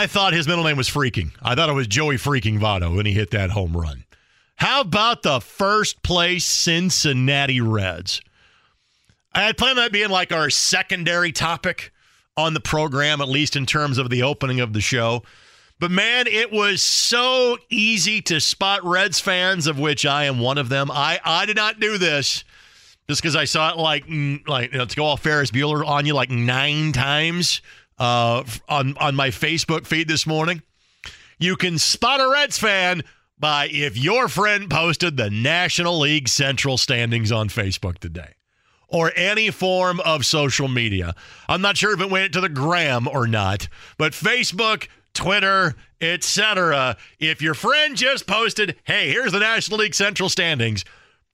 I thought his middle name was Freaking. I thought it was Joey Freaking Votto when he hit that home run. How about the first place Cincinnati Reds? I had planned that being like our secondary topic on the program, at least in terms of the opening of the show. But man, it was so easy to spot Reds fans, of which I am one of them. I, I did not do this just because I saw it like mm, like you know, to go all Ferris Bueller on you like nine times uh, on on my Facebook feed this morning. You can spot a Reds fan by if your friend posted the National League Central standings on Facebook today or any form of social media. I'm not sure if it went to the gram or not, but Facebook, Twitter, etc. If your friend just posted, "Hey, here's the National League Central standings,"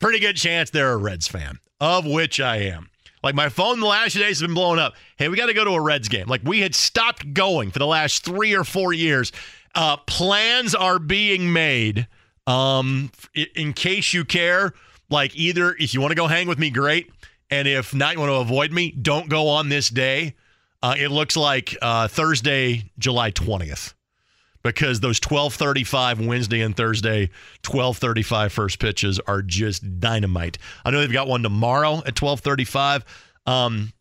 pretty good chance they're a Reds fan, of which I am. Like my phone the last few days has been blowing up. Hey, we got to go to a Reds game. Like we had stopped going for the last three or four years. Uh, plans are being made. Um, in case you care, like either if you want to go hang with me, great. And if not, you want to avoid me, don't go on this day. Uh, it looks like uh, Thursday, July 20th, because those 12:35 Wednesday and Thursday 12:35 first pitches are just dynamite. I know they've got one tomorrow at 12:35. Um,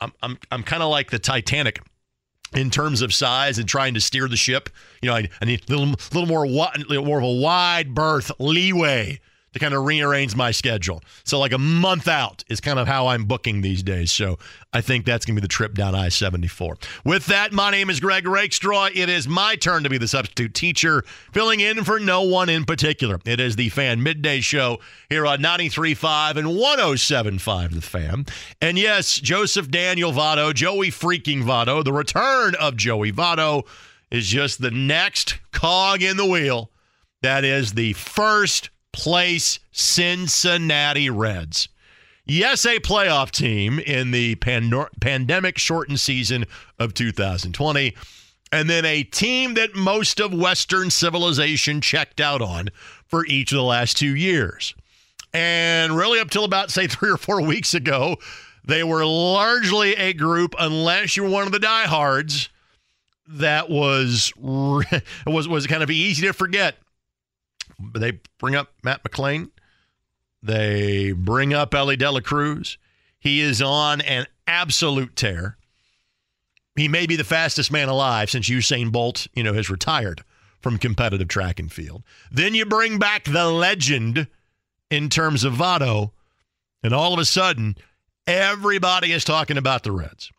I'm I'm I'm kind of like the Titanic in terms of size and trying to steer the ship. You know, I, I need a little little more little more of a wide berth leeway to kind of rearrange my schedule. So like a month out is kind of how I'm booking these days. So I think that's going to be the trip down I-74. With that, my name is Greg Rakestraw. It is my turn to be the substitute teacher, filling in for no one in particular. It is the Fan Midday Show here on 93.5 and 107.5 The Fan. And yes, Joseph Daniel Votto, Joey freaking Votto, the return of Joey Votto is just the next cog in the wheel. That is the first place Cincinnati Reds. Yes, a playoff team in the pando- pandemic shortened season of 2020, and then a team that most of Western civilization checked out on for each of the last two years. And really, up till about, say, three or four weeks ago, they were largely a group, unless you were one of the diehards, that was was was kind of easy to forget they bring up Matt McLain. They bring up Elly De La Cruz. He is on an absolute tear. He may be the fastest man alive since Usain Bolt, you know, has retired from competitive track and field. Then you bring back the legend in terms of Votto, and all of a sudden, everybody is talking about the Reds.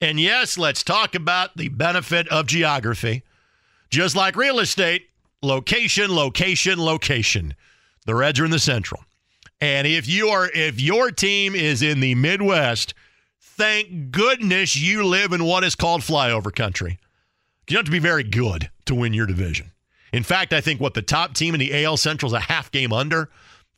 And yes, let's talk about the benefit of geography. Just like real estate, location, location, location. The Reds are in the Central. And if you are if your team is in the Midwest, thank goodness you live in what is called flyover country. You don't have to be very good to win your division. In fact, I think what the top team in the AL Central is a half game under.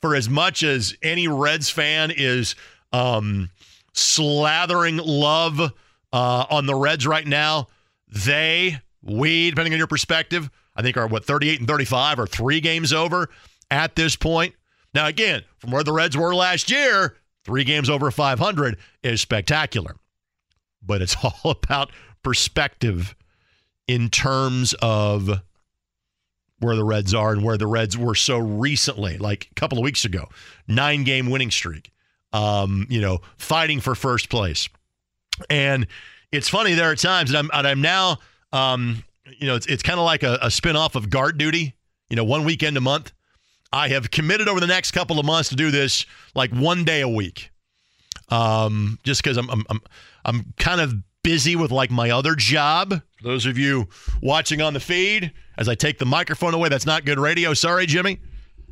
For as much as any Reds fan is um, slathering love uh, on the Reds right now, they, we, depending on your perspective, I think are what 38 and 35 or three games over at this point. Now, again, from where the Reds were last year, three games over 500 is spectacular. But it's all about perspective in terms of where the Reds are and where the Reds were so recently, like a couple of weeks ago, nine game winning streak, um, you know, fighting for first place. And it's funny, there are times, and I'm, and I'm now, um, you know, it's, it's kind of like a, a spin off of guard duty, you know, one weekend a month. I have committed over the next couple of months to do this like one day a week. Um, just because I'm, I'm, I'm, I'm kind of busy with like my other job. For those of you watching on the feed, as I take the microphone away, that's not good radio. Sorry, Jimmy.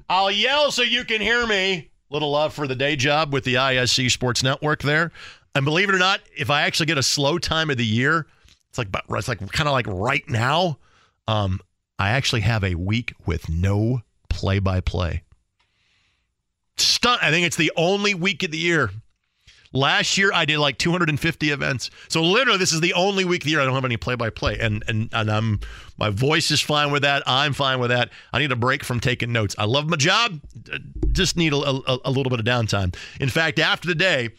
I'll yell so you can hear me. Little love for the day job with the ISC Sports Network there. And believe it or not, if I actually get a slow time of the year, it's like but it's like kind of like right now. Um, I actually have a week with no play-by-play. Stunt. I think it's the only week of the year. Last year I did like 250 events. So literally this is the only week of the year I don't have any play-by-play. And and and I'm my voice is fine with that. I'm fine with that. I need a break from taking notes. I love my job. Just need a, a, a little bit of downtime. In fact, after the day,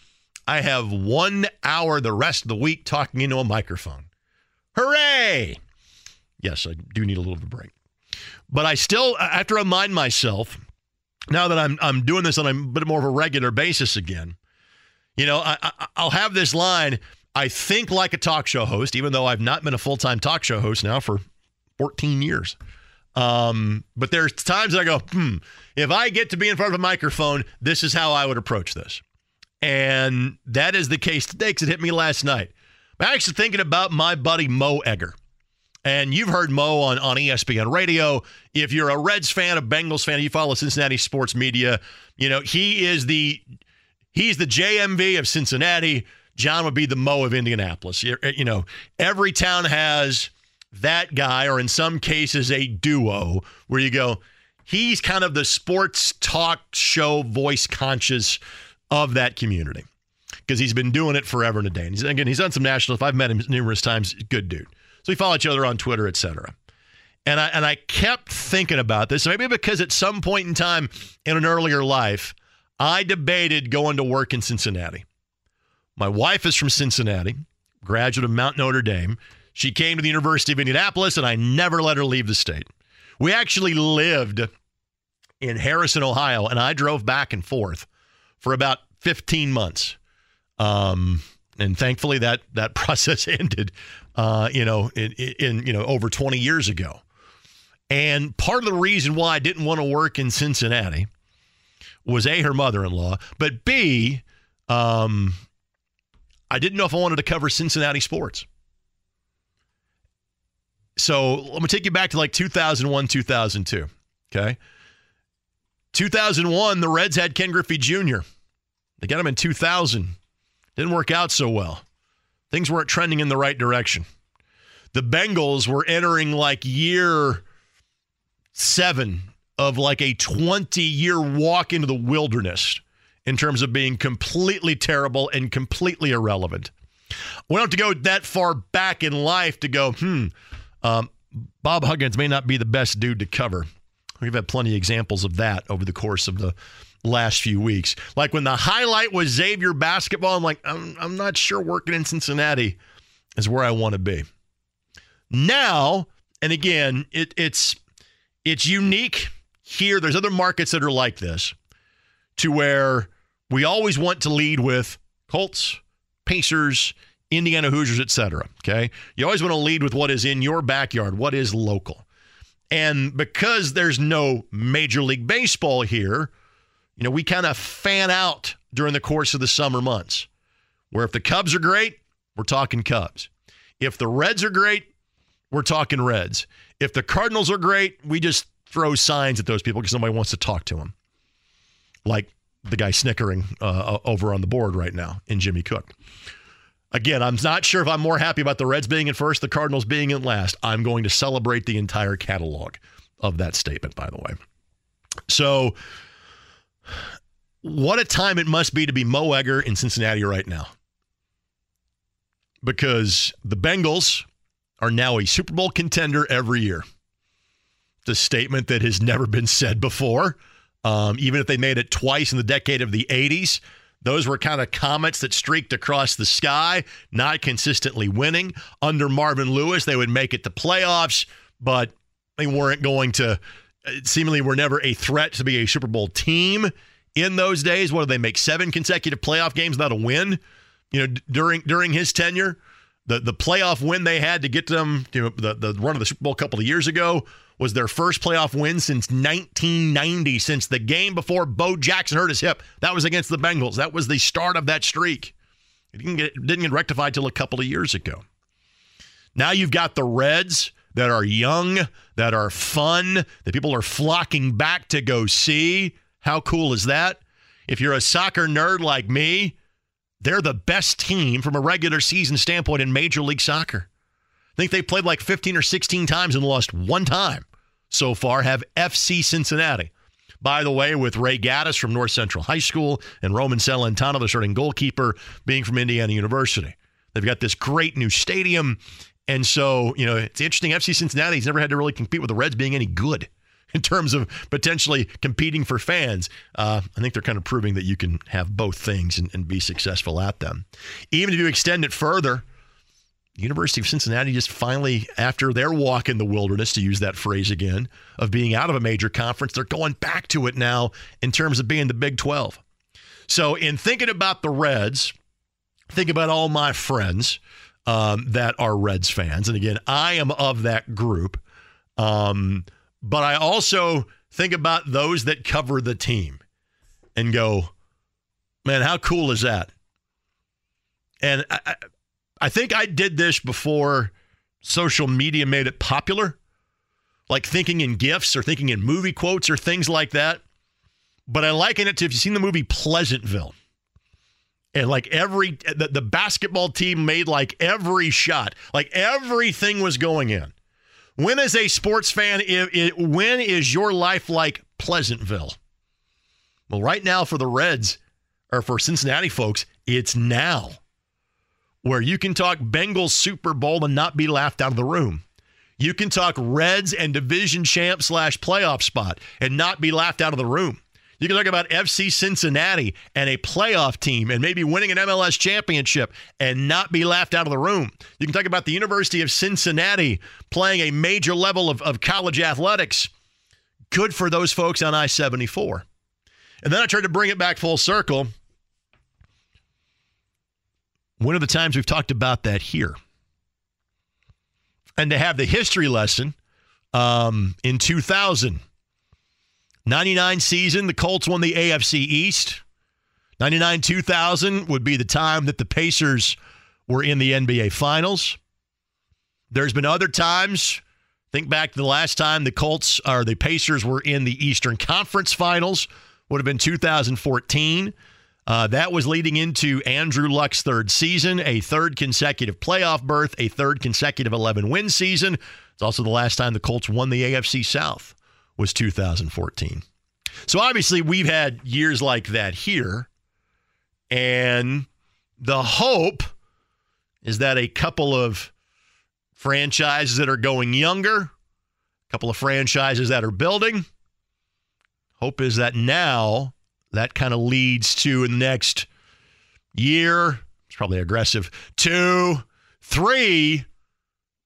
I have one hour the rest of the week talking into a microphone. Hooray! Yes, I do need a little bit of break. But I still I have to remind myself now that I'm I'm doing this on a bit more of a regular basis again. You know, I, I I'll have this line. I think like a talk show host, even though I've not been a full time talk show host now for 14 years. Um, but there's times I go, hmm, if I get to be in front of a microphone, this is how I would approach this. And that is the case today because it hit me last night. I'm actually thinking about my buddy Mo Egger. And you've heard Mo on, on ESPN radio. If you're a Reds fan, a Bengals fan, you follow Cincinnati sports media, you know, he is the he's the JMV of Cincinnati. John would be the Mo of Indianapolis. You, eh, you know, every town has that guy, or in some cases, a duo where you go, he's kind of the sports talk show voice conscious of that community because he's been doing it forever and a day. And he's, again, he's done some national. If I've met him numerous times, good dude. So we follow each other on Twitter, etc. And I and I kept thinking about this. Maybe because at some point in time in an earlier life, I debated going to work in Cincinnati. My wife is from Cincinnati, graduate of Mount Notre Dame. She came to the University of Indianapolis, and I never let her leave the state. We actually lived in Harrison, Ohio, and I drove back and forth for about 15 months. Um, and thankfully, that that process ended, uh, you know, in, in you know over 20 years ago. And part of the reason why I didn't want to work in Cincinnati was a her mother-in-law, but b um, I didn't know if I wanted to cover Cincinnati sports. So let me take you back to like 2001, 2002. Okay. 2001, the Reds had Ken Griffey Jr. They got him in 2000. Didn't work out so well. Things weren't trending in the right direction. The Bengals were entering like year seven of like a 20 year walk into the wilderness in terms of being completely terrible and completely irrelevant. We don't have to go that far back in life to go, hmm, um, Bob Huggins may not be the best dude to cover. We've had plenty of examples of that over the course of the last few weeks. Like when the highlight was Xavier basketball, I'm like, I'm, I'm not sure working in Cincinnati is where I want to be. Now, and again, it, it's it's unique here. There's other markets that are like this, to where we always want to lead with Colts, Pacers, Indiana Hoosiers, etc. Okay, you always want to lead with what is in your backyard, what is local, and because there's no Major League Baseball here, you know, we kind of fan out during the course of the summer months. Where if the Cubs are great, we're talking Cubs. If the Reds are great, we're talking Reds. If the Cardinals are great, we just throw signs at those people because nobody wants to talk to them. Like the guy snickering uh, over on the board right now in Jimmy Cook. Again, I'm not sure if I'm more happy about the Reds being in first, the Cardinals being in last. I'm going to celebrate the entire catalog of that statement, by the way. So what a time it must be to be Mo Egger in Cincinnati right now. Because the Bengals are now a Super Bowl contender every year. It's a statement that has never been said before. Um, even if they made it twice in the decade of the 80s, those were kind of comets that streaked across the sky, not consistently winning. Under Marvin Lewis, they would make it to playoffs, but they weren't going to, seemingly, were never a threat to be a Super Bowl team in those days. What did they make seven consecutive playoff games without a win? You know, d- during during his tenure, the the playoff win they had to get them you know, the the run of the Super Bowl a couple of years ago was their first playoff win since 1990, since the game before Bo Jackson hurt his hip. That was against the Bengals. That was the start of that streak. It didn't get didn't get rectified till a couple of years ago. Now you've got the Reds that are young, that are fun, that people are flocking back to go see. How cool is that? if you're a soccer nerd like me, they're the best team from a regular season standpoint in Major League Soccer. I think they played like 15 or 16 times and lost one time so far, have FC Cincinnati. By the way, with Ray Gaddis from North Central High School and Roman Celentano, the starting goalkeeper, being from Indiana University. They've got this great new stadium. And so, you know, it's interesting. FC Cincinnati's never had to really compete with the Reds being any good in terms of potentially competing for fans. Uh, I think they're kind of proving that you can have both things and, and be successful at them. Even if you extend it further, University of Cincinnati just finally, after their walk in the wilderness, to use that phrase again, of being out of a major conference, they're going back to it now in terms of being the Big 12. So, in thinking about the Reds, think about all my friends um, that are Reds fans. And again, I am of that group. Um, but I also think about those that cover the team and go, man, how cool is that? And I, I think I did this before social media made it popular, like thinking in gifs or thinking in movie quotes or things like that. But I liken it to if you've seen the movie Pleasantville. And like every the, the basketball team made like every shot, like everything was going in. When is a sports fan, it, it, when is your life like Pleasantville? Well, right now for the Reds or for Cincinnati folks, it's now where you can talk Bengals Super Bowl and not be laughed out of the room. You can talk Reds and division champ slash playoff spot and not be laughed out of the room. You can talk about FC Cincinnati and a playoff team and maybe winning an MLS championship and not be laughed out of the room. You can talk about the University of Cincinnati playing a major level of, of college athletics. Good for those folks on I 74. And then I tried to bring it back full circle one of the times we've talked about that here. And to have the history lesson um, in 2000, 99 season, the Colts won the AFC East. 99 2000 would be the time that the Pacers were in the NBA Finals. There's been other times. Think back to the last time the Colts or the Pacers were in the Eastern Conference Finals, would have been 2014. Uh, that was leading into Andrew Luck's third season, a third consecutive playoff berth, a third consecutive 11 win season. It's also the last time the Colts won the AFC South was 2014. So obviously we've had years like that here. And the hope is that a couple of franchises that are going younger, a couple of franchises that are building, hope is that now that kind of leads to in the next year, it's probably aggressive, two, three,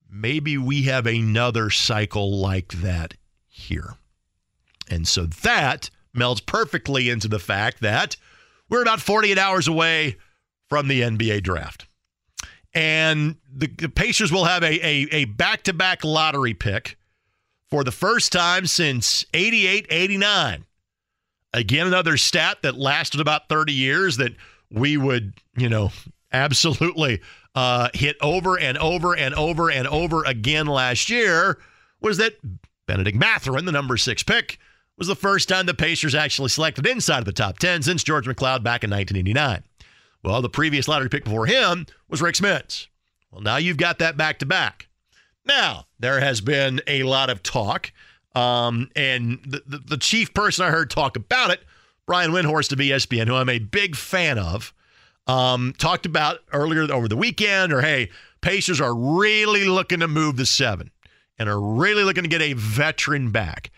maybe we have another cycle like that here. And so that melds perfectly into the fact that we're about 48 hours away from the NBA draft. And the, the Pacers will have a, a, a back-to-back lottery pick for the first time since 88 89. Again, another stat that lasted about 30 years that we would, you know, absolutely uh, hit over and over and over and over again last year was that Benedict Mathurin, the number six pick, was the first time the Pacers actually selected inside of the top 10 since George McCloud back in 1989. Well, the previous lottery pick before him was Rick Smits. Well, now you've got that back to back. Now, there has been a lot of talk um, and the, the, the, chief person I heard talk about it, Brian Windhorst of ESPN, who I'm a big fan of, um, talked about earlier over the weekend, or hey, Pacers are really looking to move the seven and are really looking to get a veteran back.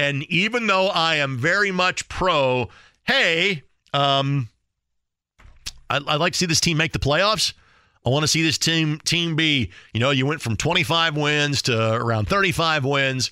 And even though I am very much pro, hey, um, I, I'd like to see this team make the playoffs. I want to see this team team be, you know, you went from 25 wins to around 35 wins.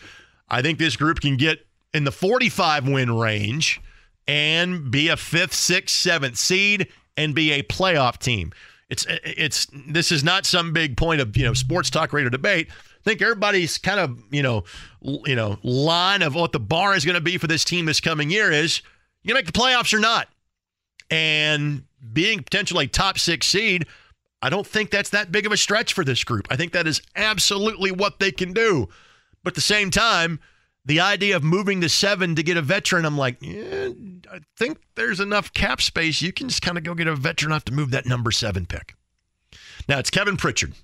I think this group can get in the 45 win range and be a fifth, sixth, seventh seed and be a playoff team. It's it's this is not some big point of you know sports talk radio debate. I think everybody's kind of you know you know line of what the bar is going to be for this team this coming year is you make the playoffs or not, and being potentially top six seed. I don't think that's that big of a stretch for this group. I think that is absolutely what they can do. But at the same time, the idea of moving to seven to get a veteran, I'm like, yeah, I think there's enough cap space. You can just kind of go get a veteran enough to move that number seven pick. Now it's Kevin Pritchard,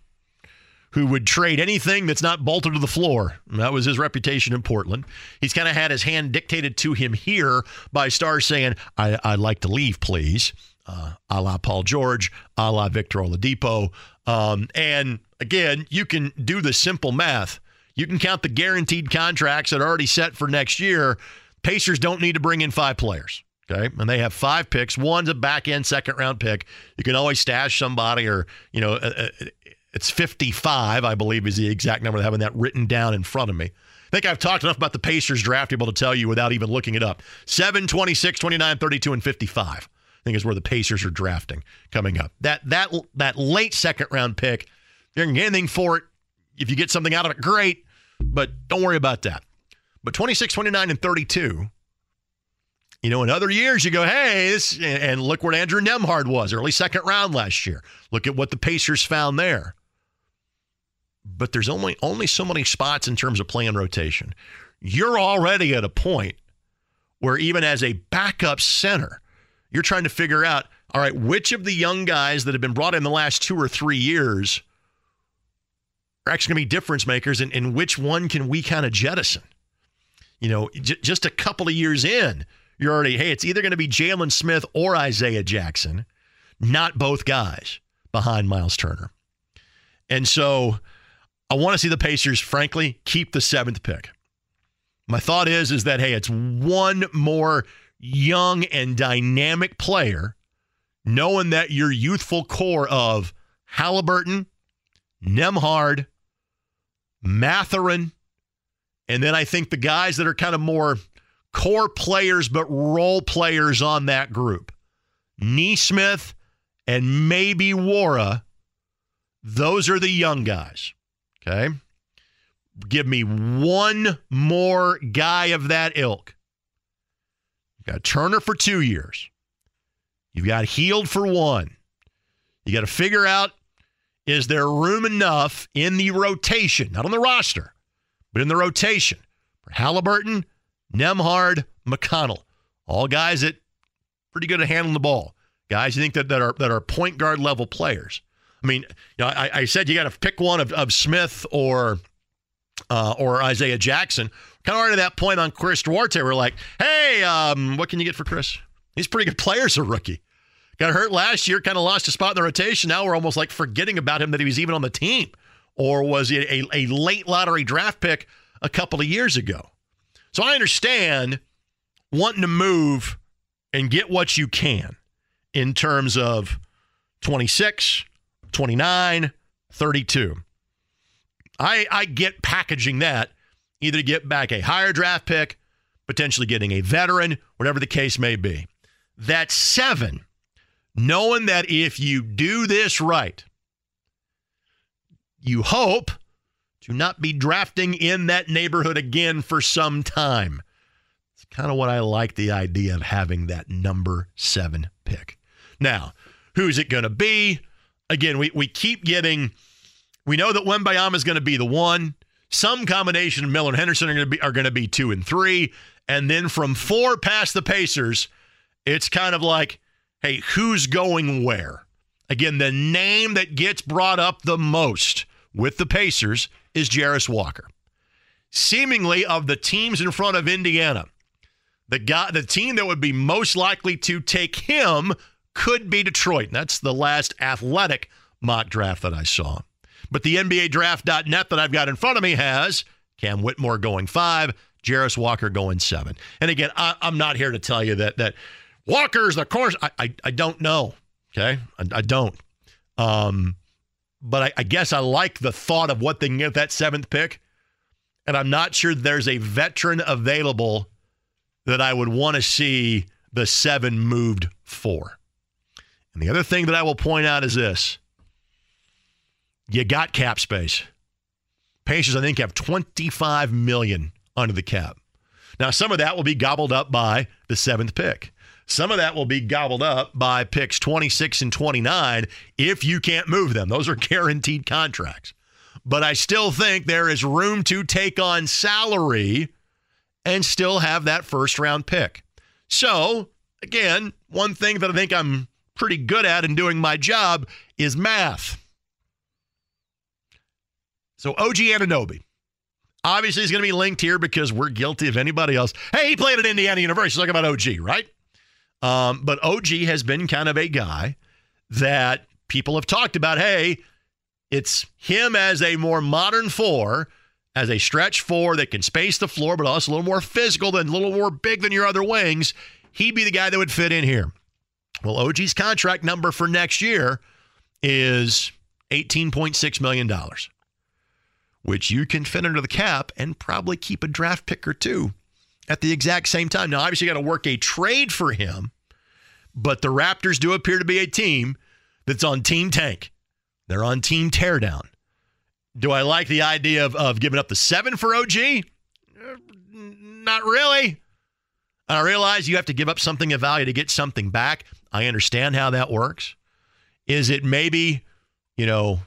who would trade anything that's not bolted to the floor. That was his reputation in Portland. He's kind of had his hand dictated to him here by stars saying, I, would like to leave, please. Uh, a la Paul George, a la Victor Oladipo. Um, and again, you can do the simple math you can count the guaranteed contracts that are already set for next year. Pacers don't need to bring in five players. Okay. And they have five picks. One's a back end second round pick. You can always stash somebody, or, you know, it's 55, I believe, is the exact number. Having that written down in front of me. I think I've talked enough about the Pacers draft able to tell you without even looking it up. 7, 26, 29, 32, and 55. I think is where the Pacers are drafting coming up. That that that late second round pick, you're getting anything for it. If you get something out of it, great, but don't worry about that. But 26, 29, and 32, you know, in other years, you go, hey, this, and look where Andrew Nembhard was, early second round last year. Look at what the Pacers found there. But there's only only so many spots in terms of playing rotation. You're already at a point where even as a backup center, you're trying to figure out, all right, which of the young guys that have been brought in the last two or three years – are actually going to be difference makers, and, and which one can we kind of jettison? You know, j- just a couple of years in, you're already, hey, it's either going to be Jalen Smith or Isaiah Jackson, not both guys behind Miles Turner. And so I want to see the Pacers, frankly, keep the seventh pick. My thought is, is that, hey, it's one more young and dynamic player, knowing that your youthful core of Halliburton, Nembhard, Mathurin, and then I think the guys that are kind of more core players but role players on that group. Nesmith and maybe Nwora. Those are the young guys. Okay. Give me one more guy of that ilk. You got Turner for two years. You've got Hield for one. You got to figure out is there room enough in the rotation, not on the roster, but in the rotation for Halliburton, Nembhard, McConnell, all guys that pretty good at handling the ball, guys you think that, that are that are point guard level players. I mean, you know, I, I said you got to pick one of, of Smith or uh, or Isaiah Jackson. Kind of already that point on Chris Duarte. We're like, hey, um, what can you get for Chris? He's pretty good player as a rookie. Got hurt last year, kind of lost a spot in the rotation. Now we're almost like forgetting about him that he was even on the team. Or was he a, a late lottery draft pick a couple of years ago? So I understand wanting to move and get what you can in terms of 26, 29, 32. I, I get packaging that either to get back a higher draft pick, potentially getting a veteran, whatever the case may be. That seven knowing that if you do this right, you hope to not be drafting in that neighborhood again for some time. It's kind of what I like the idea of having that number seven pick. Now, who's it going to be? Again, we, we keep getting, we know that Wembanyama is going to be the one. Some combination of Miller and Henderson are going to be are going to be two and three, and then from four past the Pacers, it's kind of like hey, who's going where? Again, the name that gets brought up the most with the Pacers is Jarace Walker. Seemingly, of the teams in front of Indiana, the guy, the team that would be most likely to take him could be Detroit. And that's the last athletic mock draft that I saw. But the NBA draft.net that I've got in front of me has Cam Whitmore going five, Jarace Walker going seven. And again, I, am not here to tell you that that Walker's the course. I, I, I don't know. Okay. I, I don't. Um, but I, I, guess I like the thought of what they can get that seventh pick. And I'm not sure there's a veteran available that I would want to see the seven moved for. And the other thing that I will point out is this you got cap space. Pacers, I think, have 25 million under the cap. Now, some of that will be gobbled up by the seventh pick. Some of that will be gobbled up by picks 26 and 29 if you can't move them. Those are guaranteed contracts. But I still think there is room to take on salary and still have that first round pick. So, again, one thing that I think I'm pretty good at and doing my job is math. So, OG Anunoby. Obviously, he's going to be linked here because we're guilty of anybody else. Hey, he played at Indiana University. Talk about OG, right? Um, but OG has been kind of a guy that people have talked about. Hey, it's him as a more modern four, as a stretch four that can space the floor, but also a little more physical than a little more big than your other wings. He'd be the guy that would fit in here. Well, OG's contract number for next year is $18.6 million, which you can fit under the cap and probably keep a draft pick or two at the exact same time. Now, obviously, you got to work a trade for him, but the Raptors do appear to be a team that's on team tank. They're on team teardown. Do I like the idea of, of giving up the seven for OG? Uh, not really. I realize you have to give up something of value to get something back. I understand how that works. Is it maybe, you know,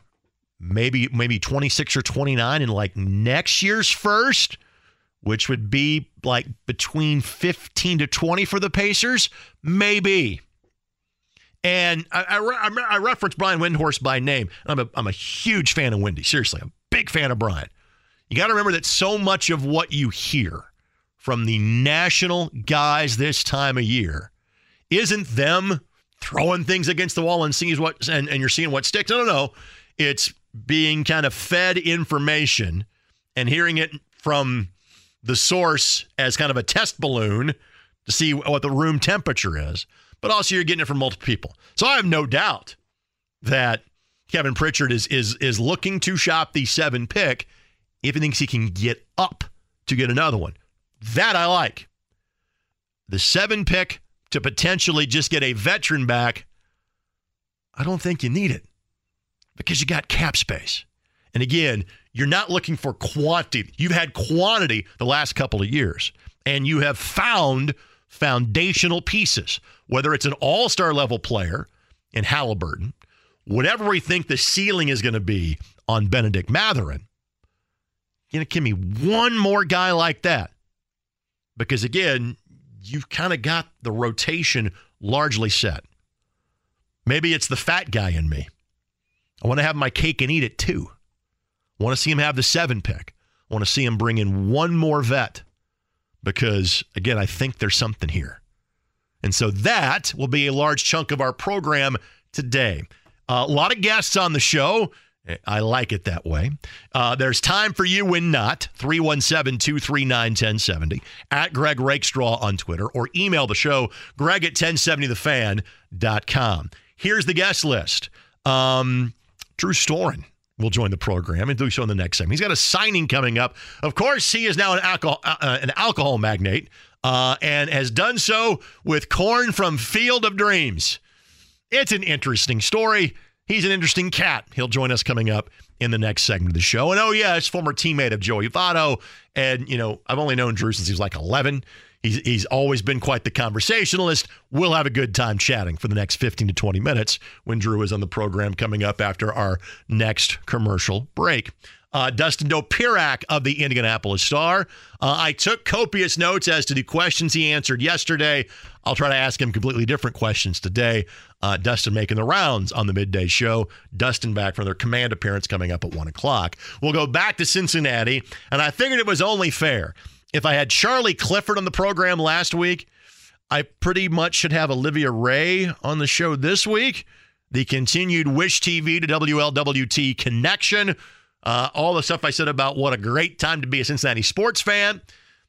maybe maybe 26 or 29 in like next year's first, which would be like between 15 to 20 for the Pacers? Maybe. And I, I, I reference Brian Windhorst by name. I'm a, I'm a huge fan of Windy. Seriously, I'm a big fan of Brian. You got to remember that so much of what you hear from the national guys this time of year isn't them throwing things against the wall and seeing what and, and you're seeing what sticks. No, no, no. It's being kind of fed information and hearing it from the source as kind of a test balloon to see what the room temperature is but also you're getting it from multiple people. So I have no doubt that Kevin Pritchard is is is looking to shop the seven pick if he thinks he can get up to get another one. That I like. The seven pick to potentially just get a veteran back, I don't think you need it because you got cap space. And again, you're not looking for quantity. You've had quantity the last couple of years, and you have found foundational pieces, whether it's an all star level player in Halliburton, whatever we think the ceiling is going to be on Benedict Mathurin. you know, give me one more guy like that. Because again, you've kind of got the rotation largely set. Maybe it's the fat guy in me. I want to have my cake and eat it too. I want to see him have the seven pick. I want to see him bring in one more vet because, again, I think there's something here. And so that will be a large chunk of our program today. Uh, a lot of guests on the show. I like it that way. Uh, there's time for you when not. 317 239 1070 at Greg Rakestraw on Twitter or email the show, greg at 1070thefan.com. Here's the guest list um, Drew Storen will join the program and do so in the next segment. He's got a signing coming up. Of course, he is now an alcohol uh, uh, an alcohol magnate uh, and has done so with corn from Field of Dreams. It's an interesting story. He's an interesting cat. He'll join us coming up in the next segment of the show. And oh yes, former teammate of Joey Votto. And you know, I've only known Drew since he was like 11. He's, he's always been quite the conversationalist. We'll have a good time chatting for the next 15 to 20 minutes when Drew is on the program coming up after our next commercial break. Uh, Dustin Dopirak of the Indianapolis Star. Uh, I took copious notes as to the questions he answered yesterday. I'll try to ask him completely different questions today. Uh, Dustin making the rounds on the midday show. Dustin back from their command appearance coming up at 1 o'clock. We'll go back to Cincinnati, and I figured it was only fair if I had Charlie Clifford on the program last week, I pretty much should have Olivia Ray on the show this week. The continued Wish TV to WLWT connection. Uh, all the stuff I said about what a great time to be a Cincinnati sports fan.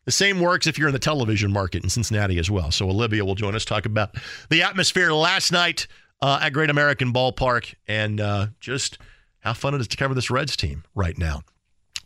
The same works if you're in the television market in Cincinnati as well. So Olivia will join us talk about the atmosphere last night uh, at Great American Ballpark and uh, just how fun it is to cover this Reds team right now.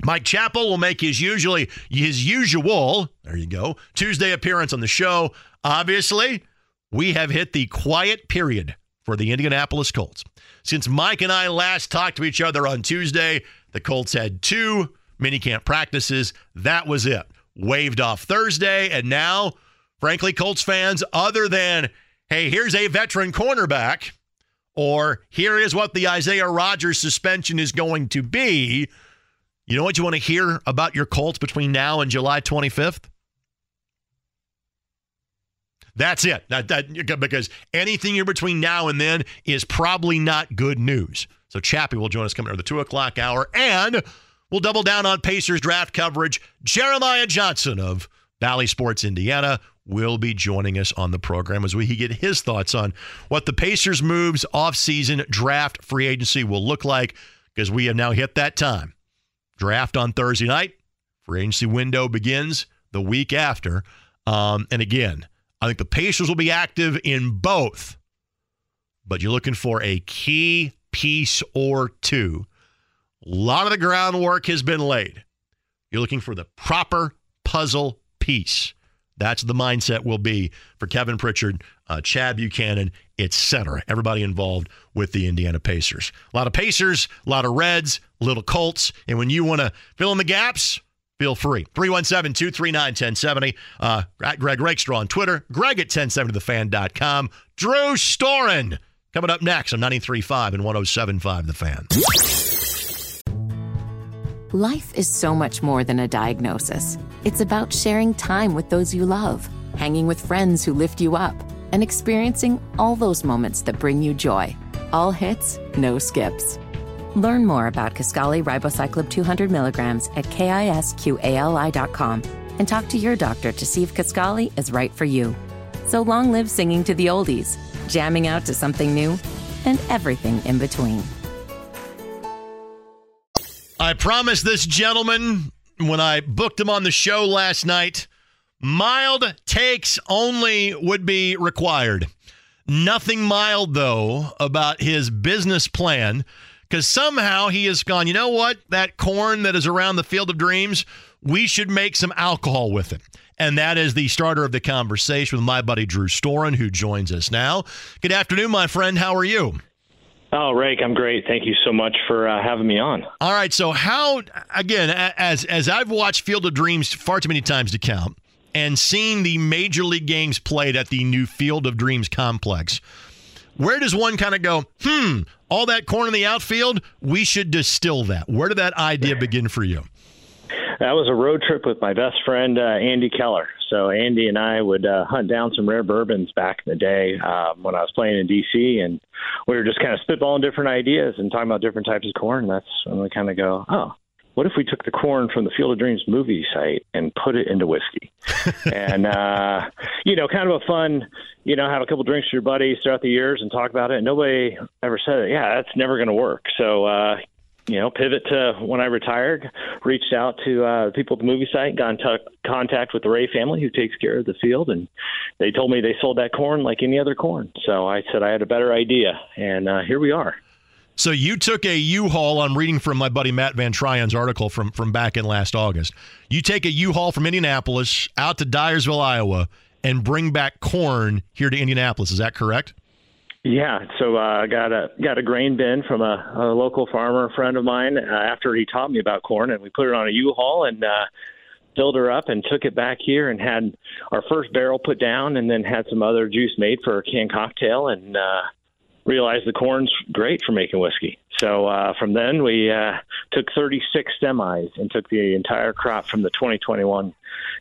Mike Chappell will make his usually his usual, there you go, Tuesday appearance on the show. Obviously, we have hit the quiet period for the Indianapolis Colts. Since Mike and I last talked to each other on Tuesday, the Colts had two minicamp practices. That was it. Waved off Thursday, and now, frankly, Colts fans, other than, hey, here's a veteran cornerback, or here is what the Isaiah Rodgers suspension is going to be, you know what you want to hear about your Colts between now and July 25th? That's it. That, that because anything in between now and then is probably not good news. So Chappie will join us coming at the two o'clock hour, and we'll double down on Pacers draft coverage. Jeremiah Johnson of Valley Sports Indiana will be joining us on the program as we get his thoughts on what the Pacers moves offseason draft free agency will look like because we have now hit that time. Draft on Thursday night. Free agency window begins the week after. Um, and again, I think the Pacers will be active in both, but you're looking for a key piece or two. A lot of the groundwork has been laid. You're looking for the proper puzzle piece. That's the mindset will be for Kevin Pritchard, uh, Chad Buchanan, etc. Everybody involved with the Indiana Pacers. A lot of Pacers, a lot of Reds, little Colts, and when you want to fill in the gaps, feel free. 317 239 1070. Uh, at Greg Rakestraw on Twitter. Greg at 1070thefan.com. Drew Storen coming up next on 93.5 and 107.5 The Fan. Life is so much more than a diagnosis. It's about sharing time with those you love, hanging with friends who lift you up, and experiencing all those moments that bring you joy. All hits, no skips. Learn more about Kisqali ribociclib 200 milligrams at kisqali.com and talk to your doctor to see if Kisqali is right for you. So long live singing to the oldies, jamming out to something new, and everything in between. I promised this gentleman when I booked him on the show last night mild takes only would be required. Nothing mild, though, about his business plan because somehow he has gone, you know what? That corn that is around the field of dreams, we should make some alcohol with it. And that is the starter of the conversation with my buddy Drew Storen, who joins us now. Good afternoon, my friend. How are you? Oh, Rake, I'm great. Thank you so much for uh, having me on. All right. So, how again, as as I've watched Field of Dreams far too many times to count, and seen the major league games played at the new Field of Dreams complex, where does one kind of go? Hmm, all that corn in the outfield, we should distill that. Where did that idea begin for you? That was a road trip with my best friend uh, Andy Keller. So Andy and I would uh, hunt down some rare bourbons back in the day um, when I was playing in DC, and we were just kind of spitballing different ideas and talking about different types of corn. That's when we kind of go, oh, what if we took the corn from the Field of Dreams movie site and put it into whiskey? and uh, you know, kind of a fun, you know, have a couple drinks with your buddies throughout the years and talk about it. And nobody ever said, "Yeah, that's never going to work." So, uh, you know, pivot to when I retired, reached out to uh, people at the movie site, got in t- contact with the Ray family who takes care of the field, and they told me they sold that corn like any other corn. So I said I had a better idea, and uh, here we are. So you took a U-Haul. I'm reading from my buddy Matt Van Tryon's article from from back in last August. You take a U-Haul from Indianapolis out to Dyersville, Iowa, and bring back corn here to Indianapolis. Is that correct? Yeah, so I uh, got a got a grain bin from a, a local farmer friend of mine uh, after he taught me about corn, and we put it on a U-Haul and uh, filled her up and took it back here and had our first barrel put down, and then had some other juice made for a canned cocktail, and uh, realized the corn's great for making whiskey. So uh, from then, we uh, took 36 semis and took the entire crop from the 2021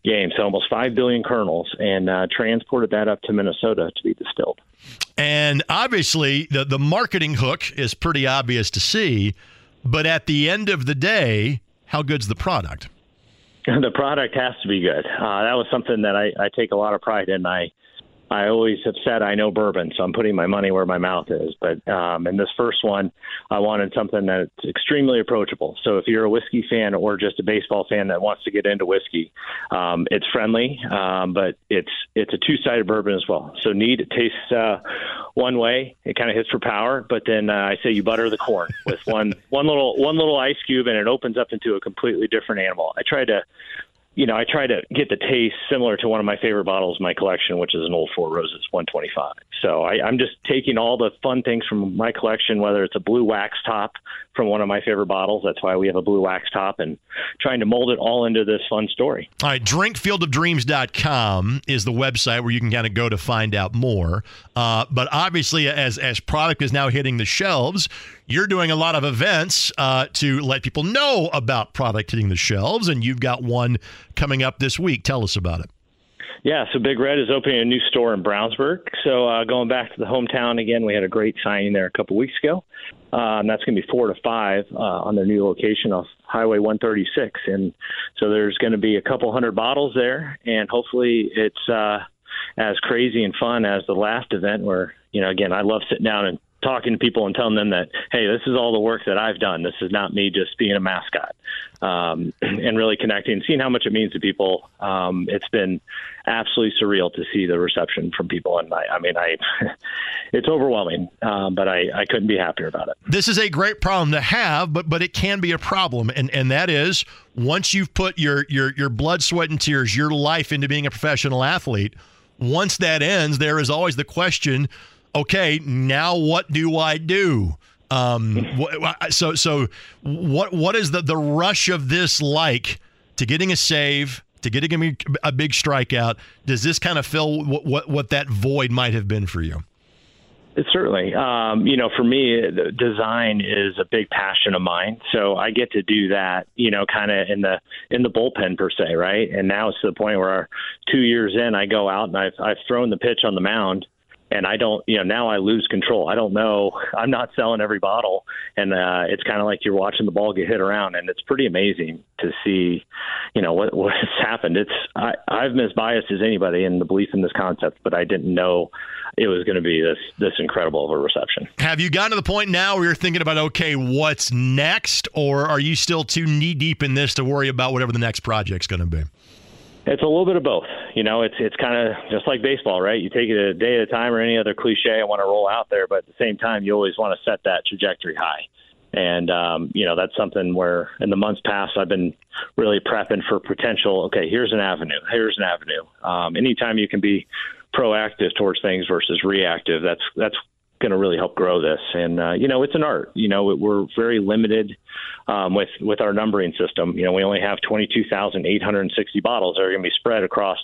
game, so almost 5 billion kernels, and uh, transported that up to Minnesota to be distilled. And obviously, the, the marketing hook is pretty obvious to see, but at the end of the day, how good's the product? The product has to be good. Uh, that was something that I, I take a lot of pride in. I I always have said I know bourbon, so I'm putting my money where my mouth is. But um, in this first one, I wanted something that's extremely approachable. So if you're a whiskey fan or just a baseball fan that wants to get into whiskey, um, it's friendly, um, but it's it's a two-sided bourbon as well. So neat, it tastes uh, one way, it kind of hits for power, but then uh, I say you butter the corn with one one little one little ice cube, and it opens up into a completely different animal. I try to you know, I try to get the taste similar to one of my favorite bottles in my collection, which is an Old Four Roses 125. So I, I'm just taking all the fun things from my collection, whether it's a blue wax top from one of my favorite bottles. That's why we have a blue wax top and trying to mold it all into this fun story. All right, drinkfieldofdreams.com is the website where you can kind of go to find out more. Uh, but obviously, as as product is now hitting the shelves, you're doing a lot of events uh, to let people know about product hitting the shelves, and you've got one coming up this week. Tell us about it. Yeah, so Big Red is opening a new store in Brownsburg. So uh, going back to the hometown again, we had a great signing there a couple weeks ago. Um, that's going to be four to five uh, on their new location off Highway 136, and so there's going to be a couple hundred bottles there, and hopefully it's uh, as crazy and fun as the last event. Where you know, again, I love sitting down and talking to people and telling them that, hey, this is all the work that I've done. This is not me just being a mascot, um, and really connecting, seeing how much it means to people. Um, it's been absolutely surreal to see the reception from people, and I, I mean, I, it's overwhelming, um, but I, I couldn't be happier about it. This is a great problem to have, but but it can be a problem, and and that is once you've put your your your blood, sweat, and tears, your life into being a professional athlete. Once that ends, there is always the question okay, now what do I do? Um, so so what what is the the rush of this like to getting a save? To getting a, big strikeout, does this kind of fill what, what what that void might have been for you? It certainly, um, you know, for me, design is a big passion of mine. So I get to do that, you know, kind of in the in the bullpen per se, right? And now it's to the point where two years in, I go out and I've I've thrown the pitch on the mound, and I don't, you know, now I lose control. I don't know. I'm not selling every bottle, and uh, it's kind of like you're watching the ball get hit around, and it's pretty amazing to see, you know, what what has happened. It's I, I've as biased as anybody in the belief in this concept, but I didn't know it was going to be this this incredible of a reception. Have you gotten to the point now where you're thinking about okay, what's next, or are you still too knee deep in this to worry about whatever the next project's going to be? It's a little bit of both. You know, it's it's kind of just like baseball, right? You take it a day at a time, or any other cliche I want to roll out there, but at the same time, you always want to set that trajectory high. And um, you know, that's something where in the months past, I've been really prepping for potential. Okay, here's an avenue. Here's an avenue. Um, anytime you can be proactive towards things versus reactive, that's that's going to really help grow this. And uh, you know, it's an art. You know, we're very limited um, with with our numbering system. You know, we only have 22,860 bottles that are going to be spread across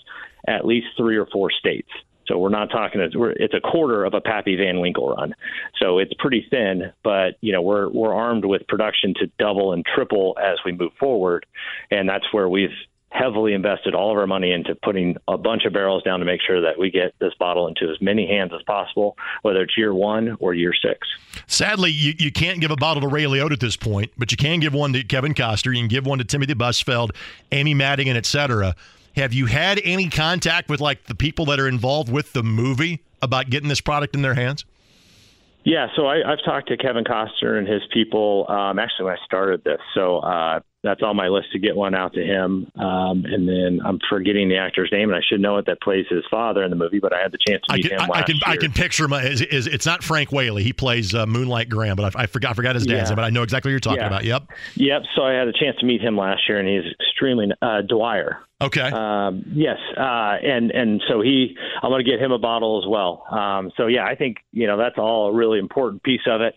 at least three or four states. So we're not talking. It's a quarter of a Pappy Van Winkle run, so it's pretty thin. But you know, we're we're armed with production to double and triple as we move forward, and that's where we've heavily invested all of our money into putting a bunch of barrels down to make sure that we get this bottle into as many hands as possible, whether it's year one or year six. Sadly, you, you can't give a bottle to Ray Liotta at this point, but you can give one to Kevin Costner. You can give one to Timothy Busfield, Amy Madigan, etc. Have you had any contact with like the people that are involved with the movie about getting this product in their hands? Yeah, so I, I've talked to Kevin Costner and his people. Um, actually, when I started this, so uh, that's on my list to get one out to him. Um, and then I'm forgetting the actor's name, and I should know it that plays his father in the movie, but I had the chance to meet I can, him last I can, year. I can picture my. Is, is, it's not Frank Whaley. He plays uh, Moonlight Graham, but I, I, forgot. I forgot his dad's Yeah. name, but I know exactly what you're talking Yeah. about. Yep. Yep. So I had a chance to meet him last year, and he's extremely uh, Dwier. Okay. Um, yes, uh, and and so he, I'm going to get him a bottle as well. Um, so yeah, I think you know that's all a really important piece of it.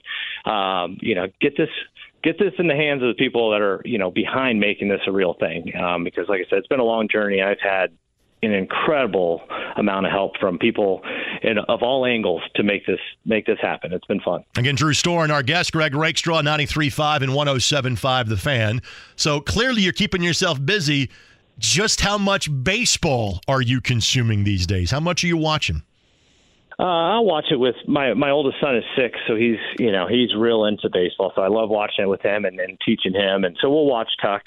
Um, you know, get this get this in the hands of the people that are you know behind making this a real thing. Um, because like I said, it's been a long journey. I've had an incredible amount of help from people in, of all angles to make this make this happen. It's been fun. Again, Drew Storen our guest, Greg Rakestraw, 93.5 and 107.5 The Fan. So clearly you're keeping yourself busy. Just how much baseball are you consuming these days? How much are you watching? Uh, I'll watch it with my my oldest son is six, so he's you know he's real into baseball. So I love watching it with him and, and teaching him. And so we'll watch Tuck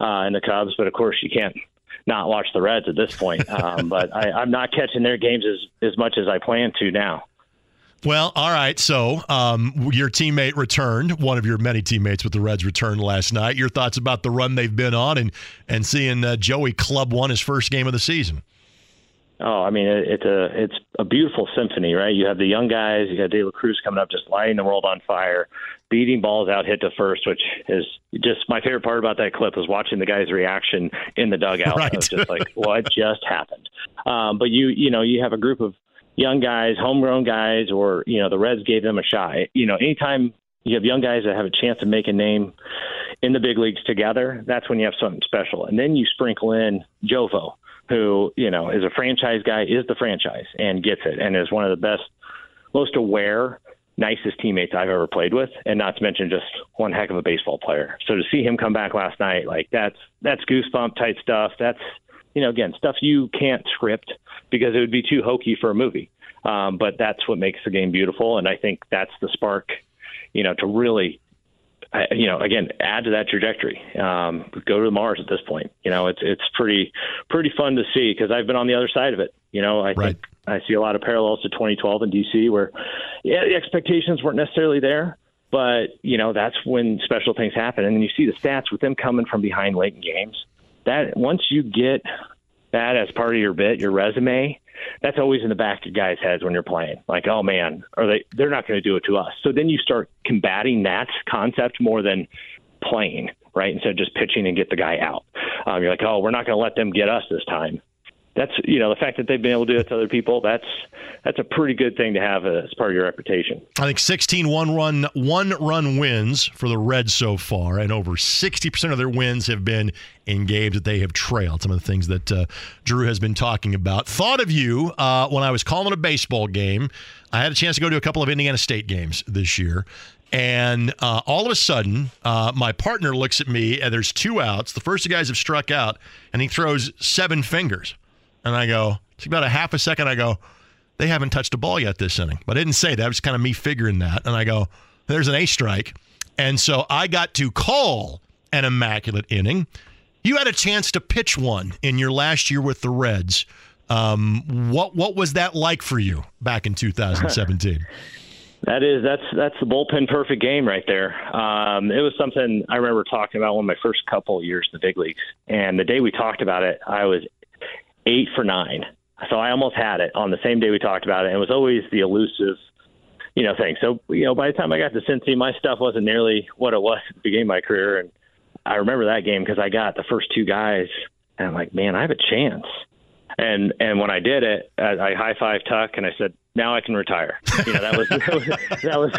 uh, and the Cubs, but of course you can't not watch the Reds at this point. Um, but I, I'm not catching their games as as much as I plan to now. Well, all right. So, um, your teammate returned. One of your many teammates with the Reds returned last night. Your thoughts about the run they've been on, and and seeing uh, Joey club won his first game of the season. Oh, I mean, it, it's a it's a beautiful symphony, right? You have the young guys, you got De La Cruz coming up, just lighting the world on fire, beating balls out hit to first, which is just my favorite part about that clip was watching the guy's reaction in the dugout. Right. I was just like, what just happened? Um, but you you know you have a group of young guys, homegrown guys, or you know the Reds gave them a shot. You know, anytime you have young guys that have a chance to make a name in the big leagues together, that's when you have something special. And then you sprinkle in Jovo, who you know is a franchise guy, is the franchise, and gets it, and is one of the best, most aware, nicest teammates I've ever played with, and not to mention just one heck of a baseball player. So to see him come back last night, like that's that's goosebump type stuff. That's You know, again, stuff you can't script because it would be too hokey for a movie. Um, but that's what makes the game beautiful, and I think that's the spark. You know, to really you know, again, add to that trajectory. Um, go to Mars at this point. You know, it's it's pretty pretty fun to see because I've been on the other side of it. You know, I right. think I see a lot of parallels to 2012 in DC, where yeah, the expectations weren't necessarily there, but you know that's when special things happen, and then you see the stats with them coming from behind late in games. That once you get that as part of your bit, your resume, that's always in the back of guys' heads when you're playing. Like, oh man, are they? They're not going to do it to us. So then you start combating that concept more than playing, right? Instead of just pitching and get the guy out. Um, you're like, oh, we're not going to let them get us this time that's you know the fact that they've been able to do it to other people that's that's a pretty good thing to have as part of your reputation i think 16 one run one run wins for the reds so far and over 60% of their wins have been in games that they have trailed some of the things that uh, drew has been talking about thought of you uh, when i was calling a baseball game i had a chance to go to a couple of indiana state games this year and uh, all of a sudden, uh, my partner looks at me, and there's two outs. The first two guys have struck out, and he throws seven fingers. And I go, it's about a half a second. I go, they haven't touched a ball yet this inning. But I didn't say that. It was kind of me figuring that. And I go, there's an A strike. And so I got to call an immaculate inning. You had a chance to pitch one in your last year with the Reds. Um, what what was that like for you back in 2017? That is that's that's the bullpen perfect game right there. Um, it was something I remember talking about one of my first couple years in the big leagues, and the day we talked about it, I was eight for nine. So I almost had it on the same day we talked about it. And it was always the elusive, you know, thing. So, you know, by the time I got to Cincy, my stuff wasn't nearly what it was at the beginning of my career. And I remember that game because I got the first two guys, and I'm like, man, I have a chance. And and when I did it, I I high five Tuck and I said, now I can retire. You know, that was, that was, that was,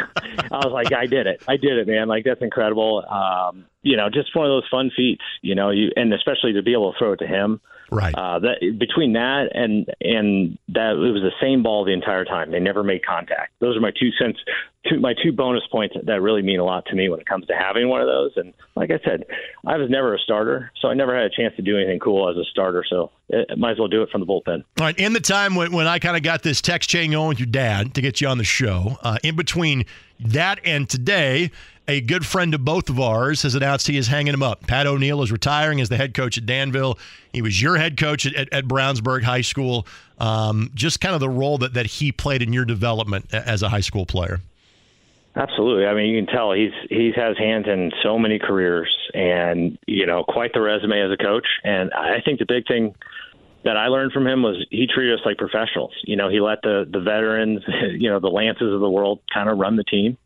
I was like, I did it. I did it, man. Like, that's incredible. Um, you know, just one of those fun feats, you know, you, and especially to be able to throw it to him. Right. Uh, that between that and and that it was the same ball the entire time. They never made contact. Those are my two cents, two my two bonus points that really mean a lot to me when it comes to having one of those. And like I said, I was never a starter, so I never had a chance to do anything cool as a starter. So it, might as well do it from the bullpen. All right. In the time when when I kind of got this text chain going with your dad to get you on the show, uh, in between that and today a good friend of both of ours has announced he is hanging him up. Pat O'Neill is retiring as the head coach at Danville. He was your head coach at, at, at Brownsburg High School. Um, just kind of the role that, that he played in your development as a high school player. Absolutely. I mean, you can tell he's he's has hands in so many careers, and you know, quite the resume as a coach. And I think the big thing that I learned from him was he treated us like professionals. You know, he let the the veterans, you know, the lances of the world kind of run the team,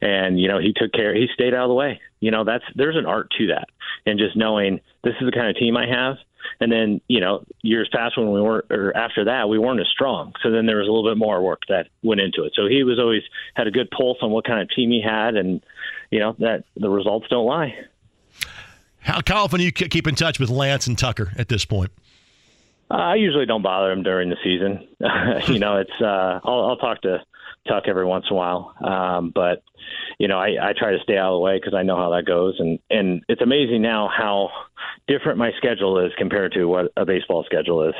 and you know he took care. He stayed out of the way. You know, that's there's an art to that, and just knowing this is the kind of team I have. And then you know years past when we weren't, or after that we weren't as strong. So then there was a little bit more work that went into it. So he was always had a good pulse on what kind of team he had, and you know that the results don't lie. How, how often do you keep in touch with Lance and Tucker at this point? Uh, I usually don't bother him during the season. you know, it's uh, I'll, I'll talk to Tuck every once in a while, um, but you know, I, I try to stay out of the way because I know how that goes, and and it's amazing now how different my schedule is compared to what a baseball schedule is.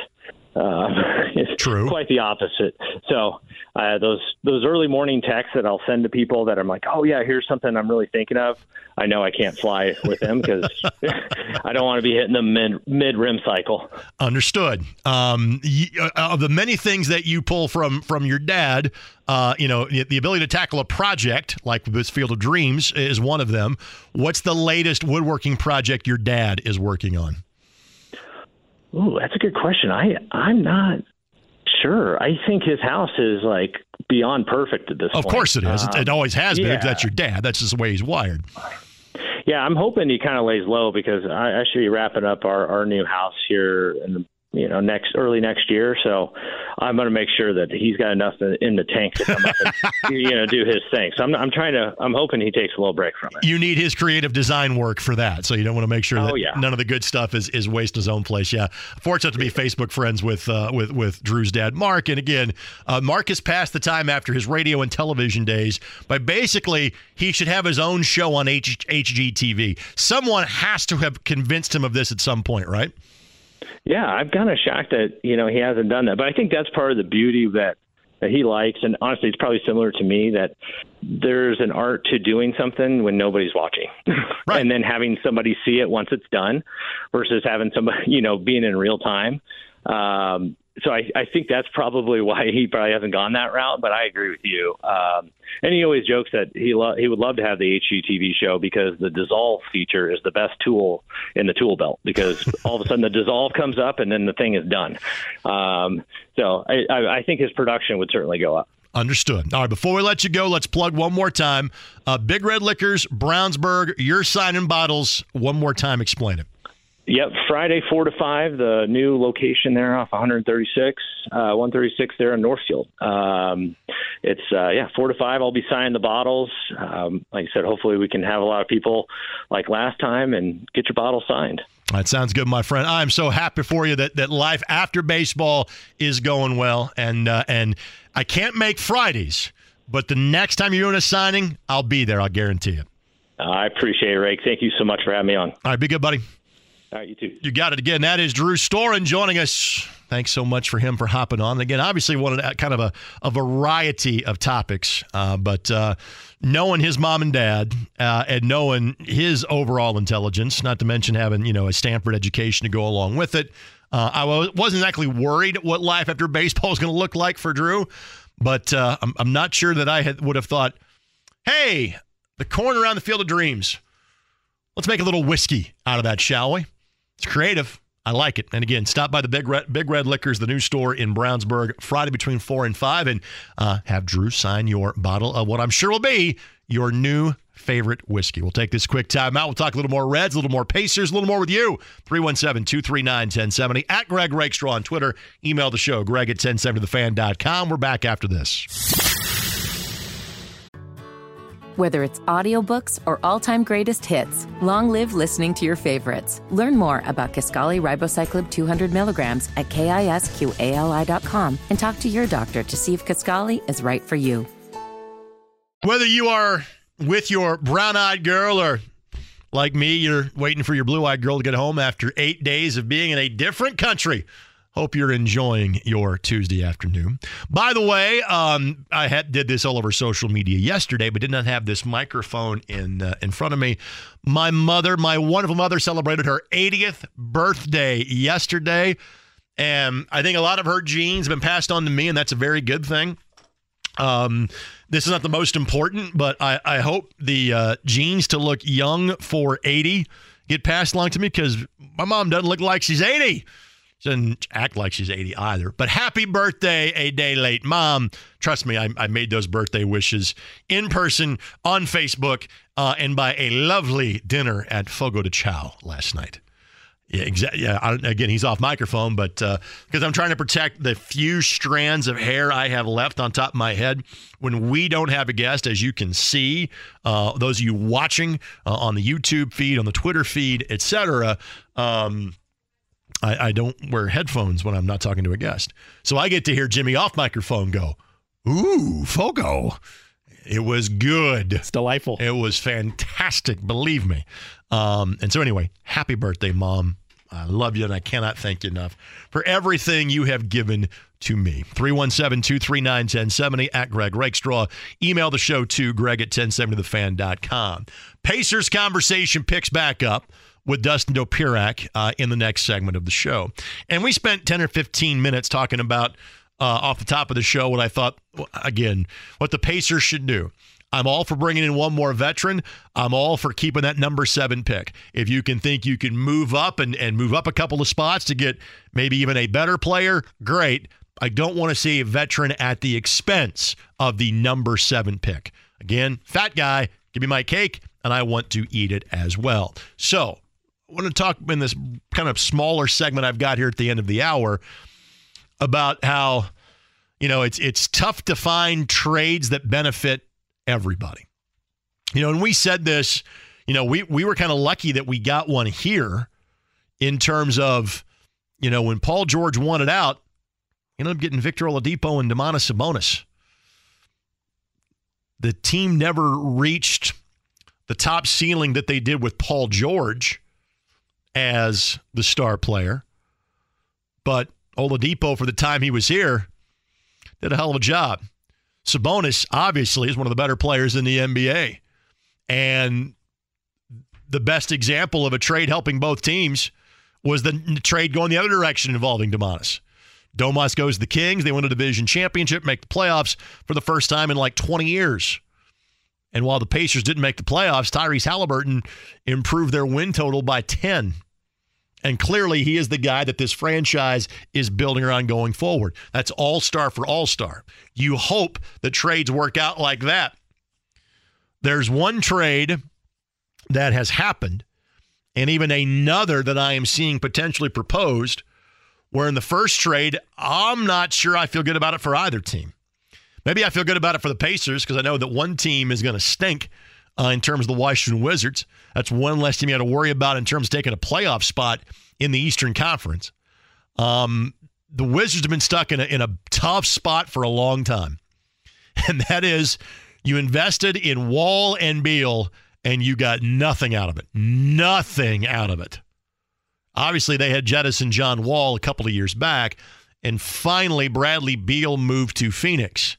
Uh, it's True. quite the opposite. So uh, those those early morning texts that I'll send to people that I'm like, oh yeah, here's something I'm really thinking of. I know I can't fly with them because I don't want to be hitting them mid mid REM cycle. Understood. Um, uh, of the many things that you pull from from your dad, uh, you know, the ability to tackle a project like this Field of Dreams is one of them. What's the latest woodworking project your dad is working on? Ooh, that's a good question. I I'm not sure. I think his house is like beyond perfect at this of point. Of course it is. Uh, it always has been. yeah. That's your dad. That's just the way he's wired. Yeah, I'm hoping he kind of lays low because I, I should be wrapping up our, our new house here in the you know next early next year. So I'm going to make sure that he's got enough in the tank to come up and you know do his thing. So I'm I'm trying to I'm hoping he takes a little break from it. You need his creative design work for that. So you don't want to make sure that oh, yeah. none of the good stuff is is wasting his own place. Yeah, fortunate to be Facebook friends with uh, with with Drew's dad, Mark. And again, uh, Mark has passed the time after his radio and television days, but basically he should have his own show on H- HGTV. Someone has to have convinced him of this at some point, right? Yeah, I'm kind of shocked that you know he hasn't done that, but I think that's part of the beauty that that he likes, and honestly, it's probably similar to me that there's an art to doing something when nobody's watching, Right. and then having somebody see it once it's done, versus having somebody you know being in real time. Um, so I, I think that's probably why he probably hasn't gone that route. But I agree with you. Um, and he always jokes that he lo- he would love to have the HGTV show because the dissolve feature is the best tool in the tool belt because all of a sudden the dissolve comes up and then the thing is done. Um, so I, I, I think his production would certainly go up. Understood. All right, before we let you go, let's plug one more time. Uh, Big Red Liquors, Brownsburg, you're signing bottles. One more time, explain it. Yep, Friday four to five, the new location there off 136, uh, 136 there in Northfield. Um, it's uh, yeah, four to five. I'll be signing the bottles. Um, like I said, hopefully we can have a lot of people like last time and get your bottle signed. That sounds good, my friend. I'm so happy for you that, that life after baseball is going well, and uh, and I can't make Fridays, but the next time you're doing a signing, I'll be there. I'll guarantee it. Uh, I appreciate it, Rake. Thank you so much for having me on. All right, be good, buddy. All right, you too. You got it again. That is Drew Storen joining us. Thanks so much for him for hopping on. Again, obviously wanted kind of a, a variety of topics, uh, but uh, knowing his mom and dad uh, and knowing his overall intelligence, not to mention having you know a Stanford education to go along with it, uh, I wasn't exactly worried what life after baseball is going to look like for Drew, but uh, I'm, I'm not sure that I had, would have thought, hey, the corner around the field of dreams. Let's make a little whiskey out of that, shall we? It's creative. I like it. And again, stop by the Big Red, Big Red Liquors, the new store in Brownsburg, Friday between 4 and 5, and uh, have Drew sign your bottle of what I'm sure will be your new favorite whiskey. We'll take this quick time out. We'll talk a little more Reds, a little more Pacers, a little more with you. 317 239 1070 at Greg Rakestraw on Twitter. Email the show, greg at 1070thefan.com. We're back after this. Whether it's audiobooks or all-time greatest hits, long live listening to your favorites. Learn more about Kisqali ribociclib 200 milligrams at kisqali.com and talk to your doctor to see if Kisqali is right for you. Whether you are with your brown eyed girl or like me, you're waiting for your blue eyed girl to get home after eight days of being in a different country. Hope you're enjoying your Tuesday afternoon. By the way, um, I had, did this all over social media yesterday, but did not have this microphone in uh, in front of me. My mother, my wonderful mother, celebrated her 80th birthday yesterday, and I think a lot of her genes have been passed on to me, and that's a very good thing. Um, this is not the most important, but I, I hope the uh, genes to look young for 80 get passed along to me because my mom doesn't look like she's 80. Doesn't act like she's 80 either. But happy birthday, a day late, mom. Trust me, I, I made those birthday wishes in person on Facebook uh, and by a lovely dinner at Fogo de Chao last night. Yeah, exactly. Yeah, again, he's off microphone, but because I'm trying to protect the few strands of hair I have left on top of my head when we don't have a guest, as you can see, uh, those of you watching uh, on the YouTube feed, on the Twitter feed, etc. Um, I, I don't wear headphones when I'm not talking to a guest, so I get to hear Jimmy off microphone go, "Ooh, Fogo." It was good. It's delightful. It was fantastic, believe me. Um, and so, anyway, happy birthday, Mom. I love you, and I cannot thank you enough for everything you have given to me. 317 239 1070 at Greg Rakestraw. Email the show to greg at 1070thefan.com. Pacers conversation picks back up with Dustin Dopirak uh, in the next segment of the show. And we spent 10 or 15 minutes talking about, uh, off the top of the show, what I thought, again, what the Pacers should do. I'm all for bringing in one more veteran. I'm all for keeping that number seven pick. If you can think you can move up and, and move up a couple of spots to get maybe even a better player, great. I don't want to see a veteran at the expense of the number seven pick. Again, fat guy, give me my cake, and I want to eat it as well. So, I want to talk in this kind of smaller segment I've got here at the end of the hour about how, you know, it's it's tough to find trades that benefit everybody. You know, and we said this, you know, we we were kind of lucky that we got one here in terms of, you know, when Paul George wanted out, he ended up getting Victor Oladipo and Domantas Sabonis. The team never reached the top ceiling that they did with Paul George as the star player. but Oladipo, for the time he was here, did a hell of a job. Sabonis, obviously, is one of the better players in the NBA. And the best example of a trade helping both teams was the trade going the other direction involving Domantas. Domas goes to the Kings. They win a division championship, make the playoffs for the first time in like 20 years. And while the Pacers didn't make the playoffs, Tyrese Haliburton improved their win total by 10. And clearly, he is the guy that this franchise is building around going forward. That's all star for all star. You hope the trades work out like that. There's one trade that has happened, and even another that I am seeing potentially proposed, where in the first trade, I'm not sure I feel good about it for either team. Maybe I feel good about it for the Pacers because I know that one team is going to stink uh, in terms of the Washington Wizards. That's one less team you got to worry about in terms of taking a playoff spot in the Eastern Conference. Um, the Wizards have been stuck in a, in a tough spot for a long time, and that is you invested in Wall and Beal, and you got nothing out of it. Nothing out of it. Obviously, they had jettisoned John Wall a couple of years back, and finally Bradley Beal moved to Phoenix.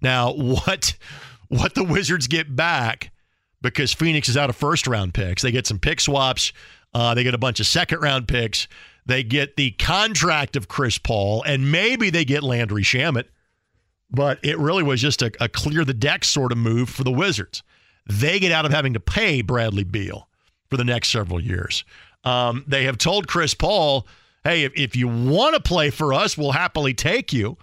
Now, what what the Wizards get back because Phoenix is out of first round picks. They get some pick swaps. Uh, they get a bunch of second round picks. They get the contract of Chris Paul, and maybe they get Landry Shamet. But it really was just a, a clear the deck sort of move for the Wizards. They get out of having to pay Bradley Beal for the next several years. Um, they have told Chris Paul, hey, if, if you want to play for us, we'll happily take you.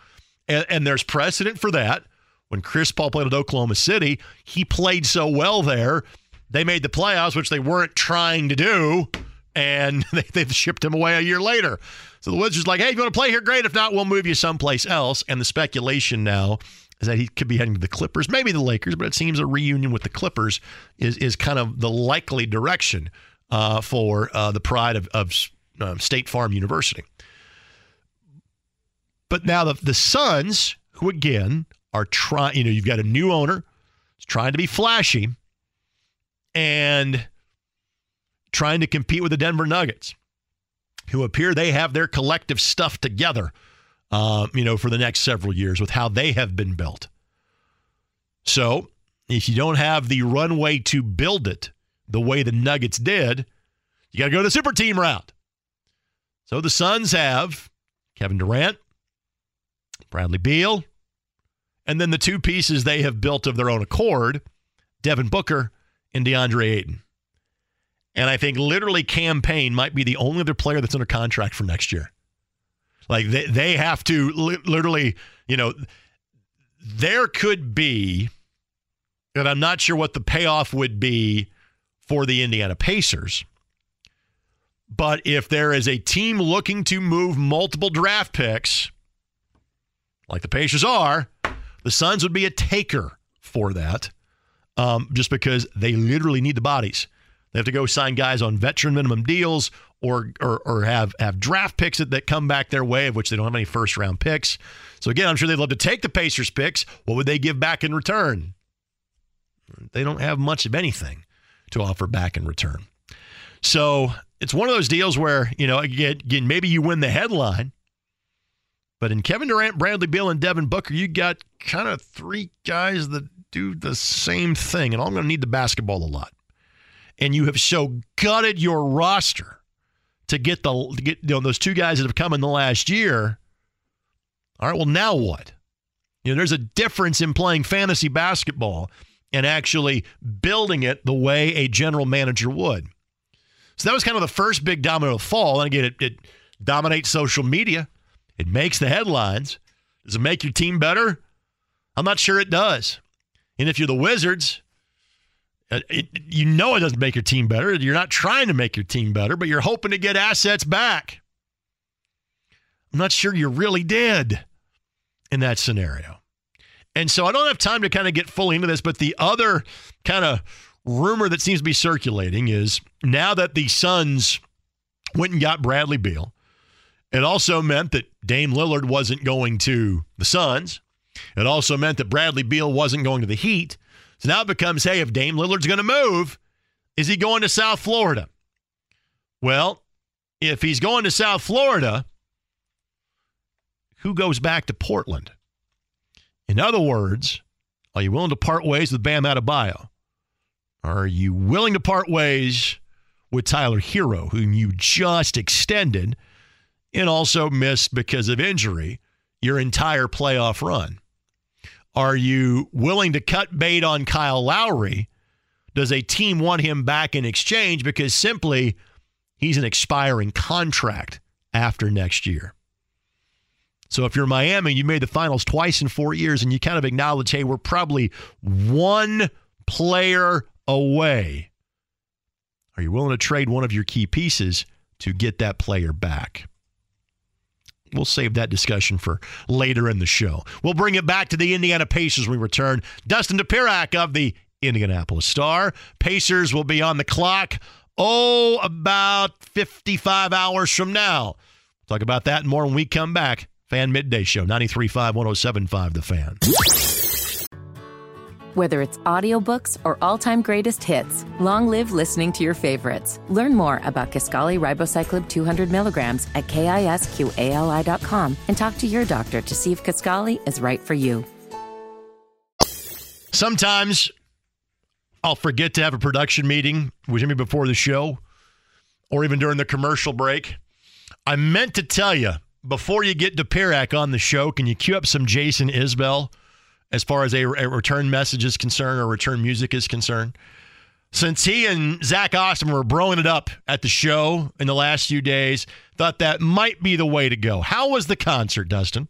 And, and there's precedent for that. When Chris Paul played at Oklahoma City, he played so well there. They made the playoffs, which they weren't trying to do, and they, they shipped him away a year later. So the Wizards like, hey, if you want to play here, great. If not, we'll move you someplace else. And the speculation now is that he could be heading to the Clippers, maybe the Lakers, but it seems a reunion with the Clippers is is kind of the likely direction uh, for uh, the pride of, of uh, State Farm University. But now the the Suns, who again are trying, you know, you've got a new owner, is trying to be flashy and trying to compete with the Denver Nuggets, who appear they have their collective stuff together, uh, you know, for the next several years with how they have been built. So if you don't have the runway to build it the way the Nuggets did, you got to go the super team route. So the Suns have Kevin Durant, Bradley Beal, and then the two pieces they have built of their own accord Devin Booker and DeAndre Ayton. And I think literally Cam Payne might be the only other player that's under contract for next year. Like they, they have to li- literally, you know, there could be, and I'm not sure what the payoff would be for the Indiana Pacers. But if there is a team looking to move multiple draft picks, like the Pacers are, the Suns would be a taker for that, um, just because they literally need the bodies. They have to go sign guys on veteran minimum deals or or, or have have draft picks that, that come back their way, of which they don't have any first round picks. So again, I'm sure they'd love to take the Pacers picks. What would they give back in return? They don't have much of anything to offer back in return. So it's one of those deals where, you know, again, maybe you win the headline, but in Kevin Durant, Bradley Beal, and Devin Booker, you got kind of three guys that do the same thing. And I'm going to need the basketball a lot. And you have so gutted your roster to get the to get you know, those two guys that have come in the last year. All right, well, now what? You know, there's a difference in playing fantasy basketball and actually building it the way a general manager would. So that was kind of the first big domino fall. And again, it, it dominates social media. It makes the headlines. Does it make your team better? I'm not sure it does. And if you're the Wizards, uh, it, you know it doesn't make your team better. You're not trying to make your team better, but you're hoping to get assets back. I'm not sure you really did in that scenario. And so I don't have time to kind of get fully into this, but the other kind of rumor that seems to be circulating is now that the Suns went and got Bradley Beal, it also meant that Dame Lillard wasn't going to the Suns. It also meant that Bradley Beal wasn't going to the Heat. So now it becomes hey, if Dame Lillard's going to move, is he going to South Florida? Well, if he's going to South Florida, who goes back to Portland? In other words, are you willing to part ways with Bam Adebayo? Are you willing to part ways with Tyler Herro, whom you just extended and also missed because of injury your entire playoff run? Are you willing to cut bait on Kyle Lowry? Does a team want him back in exchange because simply he's an expiring contract after next year? So if you're Miami, you made the finals twice in four years, and you kind of acknowledge, hey, we're probably one player away. Are you willing to trade one of your key pieces to get that player back? We'll save that discussion for later in the show. We'll bring it back to the Indiana Pacers when we return. Dustin Dopirak of the Indianapolis Star. Pacers will be on the clock, oh, about 55 hours from now. Talk about that and more when we come back. Fan Midday Show, 93.5, 107.5 The Fan. Whether it's audiobooks or all-time greatest hits, long live listening to your favorites. Learn more about Kisqali ribociclib 200 milligrams at kisqali.com and talk to your doctor to see if Kisqali is right for you. Sometimes I'll forget to have a production meeting with Jimmy before the show or even during the commercial break. I meant to tell you before you get Dopirak on the show, can you cue up some Jason Isbell as far as a, a return message is concerned or return music is concerned? Since he and Zach Austin were broing it up at the show in the last few days, thought that might be the way to go. How was the concert, Dustin?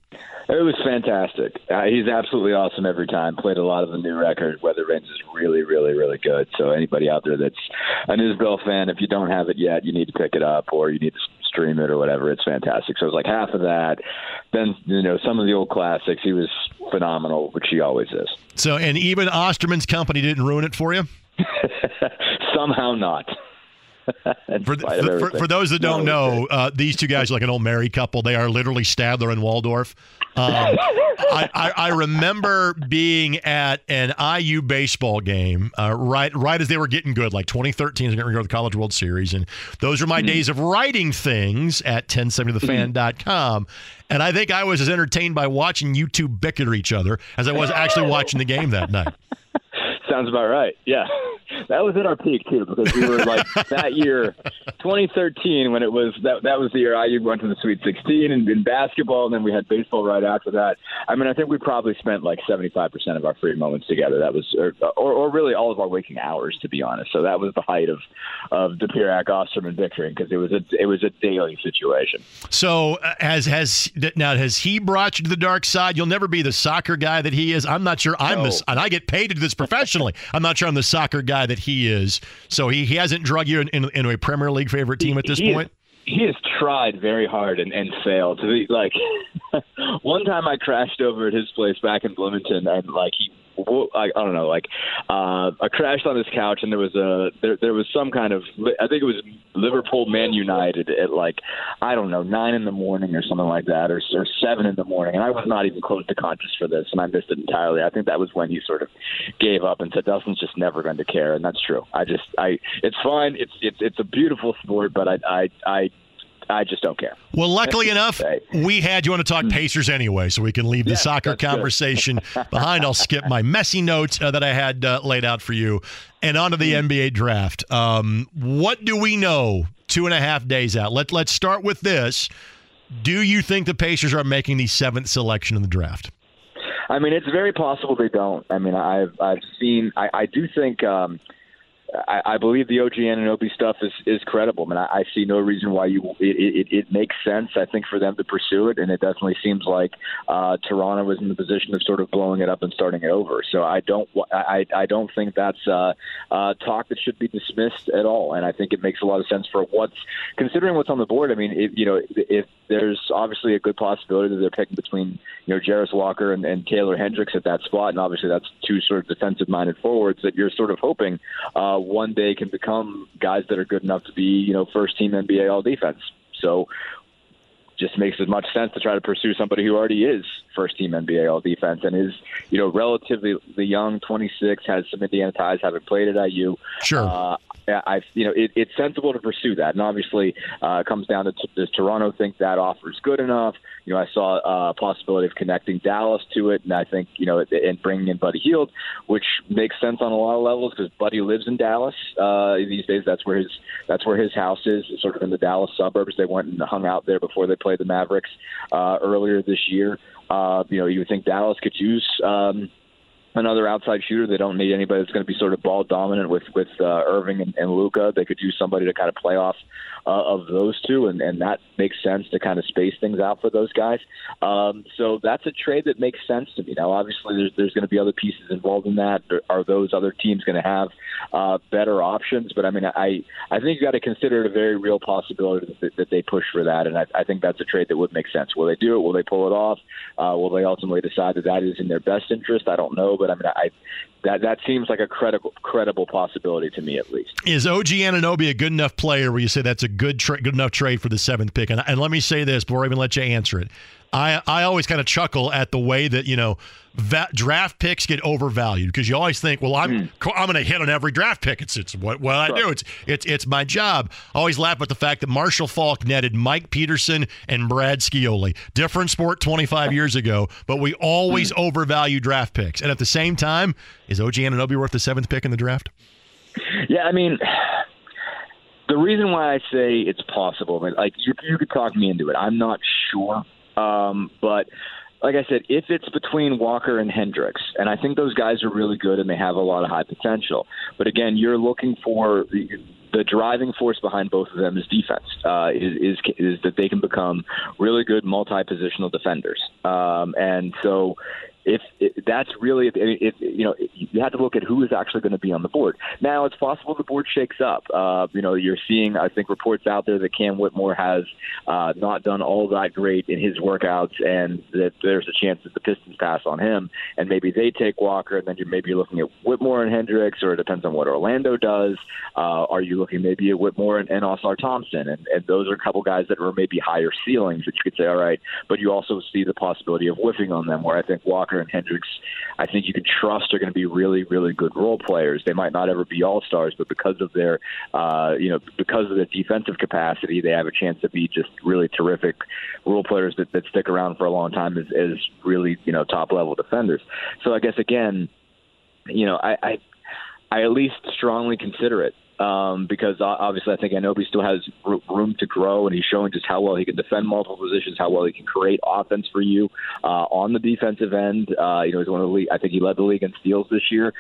It was fantastic. Uh, he's absolutely awesome every time. Played a lot of the new record. Weathervanes is really, really, really good. So anybody out there that's an Isbell fan, if you don't have it yet, you need to pick it up or you need to stream it or whatever. It's fantastic. So it was like half of that. Then you know some of the old classics. He was phenomenal, which he always is. So, and even Osterman's company didn't ruin it for you. Somehow not. For, for, for, those that don't know, uh, these two guys are like an old married couple. They are literally Statler and Waldorf. Um, I, I, I, remember being at an IU baseball game uh, right right as they were getting good, like 2013, I was going to go to the College World Series, and those were my mm-hmm. days of writing things at 1070thefan.com. And I think I was as entertained by watching you two bicker each other as I was actually watching the game that night. Sounds about right. Yeah that was at our peak too because we were like that year, 2013, when it was that that was the year IU went to the Sweet 16 and in basketball, and then we had baseball right after that. I mean, I think we probably spent like 75 percent of our free moments together. That was, or, or, or really all of our waking hours, to be honest. So that was the height of of Dopirak Osterman bickering because it was a it was a daily situation. So uh, has has now has he brought you to the dark side? You'll never be the soccer guy that he is. I'm not sure. I'm no. this, and I get paid to do this professionally. I'm not sure I'm the soccer guy that he is. So he, he hasn't drug you in, in, into a Premier League favorite team at this he point? he has tried very hard and, and failed. To be like, one time I crashed over at his place back in Bloomington, and like he I, I don't know, like uh, I crashed on his couch, and there was a there there was some kind of I think it was Liverpool Man United at like I don't know nine in the morning or something like that, or, or seven in the morning, and I was not even close to conscious for this, and I missed it entirely. I think that was when he sort of gave up and said Dustin's just never going to care, and that's true. I just I it's fine, it's it's it's a beautiful sport, but I I I I just don't care. Well, luckily enough, we had you want to talk mm. Pacers anyway, so we can leave the yeah, soccer conversation behind. I'll skip my messy notes uh, that I had uh, laid out for you and on to the mm. NBA draft. Um, what do we know two and a half days out? Let, let's start with this. Do you think the Pacers are making the seventh selection in the draft? I mean, it's very possible they don't. I mean, I've I've seen. I, I do think. Um, I, I believe the OG Anunoby stuff is is credible. I mean, I, I see no reason why you it, it, it makes sense. I think for them to pursue it, and it definitely seems like uh, Toronto was in the position of sort of blowing it up and starting it over. So I don't I I don't think that's uh, uh, talk that should be dismissed at all. And I think it makes a lot of sense for what's considering what's on the board. I mean, if, you know, if there's obviously a good possibility that they're picking between you know Jarace Walker and, and Taylor Hendricks at that spot, and obviously that's two sort of defensive-minded forwards that you're sort of hoping. Uh, one day can become guys that are good enough to be, you know, first team NBA all defense. So just makes as much sense to try to pursue somebody who already is first team NBA all defense and is, you know, relatively the young, 26, has some Indiana ties, haven't played at IU. Sure. Uh, I, you know, it, it's sensible to pursue that, and obviously, uh, it comes down to t- does Toronto think that offer is good enough? You know, I saw uh, a possibility of connecting Dallas to it, and I think you know, and bringing in Buddy Hield, which makes sense on a lot of levels because Buddy lives in Dallas uh, these days. That's where his that's where his house is, sort of in the Dallas suburbs. They went and hung out there before they played the Mavericks uh, earlier this year. Uh, you know, you would think Dallas could use. Um, another outside shooter. They don't need anybody that's going to be sort of ball dominant with with uh, Irving and, and Luka. They could use somebody to kind of play off uh, of those two, and, and that makes sense to kind of space things out for those guys. Um, so that's a trade that makes sense to me. Now, obviously, there's there's going to be other pieces involved in that. Are those other teams going to have uh, better options? But I mean, I I think you got to consider it a very real possibility that, that they push for that, and I, I think that's a trade that would make sense. Will they do it? Will they pull it off? Uh, will they ultimately decide that that is in their best interest? I don't know, but I mean, I that that seems like a credible credible possibility to me at least. Is OG Anunoby a good enough player where you say that's a good tra- good enough trade for the seventh pick? And, and let me say this before I even let you answer it. I I always kind of chuckle at the way that you know va- draft picks get overvalued because you always think, well, I'm mm. I'm going to hit on every draft pick. It's it's what what sure. I do. It's it's it's my job. I always laugh at the fact that Marshall Faulk netted Mike Peterson and Brad Scioli. Different sport 25 years ago, but we always mm. overvalue draft picks. And at the same time, is OG Anunoby worth the seventh pick in the draft? Yeah, I mean. The reason why I say it's possible, like you, you could talk me into it. I'm not sure um, but like I said, if it's between Walker and Hendricks, and I think those guys are really good and they have a lot of high potential. But again, you're looking for the, driving force behind both of them is defense. Uh, is, is is that they can become really good multi-positional defenders, um, and so if it, that's really it, you know you have to look at who is actually going to be on the board. Now it's possible the board shakes up. Uh, you know you're seeing I think reports out there that Cam Whitmore has uh, not done all that great in his workouts, and that there's a chance that the Pistons pass on him, and maybe they take Walker, and then maybe you're maybe looking at Whitmore and Hendricks, or it depends on what Orlando does. Uh, are you looking maybe at Whitmore and, and Ausar Thompson, and, and those are a couple guys that are maybe higher ceilings that you could say, all right, but you also see the possibility of whiffing on them, where I think Walker Walker and Hendricks, I think you can trust are going to be really, really good role players. They might not ever be all stars, but because of their, uh, you know, because of their defensive capacity, they have a chance to be just really terrific role players that, that stick around for a long time as, as really, you know, top level defenders. So I guess again, you know, I, I I at least strongly consider it um, because obviously I think Anunoby still has room to grow, and he's showing just how well he can defend multiple positions, how well he can create offense for you uh, on the defensive end. Uh, you know, he's one of the league. I think he led the league in steals this year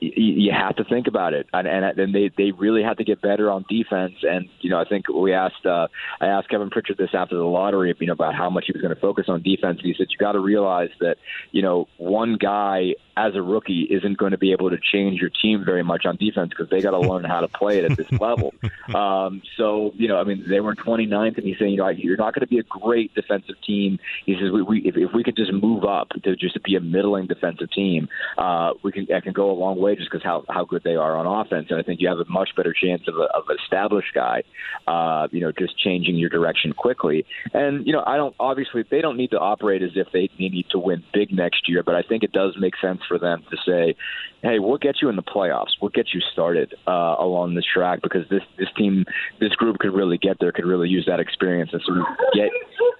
you have to think about it, and and they they really have to get better on defense. And you know, I think we asked uh, I asked Kevin Pritchard this after the lottery, you know, about how much he was going to focus on defense. And he said you got to realize that you know one guy as a rookie isn't going to be able to change your team very much on defense because they got to learn how to play it at this level. Um, so you know, I mean, they were 29th, and he's saying, you know, you're not going to be a great defensive team. He says, we, we if, if we could just move up to just be a middling defensive team, uh, we can that can go a long way just because how how good they are on offense. And I think you have a much better chance of, a, of an established guy, uh, you know, just changing your direction quickly. And you know, I don't obviously they don't need to operate as if they, need to win big next year, but I think it does make sense for them to say, hey, we'll get you in the playoffs. We'll get you started uh, along this track because this this team, this group could really get there. Could really use that experience and sort of get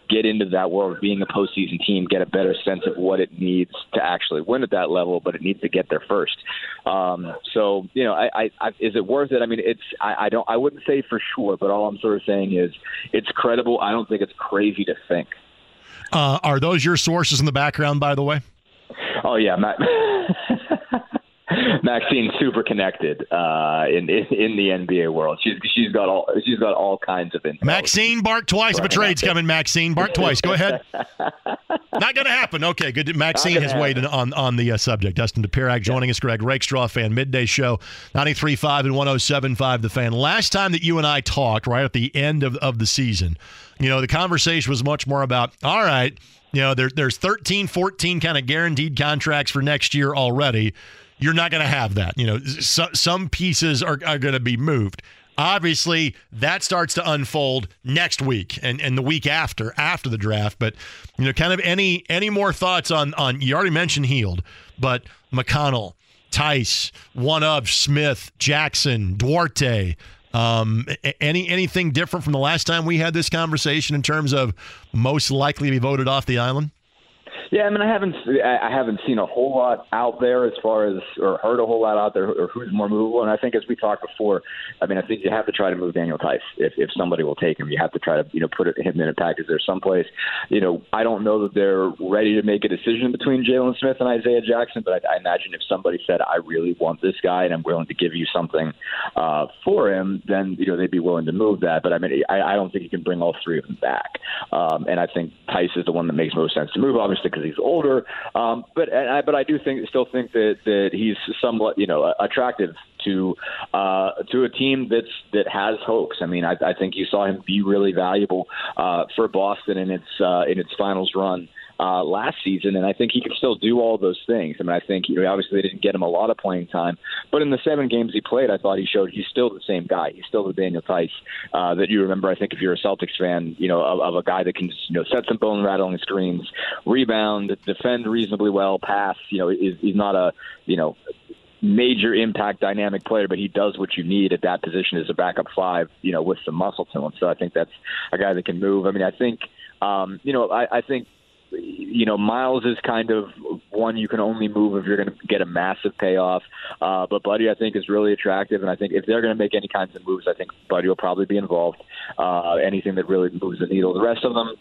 get into that world of being a postseason team, get a better sense of what it needs to actually win at that level, but it needs to get there first. Um, so you know, I, I, I, is it worth it? I mean, it's I, I don't I wouldn't say for sure, but all I'm sort of saying is it's credible. I don't think it's crazy to think. Uh, are those your sources in the background, by the way? Oh yeah, Matt. Maxine's super connected uh, in, in, in the NBA world. She's she's got all she's got all kinds of info. Maxine, bark twice if a trade's coming. Maxine, bark twice. Go ahead. Not going to happen. Okay, good. Maxine has weighed on on the uh, subject. Dustin Dopirak joining yeah. us. Greg Rakestraw, fan midday show, 93.5 and 107.5 The Fan. Last time that you and I talked, right at the end of of the season, you know, the conversation was much more about all right. You know, there, there's 13, 14 kind of guaranteed contracts for next year already you're not going to have that. You know, so, some pieces are, are going to be moved. Obviously, that starts to unfold next week and, and the week after, after the draft. But you know, kind of any any more thoughts on on you already mentioned Hield, but McConnell, Tice, one of Smith, Jackson, Duarte. Um, any anything different from the last time we had this conversation in terms of most likely to be voted off the island? Yeah, I mean, I haven't I haven't seen a whole lot out there as far as or heard a whole lot out there or who's more movable. And I think as we talked before, I mean, I think you have to try to move Daniel Theis if if somebody will take him. You have to try to you know put him in a package there someplace. You know, I don't know that they're ready to make a decision between Jalen Smith and Isaiah Jackson, but I, I imagine if somebody said I really want this guy and I'm willing to give you something uh, for him, then you know they'd be willing to move that. But I mean, I, I don't think you can bring all three of them back. Um, and I think Theis is the one that makes most sense to move, obviously because he's older. Um, but I, but I do think still think that that he's somewhat you know attractive to uh, to a team that's that has hopes. I mean, I, I think you saw him be really valuable uh, for Boston in its uh, in its finals run uh, last season, and I think he can still do all those things. I mean, I think you know, obviously they didn't get him a lot of playing time, but in the seven games he played, I thought he showed he's still the same guy. He's still the Daniel Theis uh, that you remember. I think if you're a Celtics fan, you know, of, of a guy that can you know set some bone rattling screens, rebound, defend reasonably well, pass. You know, is he's not a you know major impact dynamic player, but he does what you need at that position as a backup five, you know, with some muscle to him. So I think that's a guy that can move. I mean, I think, um, you know, I, I think you know, Miles is kind of one you can only move if you're going to get a massive payoff. Uh, but Buddy, I think, is really attractive, and I think if they're going to make any kinds of moves, I think Buddy will probably be involved. Uh, anything that really moves the needle. The rest of them,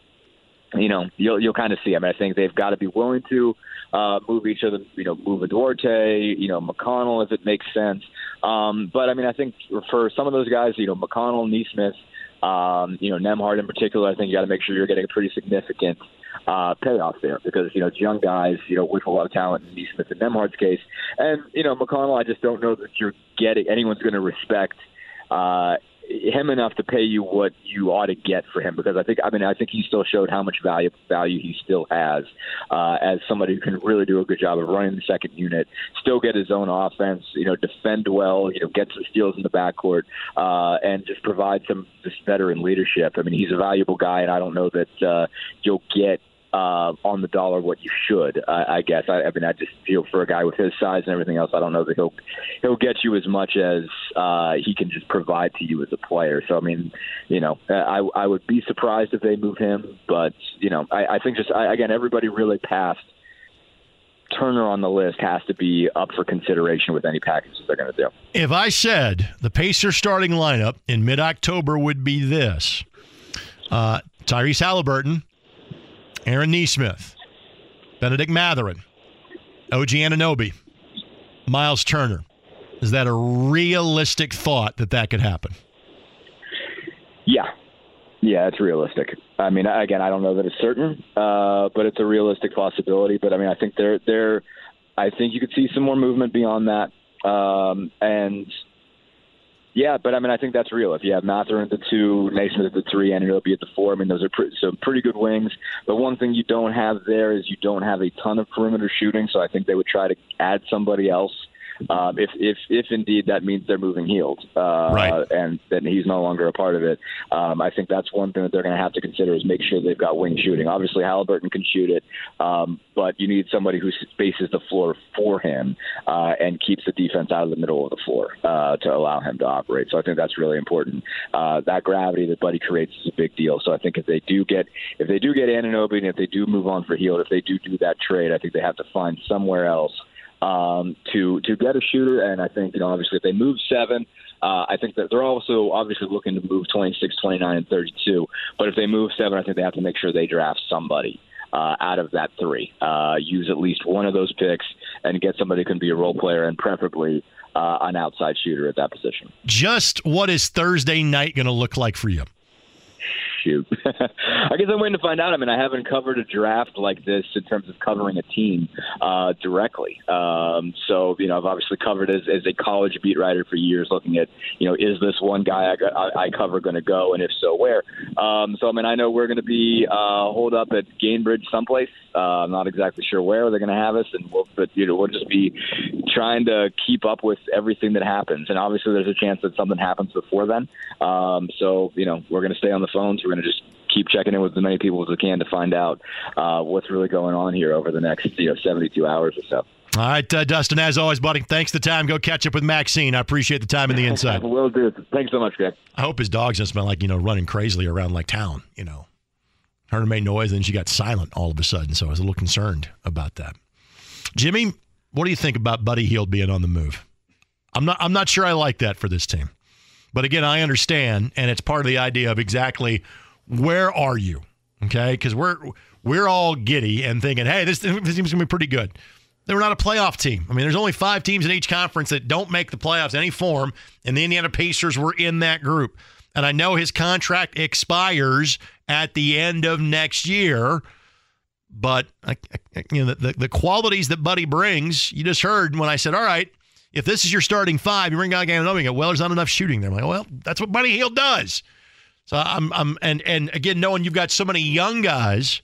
you know, you'll you'll kind of see. I mean, I think they've got to be willing to uh, move each other. You know, move a Duarte, you know, McConnell if it makes sense. Um, but I mean, I think for some of those guys, you know, McConnell, Nesmith, um, you know, Nembhard in particular, I think you got to make sure you're getting a pretty significant uh, payoff there because you know it's young guys, you know, with a lot of talent in Nesmith and Nembhard's case, and you know McConnell. I just don't know that you're getting anyone's going to respect uh, him enough to pay you what you ought to get for him because I think I mean I think he still showed how much value value he still has uh, as somebody who can really do a good job of running the second unit, still get his own offense, you know, defend well, you know, get some steals in the backcourt, uh, and just provide some just veteran leadership. I mean, he's a valuable guy, and I don't know that uh, you'll get uh, on the dollar what you should. I, I guess. I, I mean, I just feel for a guy with his size and everything else. I don't know that he'll he'll get you as much as uh, he can just provide to you as a player. So I mean, you know, I I would be surprised if they move him, but you know, I, I think just I, again, everybody really passed. Turner on the list has to be up for consideration with any packages they're going to do. If I said the Pacer starting lineup in mid October would be this uh, Tyrese Haliburton, Aaron Nesmith, Bennedict Mathurin, OG Anunoby, Miles Turner. Is that a realistic thought that that could happen? Yeah. Yeah, it's realistic. I mean, again, I don't know that it's certain, uh, but it's a realistic possibility. But I mean, I think there, there, I think you could see some more movement beyond that. Um, and yeah, but I mean, I think that's real. If you have Mather at the two, Nesmith at the three, and it'll be at the four. I mean, those are pre- some pretty good wings. The one thing you don't have there is you don't have a ton of perimeter shooting, so I think they would try to add somebody else um, if if if indeed that means they're moving Hield, uh, right. and then he's no longer a part of it. Um, I think that's one thing that they're going to have to consider is make sure they've got wing shooting. Obviously, Haliburton can shoot it, um, but you need somebody who spaces the floor for him uh, and keeps the defense out of the middle of the floor uh, to allow him to operate. So I think that's really important. Uh, that gravity that Buddy creates is a big deal. So I think if they do get if they do get Anunoby and if they do move on for Hield, if they do do that trade, I think they have to find somewhere else um, to to get a shooter. And I think you know obviously if they move seven. Uh, I think that they're also obviously looking to move 26, 29, and 32. But if they move seven, I think they have to make sure they draft somebody uh, out of that three. Uh, use at least one of those picks and get somebody who can be a role player and preferably uh, an outside shooter at that position. Just what is Thursday night going to look like for you? Shoot. I guess I'm waiting to find out. I mean, I haven't covered a draft like this in terms of covering a team uh, directly. Um, so, you know, I've obviously covered as, as a college beat writer for years, looking at, you know, is this one guy I, I, I cover going to go, and if so, where? Um, so, I mean, I know we're going to be uh, holed up at Gainbridge someplace. Uh, I'm not exactly sure where they're going to have us, and we'll, but you know, we'll just be trying to keep up with everything that happens. And obviously, there's a chance that something happens before then. Um, so, you know, we're going to stay on the phones. We're going to just keep checking in with as many people as we can to find out uh, what's really going on here over the next you know 72 hours or so. All right, uh, Dustin, as always, buddy, thanks the time. Go catch up with Maxine. I appreciate the time and the insight. Will do. Thanks so much, Greg. I hope his dog's not smell like, you know, running crazily around like town, you know. Heard her make noise, and then she got silent all of a sudden, so I was a little concerned about that. Jimmy, what do you think about Buddy Hield being on the move? I'm not I'm not sure I like that for this team. But again, I understand, and it's part of the idea of exactly where are you? Okay, because we're we're all giddy and thinking, hey, this, this team's gonna be pretty good. They were not a playoff team. I mean, there's only five teams in each conference that don't make the playoffs in any form, and the Indiana Pacers were in that group. And I know his contract expires at the end of next year, but you know the, the qualities that Buddy brings, you just heard when I said, all right, if this is your starting five, you bring out game and well, there's not enough shooting there. I'm like, well, that's what Buddy Hield does. So I'm, I'm, and and again, knowing you've got so many young guys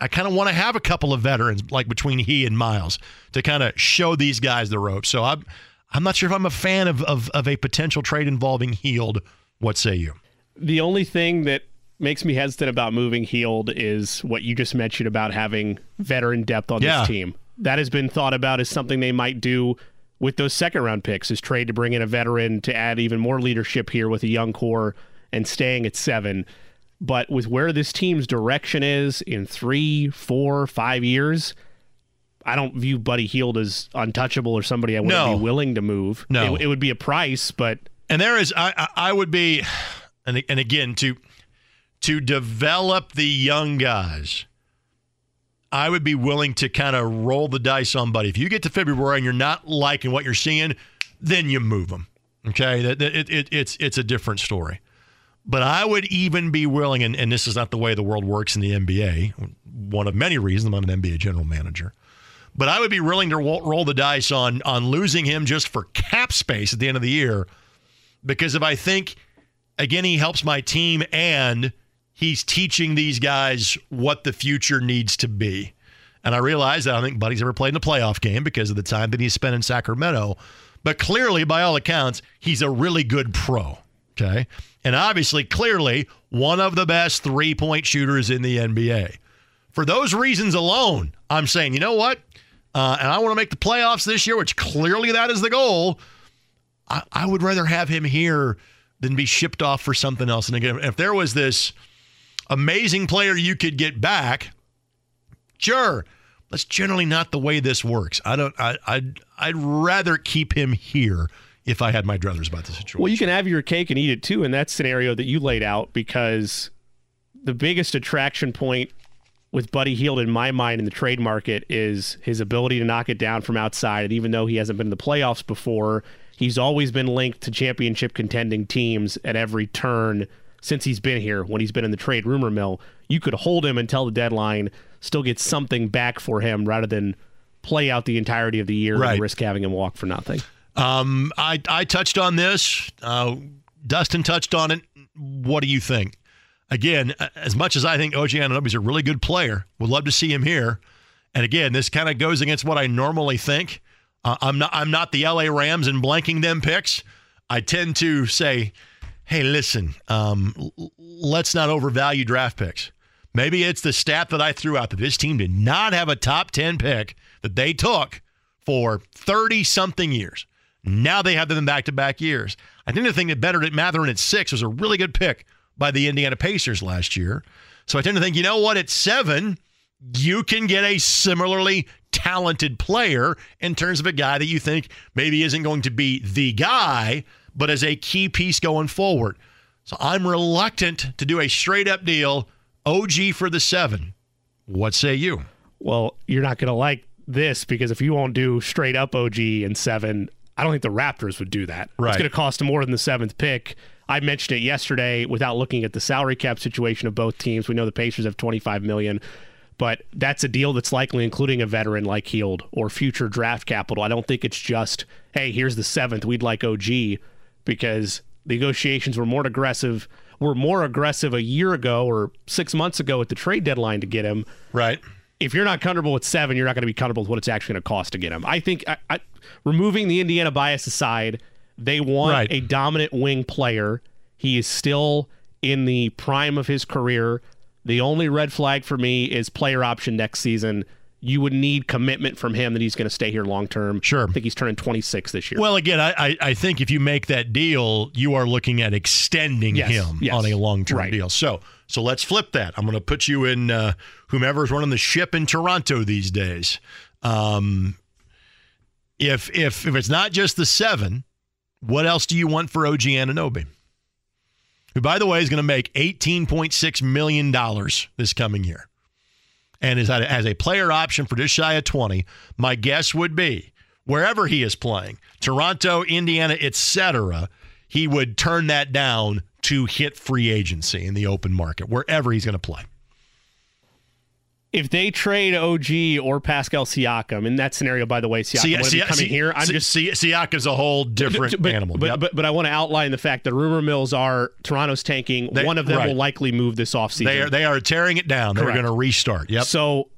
I kind of want to have a couple of veterans like between he and Miles to kind of show these guys the ropes. So I'm I'm not sure if I'm a fan of, of, of a potential trade involving Hield. What say you? The only thing that makes me hesitant about moving Hield is what you just mentioned about having veteran depth on Yeah. this team. That has been thought about as something they might do with those second round picks is trade to bring in a veteran to add even more leadership here with a young core and staying at seven. But with where this team's direction is in three, four, five years, I don't view Buddy Hield as untouchable or somebody I wouldn't No. be willing to move. No. It, it would be a price, but And there is I I would be and and again to to develop the young guys. I would be willing to kind of roll the dice on Buddy. If you get to February and you're not liking what you're seeing, then you move them. Okay, that, that- it, it, it's it's a different story. But I would even be willing, and, and this is not the way the world works in the NBA. One of many reasons I'm an NBA general manager. But I would be willing to roll, roll the dice on on losing him just for cap space at the end of the year, because if I think again he helps my team and he's teaching these guys what the future needs to be. And I realize that I don't think Buddy's ever played in a playoff game because of the time that he spent in Sacramento. But clearly, by all accounts, he's a really good pro. Okay. And obviously, clearly, one of the best three point shooters in the NBA. For those reasons alone, I'm saying, you know what? Uh, and I want to make the playoffs this year, which clearly that is the goal. I, I would rather have him here than be shipped off for something else. And again, if there was this amazing player you could get back, sure. That's generally not the way this works. I don't. I, I'd I'd rather keep him here if I had my druthers about the situation. Well, you can have your cake and eat it too in that scenario that you laid out because the biggest attraction point with Buddy Hield in my mind in the trade market is his ability to knock it down from outside. And even though he hasn't been in the playoffs before, he's always been linked to championship contending teams at every turn since he's been here. When he's been in the trade rumor mill, you could hold him until the deadline, still get something back for him rather than play out the entirety of the year Right. and risk having him walk for nothing. Um, I I touched on this. Uh, Dustin touched on it. What do you think? Again, as much as I think OG Anunoby's a really good player, would love to see him here. And again, this kind of goes against what I normally think. Uh, I'm not I'm not the LA Rams and blanking them picks. I tend to say, hey, listen, um, let's not overvalue draft picks. Maybe it's the stat that I threw out that this team did not have a top 10 pick that they took for 30 something years. Now they have them in back to back years. I think the thing that Bennedict Mathurin at six was a really good pick by the Indiana Pacers last year. So I tend to think, you know what, at seven, you can get a similarly talented player in terms of a guy that you think maybe isn't going to be the guy, but as a key piece going forward. So I'm reluctant to do a straight up deal, OG for the seven. What say you? Well, you're not going to like this because if you won't do straight up OG and seven, I don't think the Raptors would do that. Right. It's going to cost them more than the seventh pick. I mentioned it yesterday without looking at the salary cap situation of both teams. We know the Pacers have 25 million, but that's a deal that's likely including a veteran like Hield or future draft capital. I don't think it's just, hey, here's the seventh. We'd like OG because negotiations were more aggressive. Were more aggressive a year ago or six months ago at the trade deadline to get him Right. If you're not comfortable with seven, you're not going to be comfortable with what it's actually going to cost to get him. I think I, I, removing the Indiana bias aside, they want Right. a dominant wing player. He is still in the prime of his career. The only red flag for me is player option next season. you would need commitment from him that he's going to stay here long term. Sure. I think he's turning 26 this year. Well, again, I, I, I think if you make that deal, you are looking at extending Yes, him yes. on a long term Right. deal. So so let's flip that. I'm going to put you in uh, whomever's running the ship in Toronto these days. Um, if if if it's not just the seven, what else do you want for OG Anunoby? Who, by the way, is going to make $18.6 million this coming year and is at a, a player option for just shy of 20. My guess would be wherever he is playing, Toronto, Indiana, etc., he would turn that down to hit free agency in the open market, wherever he's going to play. if they trade OG or Pascal Siakam in that scenario, by the way, Siakam would see, coming here. I'm just Siakam's a whole different but, animal. But, Yep. but, but I want to outline the fact that rumor mills are Toronto's tanking. They- One of them right. will likely move this offseason. they are they are tearing it down. They're going to restart. Yep. So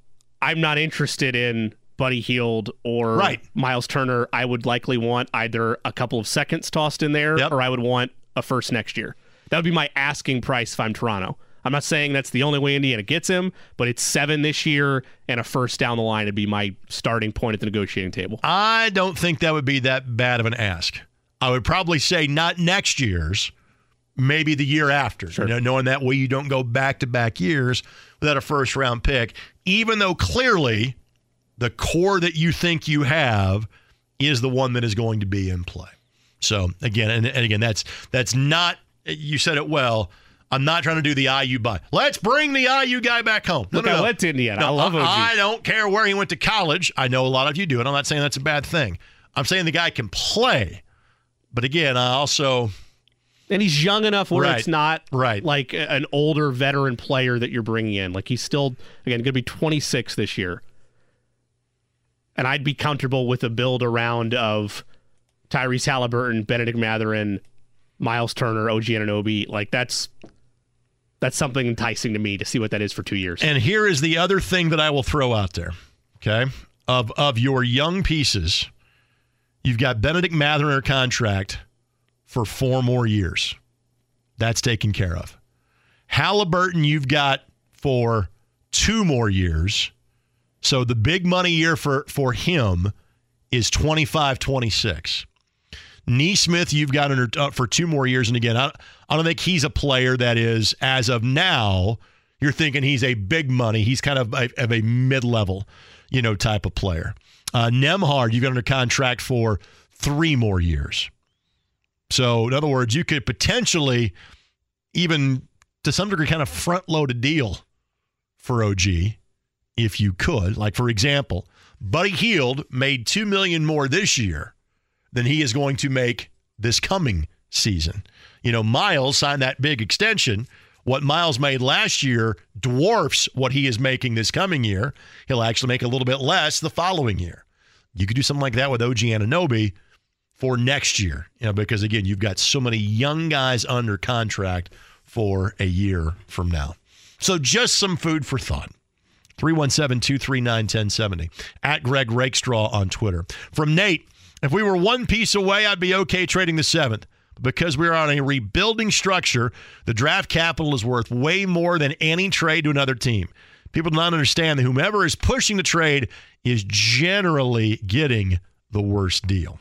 I'm not interested in Buddy Hield or Right. Miles Turner. I would likely want either a couple of seconds tossed in there Yep. or I would want a first next year. That would be my asking price if I'm Toronto. I'm not saying that's the only way Indiana gets him, but it's seven this year and a first down the line would be my starting point at the negotiating table. I don't think that would be that bad of an ask. I would probably say not next year's, maybe the year after. You know, knowing that way you don't go back to back years without a first round pick, even though clearly the core that you think you have is the one that is going to be in play. So again, and, and again, that's that's not you said it well. I'm not trying to do the IU buy. Let's bring the IU guy back home. No, Look, no, I went to Indiana. No, I love OG. I don't care where he went to college. I know a lot of you do, and I'm not saying that's a bad thing. I'm saying the guy can play. But again, I also and he's young enough where Right. it's not Right. like an older veteran player that you're bringing in. Like he's still again going to be 26 this year, and I'd be comfortable with a build around of Tyrese Haliburton, Bennedict Mathurin, Miles Turner, OG Anunoby. Like that's that's something enticing to me to see what that is for two years. And here is the other thing that I will throw out there. Okay. Of of your young pieces, you've got Benedict Mather under contract for four more years. That's taken care of. Haliburton, you've got for two more years. So the big money year for, for him is 25 26. Nesmith, you've got under, uh, for two more years. And again, I, I don't think he's a player that is, as of now, you're thinking he's a big money. He's kind of a, of a mid level, you know, type of player. Uh, Nembhard, you've got under contract for three more years. So, in other words, you could potentially even to some degree kind of front load a deal for OG if you could. Like, for example, Buddy Hield made 2 million more this year than he is going to make this coming season. You know, Miles signed that big extension. What Miles made last year dwarfs what he is making this coming year. He'll actually make a little bit less the following year. You could do something like that with OG Anunoby for next year, you know, because again, you've got so many young guys under contract for a year from now. So just some food for thought. 317 239 1070. At Greg Rakestraw on Twitter. From Nate, if we were one piece away, I'd be okay trading the seventh. Because we're on a rebuilding structure, the draft capital is worth way more than any trade to another team. People do not understand that whomever is pushing the trade is generally getting the worst deal.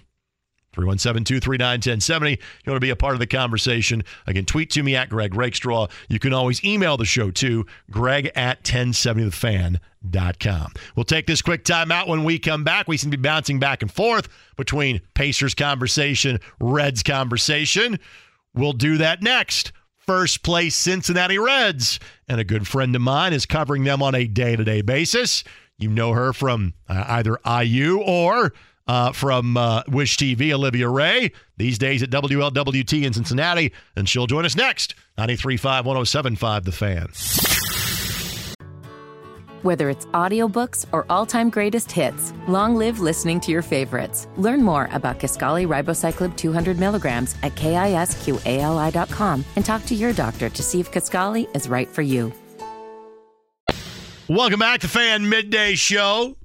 317-239-1070. You want to be a part of the conversation, again, tweet to me at Greg Rakestraw. You can always email the show to greg at 1070thefan.com. We'll take this quick time out when we come back. We seem to be bouncing back and forth between Pacers conversation, Reds conversation. We'll do that next. First place Cincinnati Reds. And a good friend of mine is covering them on a day to day basis. You know her from uh, either IU or uh, from uh, Wish TV, Olivia Ray, these days at WLWT in Cincinnati. And she'll join us next. 93.5, 107.5, The Fan. Whether it's audiobooks or all-time greatest hits, long live listening to your favorites. Learn more about Kisqali ribociclib 200 milligrams at kisqali.com and talk to your doctor to see if Kisqali is right for you. Welcome back to Fan Midday Show.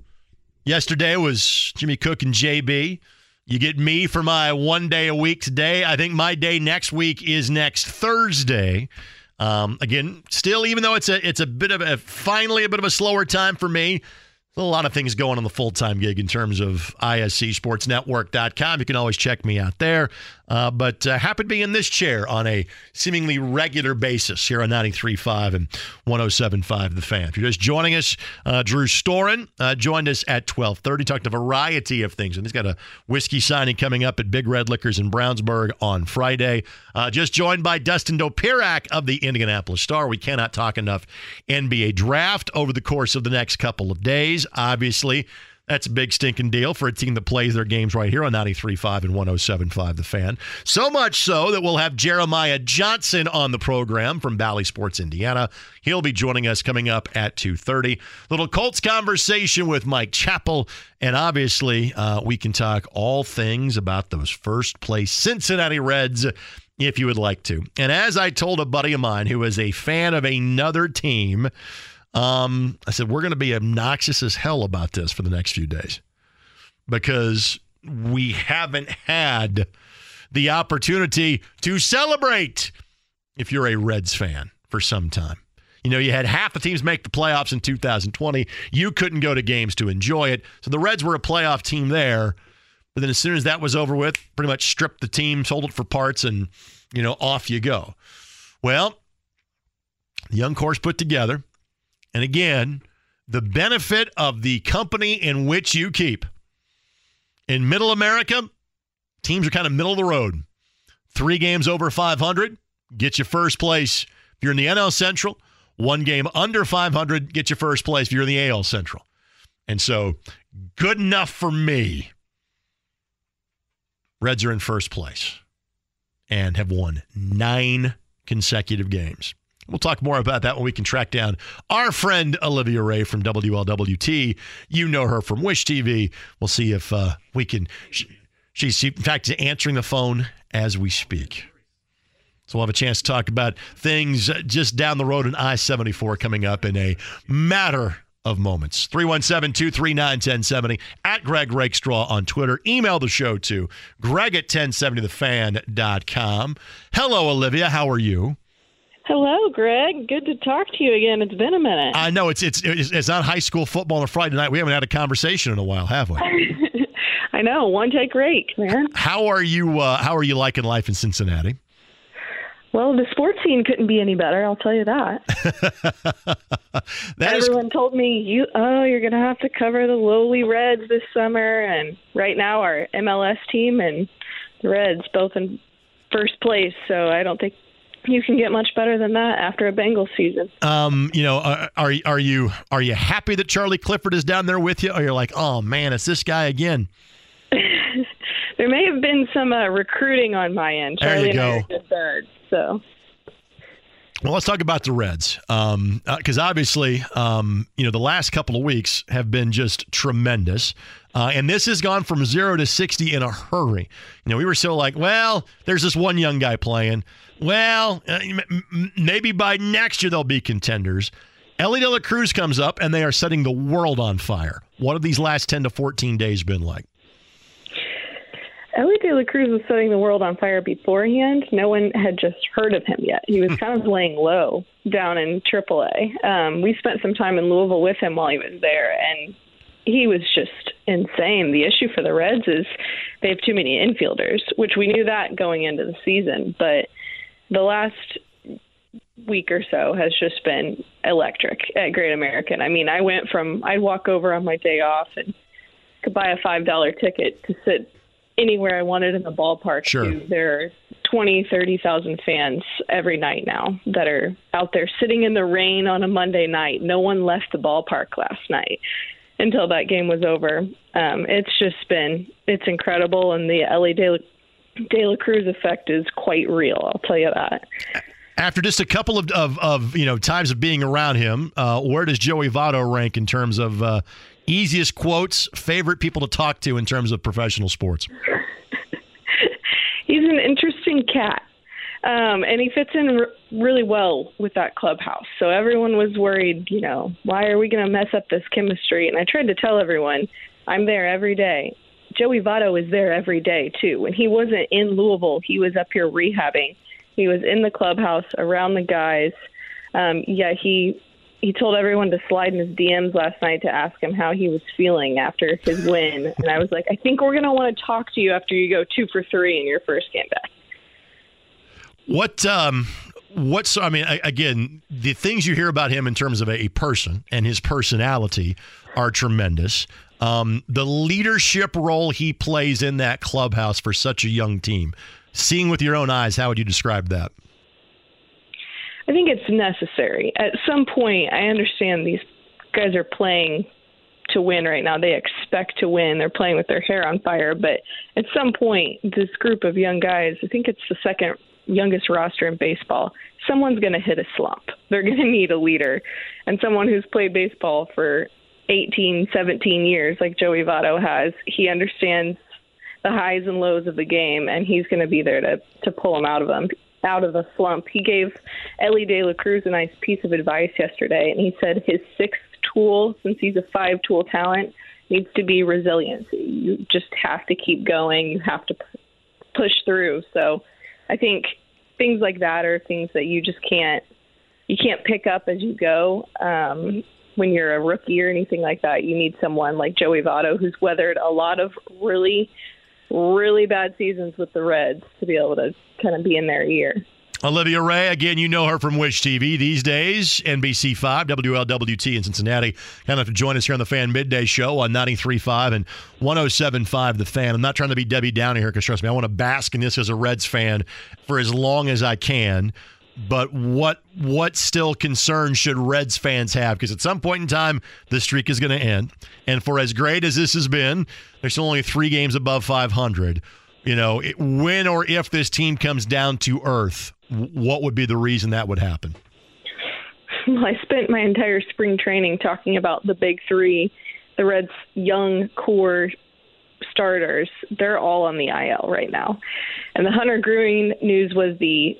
Yesterday was Jimmy Cook and JB. You get me for my one day a week today. I think my day next week is next Thursday. Um, again, still, even though it's a it's a bit of a finally a bit of a slower time for me, a lot of things going on the full time gig in terms of ISCSportsNetwork.com. You can always check me out there. Uh, but uh, happy to be in this chair on a seemingly regular basis here on 93.5 and 107.5 The Fan. If you're just joining us, uh, Drew Storen uh, joined us at 12.30, talked a variety of things. And he's got a whiskey signing coming up at Big Red Liquors in Brownsburg on Friday. Uh, just joined by Dustin Dopirak of the Indianapolis Star. We cannot talk enough NBA draft over the course of the next couple of days. Obviously, that's a big stinking deal for a team that plays their games right here on 93.5 and 107.5 The Fan. So much so that we'll have Jeremiah Johnson on the program from Bally Sports Indiana. He'll be joining us coming up at 2.30. Little Colts conversation with Mike Chappell. And obviously, uh, we can talk all things about those first place Cincinnati Reds if you would like to. And as I told a buddy of mine who is a fan of another team – um, I said, we're going to be obnoxious as hell about this for the next few days because we haven't had the opportunity to celebrate if you're a Reds fan for some time. You know, you had half the teams make the playoffs in 2020. You couldn't go to games to enjoy it. So the Reds were a playoff team there. But then as soon as that was over with, pretty much stripped the team, sold it for parts, and, you know, off you go. Well, the young course put together and again, the benefit of the company in which you keep. In middle America, teams are kind of middle of the road. Three games over 500, get you first place. If you're in the NL Central, one game under 500, get you first place if you're in the AL Central. And so, good enough for me. Reds are in first place and have won nine consecutive games. We'll talk more about that when we can track down our friend Olivia Ray from WLWT. You know her from Wish TV. We'll see if uh, we can. She, she's, in fact, answering the phone as we speak. So we'll have a chance to talk about things just down the road in I 74 coming up in a matter of moments. 317 239 1070 at Greg Rakestraw on Twitter. Email the show to greg at 1070thefan.com. Hello, Olivia. How are you? Hello, Greg. Good to talk to you again. It's been a minute. I know it's it's it's not high school football on a Friday night. We haven't had a conversation in a while, have we? I know. One take break, man. How are you? Uh, how are you liking life in Cincinnati? Well, the sports scene couldn't be any better. I'll tell you that. that Everyone is... told me you. Oh, you're going to have to cover the lowly Reds this summer, and right now our MLS team and the Reds both in first place. So I don't think you can get much better than that after a Bengals season. Um, you know, are, are are you are you happy that Charlie Clifford is down there with you, or you're like, oh man, it's this guy again? there may have been some uh, recruiting on my end. Charlie there you go. birds, so. Well, let's talk about the Reds, because um, uh, obviously, um, you know, the last couple of weeks have been just tremendous. Uh, and this has gone from zero to 60 in a hurry. You know, we were so like, well, there's this one young guy playing. Well, uh, maybe by next year they'll be contenders. Elly De La Cruz comes up and they are setting the world on fire. What have these last 10 to 14 days been like? Elly De La Cruz was setting the world on fire beforehand. No one had just heard of him yet. He was kind of laying low down in AAA. Um, we spent some time in Louisville with him while he was there, and he was just insane. The issue for the Reds is they have too many infielders, which we knew that going into the season, but the last week or so has just been electric at Great American. I mean, I went from I'd walk over on my day off and could buy a five dollar ticket to sit anywhere I wanted in the ballpark. Sure. To, there are twenty, thirty thousand fans every night now that are out there sitting in the rain on a Monday night. No one left the ballpark last night until that game was over. Um, it's just been it's incredible, and the Elly De La, De La Cruz effect is quite real. I'll tell you that. After just a couple of, of, of you know times of being around him, uh, where does Joey Votto rank in terms of uh, easiest quotes, favorite people to talk to in terms of professional sports? He's an interesting cat. Um, and he fits in r- really well with that clubhouse. So everyone was worried, you know, why are we going to mess up this chemistry? And I tried to tell everyone, I'm there every day. Joey Votto is there every day too. When he wasn't in Louisville, he was up here rehabbing. He was in the clubhouse around the guys. Um, yeah, he he told everyone to slide in his DMs last night to ask him how he was feeling after his win, and I was like, I think we're gonna want to talk to you after you go two for three in your first game back. What um what's I mean again the things you hear about him in terms of a, a person and his personality are tremendous. Um, the leadership role he plays in that clubhouse for such a young team, seeing with your own eyes, how would you describe that? I think it's necessary. At some point, I understand these guys are playing to win right now. They expect to win. They're playing with their hair on fire. But at some point, this group of young guys, I think it's the second youngest roster in baseball, someone's going to hit a slump. They're going to need a leader. And someone who's played baseball for 18, 17 years, like Joey Votto has, he understands the highs and lows of the game, and he's going to be there to, to pull them out of them out of the slump. He gave Elly De La Cruz a nice piece of advice yesterday, and he said his sixth tool, since he's a five tool talent, needs to be resiliency. You just have to keep going. You have to push through. So I think things like that are things that you just can't you can't pick up as you go. Um, when you're a rookie or anything like that, you need someone like Joey Votto who's weathered a lot of really, really bad seasons with the Reds to be able to kind of be in their ear. Olivia Ray, again, you know her from Wish TV these days, NBC5, WLWT in Cincinnati. Kind of to join us here on the Fan Midday Show on 93.5 and 107.5 The Fan. I'm not trying to be Debbie Downer here because, trust me, I want to bask in this as a Reds fan for as long as I can. But what what still concerns should Reds fans have? Because at some point in time, the streak is going to end. And for as great as this has been, there's still only three games above 500 you know, it, when or if this team comes down to earth, what would be the reason that would happen? Well, I spent my entire spring training talking about the big three, the Reds' young core starters. They're all on the IL right now. And the Hunter Greene news was the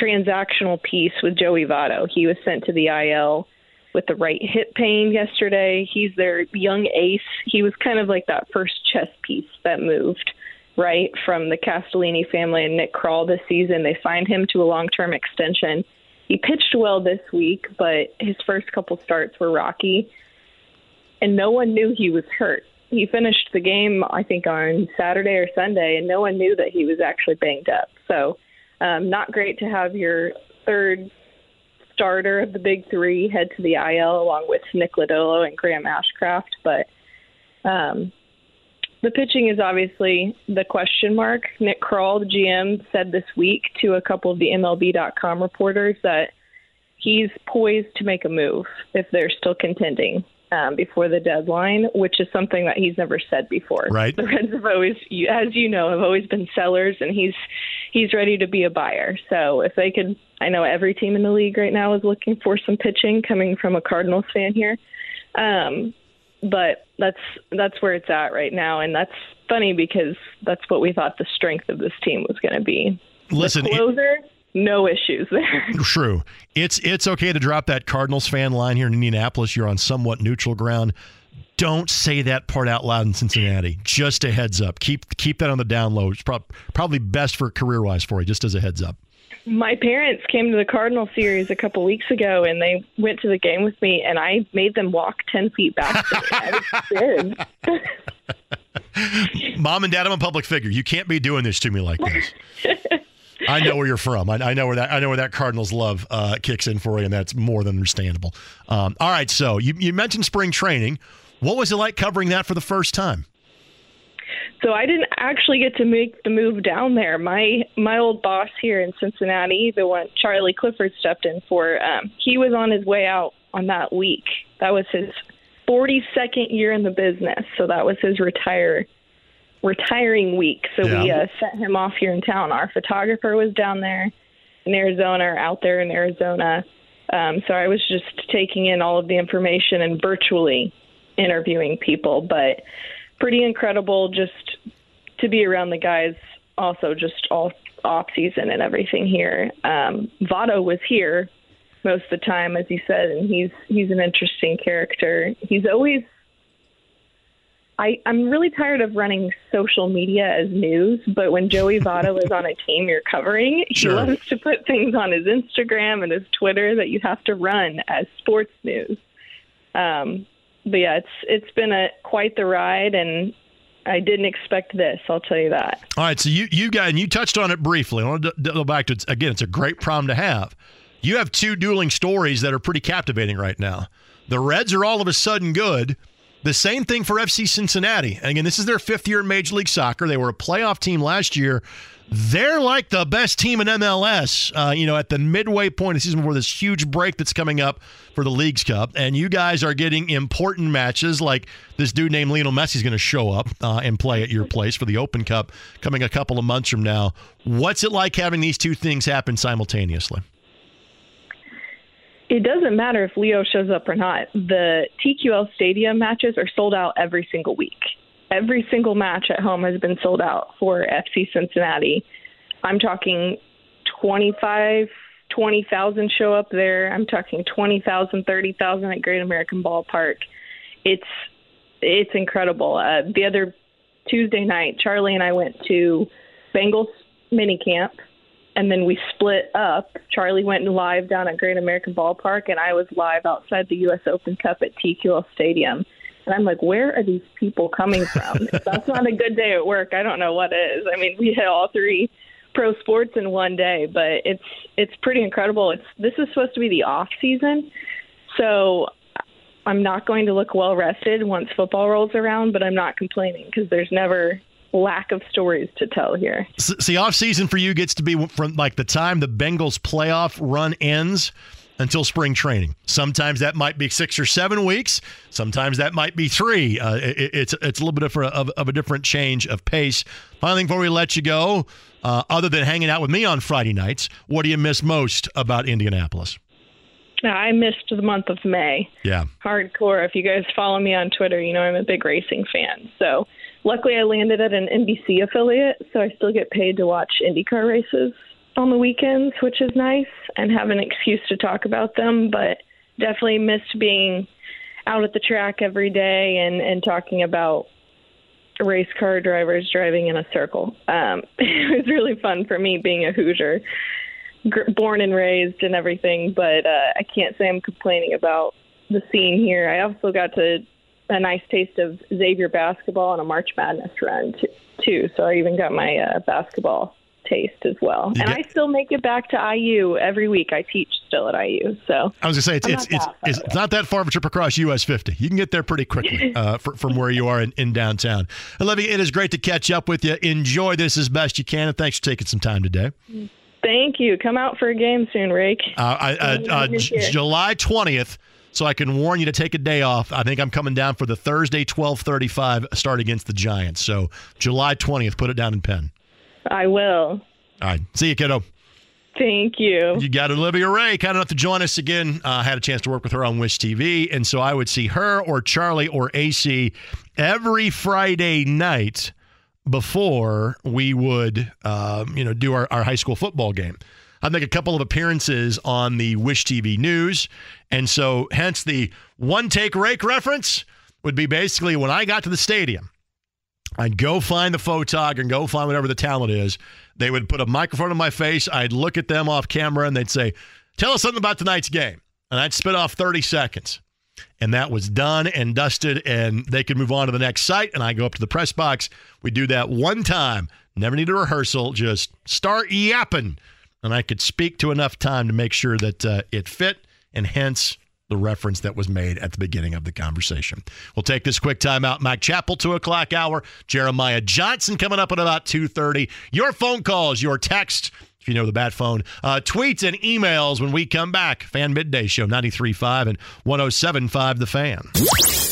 transactional piece with Joey Votto. He was sent to the IL with the right hip pain yesterday. He's their young ace. He was kind of like that first chess piece that moved right from the Castellini family and Nick Krall this season. They signed him to a long-term extension. He pitched well this week, but his first couple starts were rocky, and no one knew he was hurt. He finished the game, I think, on Saturday or Sunday, and no one knew that he was actually banged up. So, um, not great to have your third starter of the big three head to the IL along with Nick Lodolo and Graham Ashcraft, but um, the pitching is obviously the question mark. Nick Krall, the GM, said this week to a couple of the MLB.com reporters that he's poised to make a move if they're still contending um, before the deadline, which is something that he's never said before. Right. The Reds have always, as you know, have always been sellers, and he's he's ready to be a buyer. So if they could, I know every team in the league right now is looking for some pitching coming from a Cardinals fan here. Um, but that's that's where it's at right now, and that's funny because that's what we thought the strength of this team was going to be. Listen, the it- closer, no issues there. True. It's it's okay to drop that Cardinals fan line here in Indianapolis. You're on somewhat neutral ground. Don't say that part out loud in Cincinnati. Just a heads up. Keep keep that on the down low. It's prob- probably best for career wise for you. Just as a heads up. My parents came to the Cardinal series a couple weeks ago, and they went to the game with me, and I made them walk ten feet back. Mom and Dad, I'm a public figure. You can't be doing this to me like this. I know where you're from. I, I know where that I know where that Cardinals love uh, kicks in for you, and that's more than understandable. Um, all right, so you, you mentioned spring training. What was it like covering that for the first time? So I didn't actually get to make the move down there. My my old boss here in Cincinnati, the one Charlie Clifford stepped in for, um, he was on his way out on that week. That was his 42nd year in the business, so that was his retire retiring week. So we uh, sent him off here in town. Our photographer was down there in Arizona, or out there in Arizona. Um, so I was just taking in all of the information and virtually interviewing people, but pretty incredible just to be around the guys. Also, just all off season and everything here. Um, Votto was here most of the time, as you said, and he's he's an interesting character. He's always I, I'm really tired of running social media as news, but when Joey Votto is on a team you're covering, Sure. he loves to put things on his Instagram and his Twitter that you have to run as sports news. Um, but yeah, it's it's been a quite the ride, and I didn't expect this. I'll tell you that. All right, so you you got and you touched on it briefly. I want to go back to it again. It's a great problem to have. You have two dueling stories that are pretty captivating right now. The Reds are all of a sudden good. The same thing for FC Cincinnati. And again, this is their fifth year in Major League Soccer. They were a playoff team last year. They're like the best team in MLS, uh, you know, at the midway point of the season before this huge break that's coming up for the Leagues Cup. And you guys are getting important matches like this dude named Lionel Messi is going to show up uh, and play at your place for the Open Cup coming a couple of months from now. What's it like having these two things happen simultaneously? It doesn't matter if Leo shows up or not. The TQL Stadium matches are sold out every single week. Every single match at home has been sold out for FC Cincinnati. I'm talking 25, 20,000 show up there. I'm talking 20,000, 30,000 at Great American Ballpark. It's it's incredible. Uh, the other Tuesday night, Charlie and I went to Bengals mini camp, and then we split up. Charlie went live down at Great American Ballpark, and I was live outside the U.S. Open Cup at TQL Stadium. And I'm like, where are these people coming from? if that's not a good day at work. I don't know what is. I mean, we hit all three pro sports in one day, but it's it's pretty incredible. It's this is supposed to be the off season, so I'm not going to look well rested once football rolls around. But I'm not complaining because there's never lack of stories to tell here. See, off season for you gets to be from like the time the Bengals playoff run ends until spring training. Sometimes that might be six or seven weeks. Sometimes that might be three. Uh, it, it's it's a little bit of a, of, of a different change of pace. Final thing before we let you go, uh, other than hanging out with me on Friday nights, what do you miss most about Indianapolis? I missed the month of May. Yeah. hardcore. If you guys follow me on Twitter, you know I'm a big racing fan. So luckily I landed at an NBC affiliate, so I still get paid to watch IndyCar races on the weekends, which is nice, and have an excuse to talk about them. But definitely missed being out at the track every day and and talking about race car drivers driving in a circle. Um, it was really fun for me being a Hoosier, gr- born and raised and everything. But uh, I can't say I'm complaining about the scene here. I also got to a nice taste of Xavier basketball on a March Madness run t- too. So I even got my uh, basketball taste as well. You and get- I still make it back to IU every week. I teach still at IU. So I was gonna say it's I'm it's not it's, that far it's, it's not that far of a trip across US 50. You can get there pretty quickly uh, fr- from where you are in, in downtown. Olivia, it is great to catch up with you. Enjoy this as best you can, and thanks for taking some time today. thank you. Come out for a game soon, Rake. Uh, I, uh, uh, J- July 20th, so I can warn you to take a day off. I think I'm coming down for the Thursday 12:35 start against the Giants. So July 20th, put it down in pen. I will. All right, see you, kiddo. Thank you. You got Olivia Ray kind enough to join us again. Uh, I had a chance to work with her on Wish TV, and so I would see her or Charlie or AC every Friday night before we would, um, you know, do our, our high school football game. I'd make a couple of appearances on the Wish TV news, and so hence the one take rake reference would be basically when I got to the stadium. I'd go find the photog and go find whatever the talent is. They would put a microphone in my face. I'd look at them off camera and they'd say, Tell us something about tonight's game. And I'd spit off 30 seconds. And that was done and dusted, and they could move on to the next site. And I go up to the press box. We do that one time. Never need a rehearsal. Just start yapping. And I could speak to enough time to make sure that uh, it fit, and hence the reference that was made at the beginning of the conversation. We'll take this quick time out. Mike Chappell, two o'clock hour. Jeremiah Johnson coming up at about two thirty. Your phone calls, your text, if you know the bat phone, uh, tweets and emails when we come back. Fan Midday Show 93.5 and 107.5 The Fan.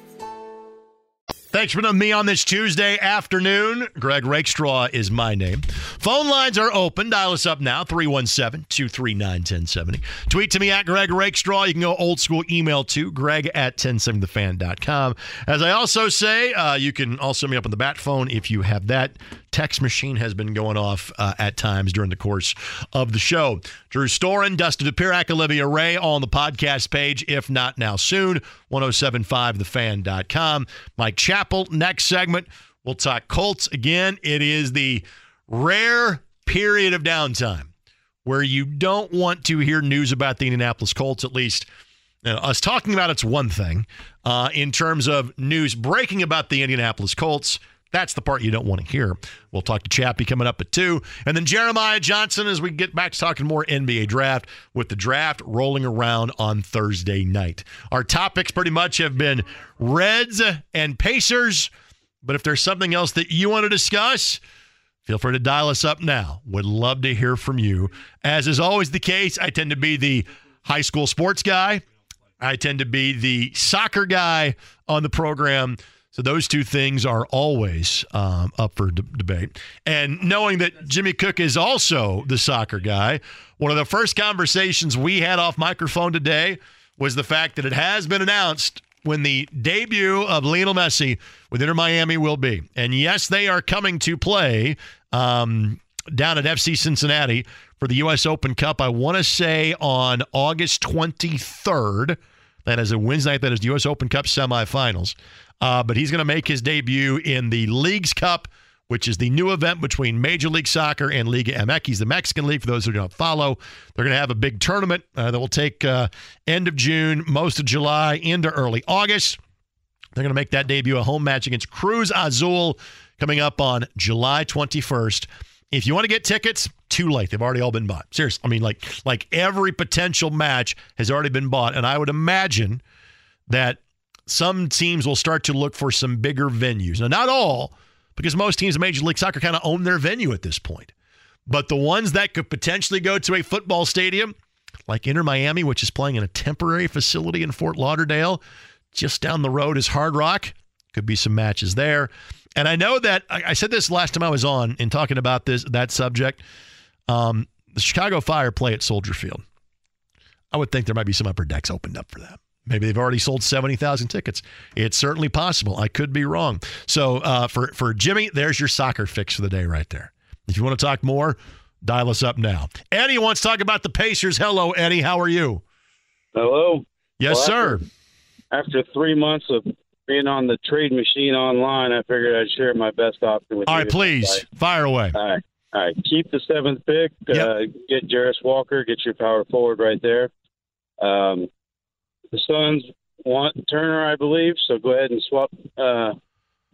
Thanks for me on this Tuesday afternoon. Greg Rakestraw is my name. Phone lines are open. Dial us up now, 317 239 1070. Tweet to me at Greg Rakestraw. You can go old school email to greg at 1070thefan.com. As I also say, uh, you can also me up on the bat phone if you have that. Text machine has been going off uh, at times during the course of the show. Drew Storen, Dustin Dopirak, Olivia Ray on the podcast page, if not now soon, 1075thefan.com. Mike Chappell, next segment. We'll talk Colts again. It is the rare period of downtime where you don't want to hear news about the Indianapolis Colts, at least. You know, us talking about it's one thing. Uh, in terms of news breaking about the Indianapolis Colts, that's the part you don't want to hear. We'll talk to Chappie coming up at 2. And then Jeremiah Johnson as we get back to talking more NBA draft with the draft rolling around on Thursday night. Our topics pretty much have been Reds and Pacers. But if there's something else that you want to discuss, feel free to dial us up now. Would love to hear from you. As is always the case, I tend to be the high school sports guy. I tend to be the soccer guy on the program. So those two things are always um, up for d- debate. And knowing that Jimmy Cook is also the soccer guy, one of the first conversations we had off microphone today was the fact that it has been announced when the debut of Lionel Messi with Inter Miami will be. And yes, they are coming to play um, down at FC Cincinnati for the U.S. Open Cup. I want to say on August 23rd. That is a Wednesday night. That is the U.S. Open Cup semifinals. Uh, but he's going to make his debut in the Leagues Cup, which is the new event between Major League Soccer and Liga MX, He's the Mexican league. For those who don't follow, they're going to have a big tournament uh, that will take uh, end of June, most of July, into early August. They're going to make that debut a home match against Cruz Azul coming up on July 21st. If you want to get tickets, too late. They've already all been bought. Seriously, I mean, like like every potential match has already been bought, and I would imagine that some teams will start to look for some bigger venues. Now, not all, because most teams in Major League Soccer kind of own their venue at this point. But the ones that could potentially go to a football stadium, like Inter Miami, which is playing in a temporary facility in Fort Lauderdale, just down the road is Hard Rock. Could be some matches there. And I know that I, said this last time I was on in talking about this that subject. Um, the Chicago Fire play at Soldier Field. I would think there might be some upper decks opened up for that. Maybe they've already sold 70,000 tickets. It's certainly possible. I could be wrong. So uh, for, for Jimmy, there's your soccer fix for the day right there. If you want to talk more, dial us up now. Eddie wants to talk about the Pacers. Hello, Eddie. How are you? Hello. Yes, Well, sir. After, after three months of being on the trade machine online, I figured I'd share my best option with All you. All right, please fire away. All right. All right. Keep the seventh pick. Uh, get Jarace Walker. Get your power forward right there. Um, the Suns want Turner, I believe. So go ahead and swap uh,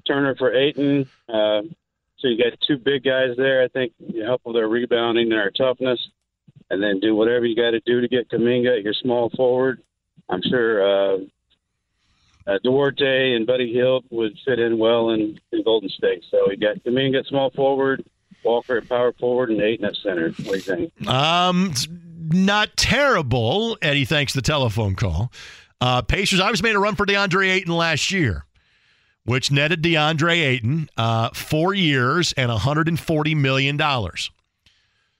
Turner for Ayton. Uh, so you got two big guys there. I think you help with their rebounding and their toughness, and then do whatever you got to do to get Kuminga your small forward. I'm sure uh, uh, Duarte and Buddy Hield would fit in well in, in Golden State. So you got Kuminga at small forward, Walker at power forward, and Ayton at center. What do you think? Um, not terrible. Eddie, thanks the telephone call. Uh, Pacers obviously made a run for DeAndre Ayton last year, which netted DeAndre Ayton uh, four years and $140 million.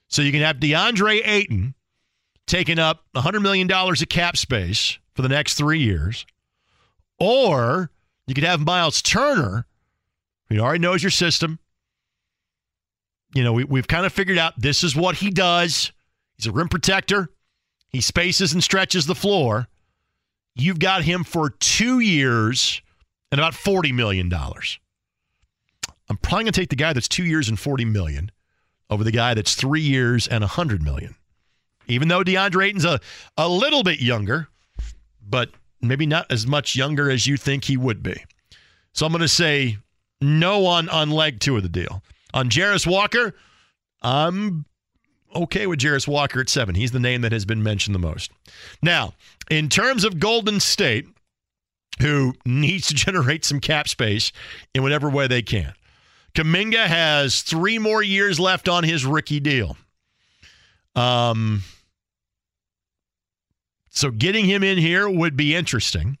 So you can have DeAndre Ayton taking up $100 million of cap space for the next three years, or you could have Miles Turner, who already knows your system. You know, we, we've kind of figured out this is what he does. He's a rim protector. He spaces and stretches the floor. You've got him for two years and about $40 million. I'm probably going to take the guy that's two years and 40 million over the guy that's three years and 100 million. Even though DeAndre Ayton's a, a little bit younger, but maybe not as much younger as you think he would be. So I'm going to say no on, on leg two of the deal. On Jarace Walker, I'm okay with Jarace Walker at seven. He's the name that has been mentioned the most. Now, in terms of Golden State, who needs to generate some cap space in whatever way they can, Kuminga has three more years left on his rookie deal. Um, so getting him in here would be interesting.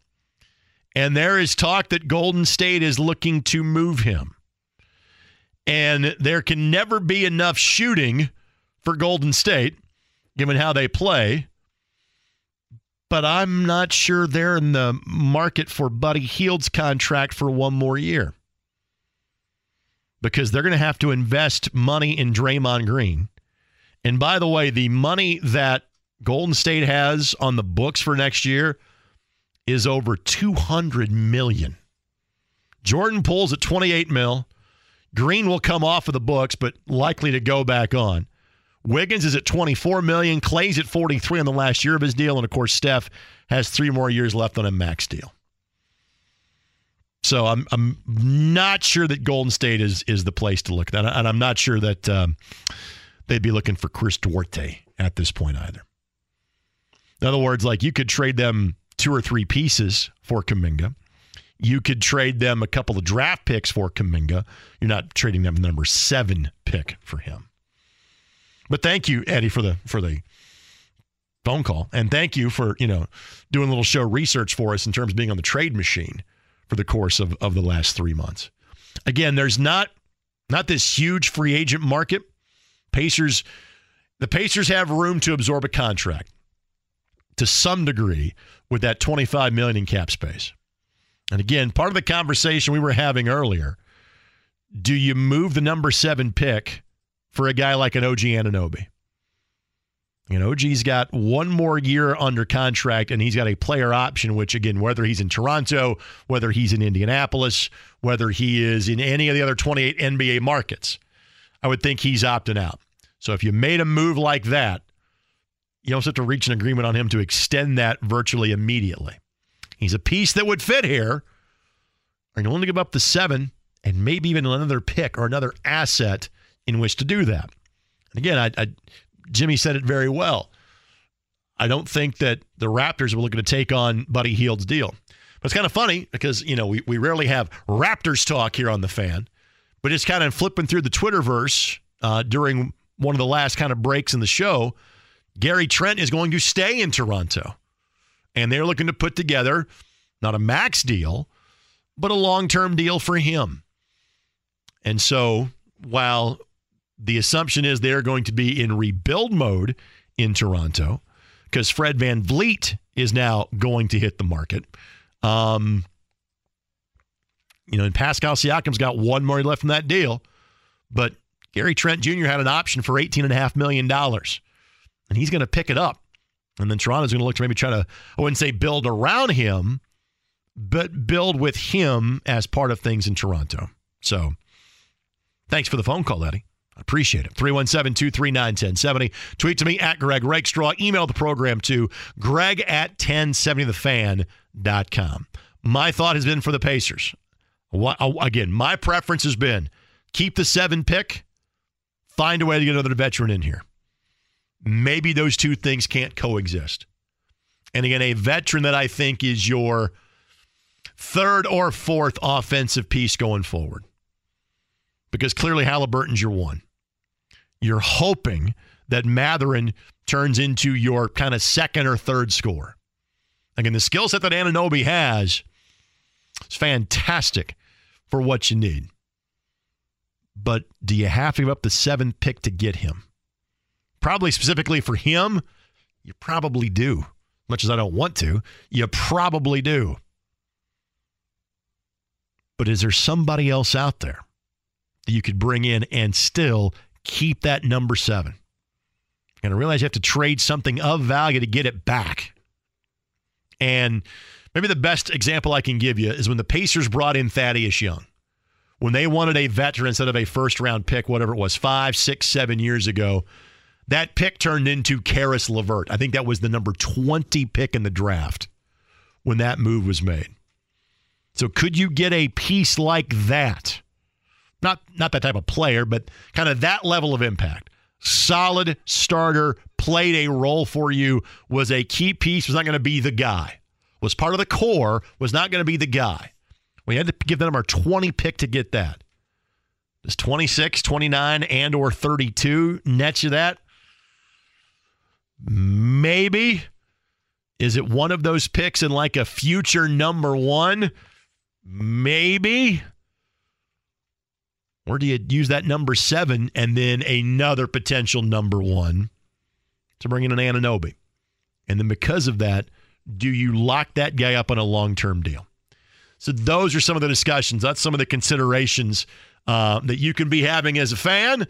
And there is talk that Golden State is looking to move him. And there can never be enough shooting for Golden State, given how they play. But I'm not sure they're in the market for Buddy Hield's contract for one more year. Because they're going to have to invest money in Draymond Green. And by the way, the money that Golden State has on the books for next year is over 200 million. Jordan Poole's at 28 mil. Green will come off of the books, but likely to go back on. Wiggins is at 24 million. Clay's at 43 on the last year of his deal, and of course Steph has three more years left on a max deal. So I'm I'm not sure that Golden State is is the place to look, at, and I'm not sure that um, they'd be looking for Chris Duarte at this point either. In other words, like you could trade them two or three pieces for Kuminga. You could trade them a couple of draft picks for Kuminga. You're not trading them the number seven pick for him. But thank you, Eddie, for the for the phone call, and thank you for you know doing a little show research for us in terms of being on the trade machine for the course of, of the last three months. Again, there's not not this huge free agent market. Pacers, the Pacers have room to absorb a contract to some degree with that 25 million in cap space. And again, part of the conversation we were having earlier, do you move the number 7 pick for a guy like an OG Anunoby? You know, OG's got one more year under contract and he's got a player option, which, again, whether he's in Toronto, whether he's in Indianapolis, whether he is in any of the other 28 NBA markets, I would think he's opting out. So if you made a move like that, you also have to reach an agreement on him to extend that virtually immediately. He's a piece that would fit here. Are you willing to give up the seven and maybe even another pick or another asset in which to do that? And again, I, I, Jimmy said it very well. I don't think that the Raptors were looking to take on Buddy Hield's deal. But it's kind of funny because, you know, we, we rarely have Raptors talk here on the fan, but it's kind of flipping through the Twitterverse uh, during one of the last kind of breaks in the show Gary Trent is going to stay in Toronto. And they're looking to put together not a max deal, but a long term deal for him. And so while the assumption is they're going to be in rebuild mode in Toronto, because Fred Van VanVleet is now going to hit the market. Um, you know, and Pascal Siakam's got one more left in that deal, but Gary Trent Jr. had an option for $18.5 million and he's going to pick it up. And then Toronto's going to look to maybe try to, I wouldn't say build around him, but build with him as part of things in Toronto. So thanks for the phone call, Eddie. Appreciate it. 317 239 1070. Tweet to me at Greg Rakestraw. Email the program to greg at 1070thefan.com. My thought has been for the Pacers. Uh, again, my preference has been keep the seven pick, find a way to get another veteran in here. Maybe those two things can't coexist. And again, a veteran that I think is your third or fourth offensive piece going forward. Because clearly Haliburton's your one. You're hoping that Mathurin turns into your kind of second or third score. Again, the skill set that Anunoby has is fantastic for what you need. But do you have to give up the seventh pick to get him? probably specifically for him, you probably do. Much as I don't want to, you probably do. But is there somebody else out there that you could bring in and still keep that number seven? And I realize you have to trade something of value to get it back. And maybe the best example I can give you is when the Pacers brought in Thaddeus Young. When they wanted a veteran instead of a first round pick, whatever it was, five, six, seven years ago, that pick turned into Caris LeVert. I think that was the number 20 pick in the draft when that move was made. So could you get a piece like that? Not not that type of player, but kind of that level of impact. Solid starter, played a role for you, was a key piece, was not going to be the guy. Was part of the core, was not going to be the guy. We had to give them our 20 pick to get that. Does 26, 29, and or 32 net you that? Maybe Is it one of those picks in like a future number one? Maybe. Or do you use that number seven and then another potential number one to bring in an Anunoby? And then because of that, do you lock that guy up on a long term deal? So those are some of the discussions. That's some of the considerations uh, that you can be having as a fan.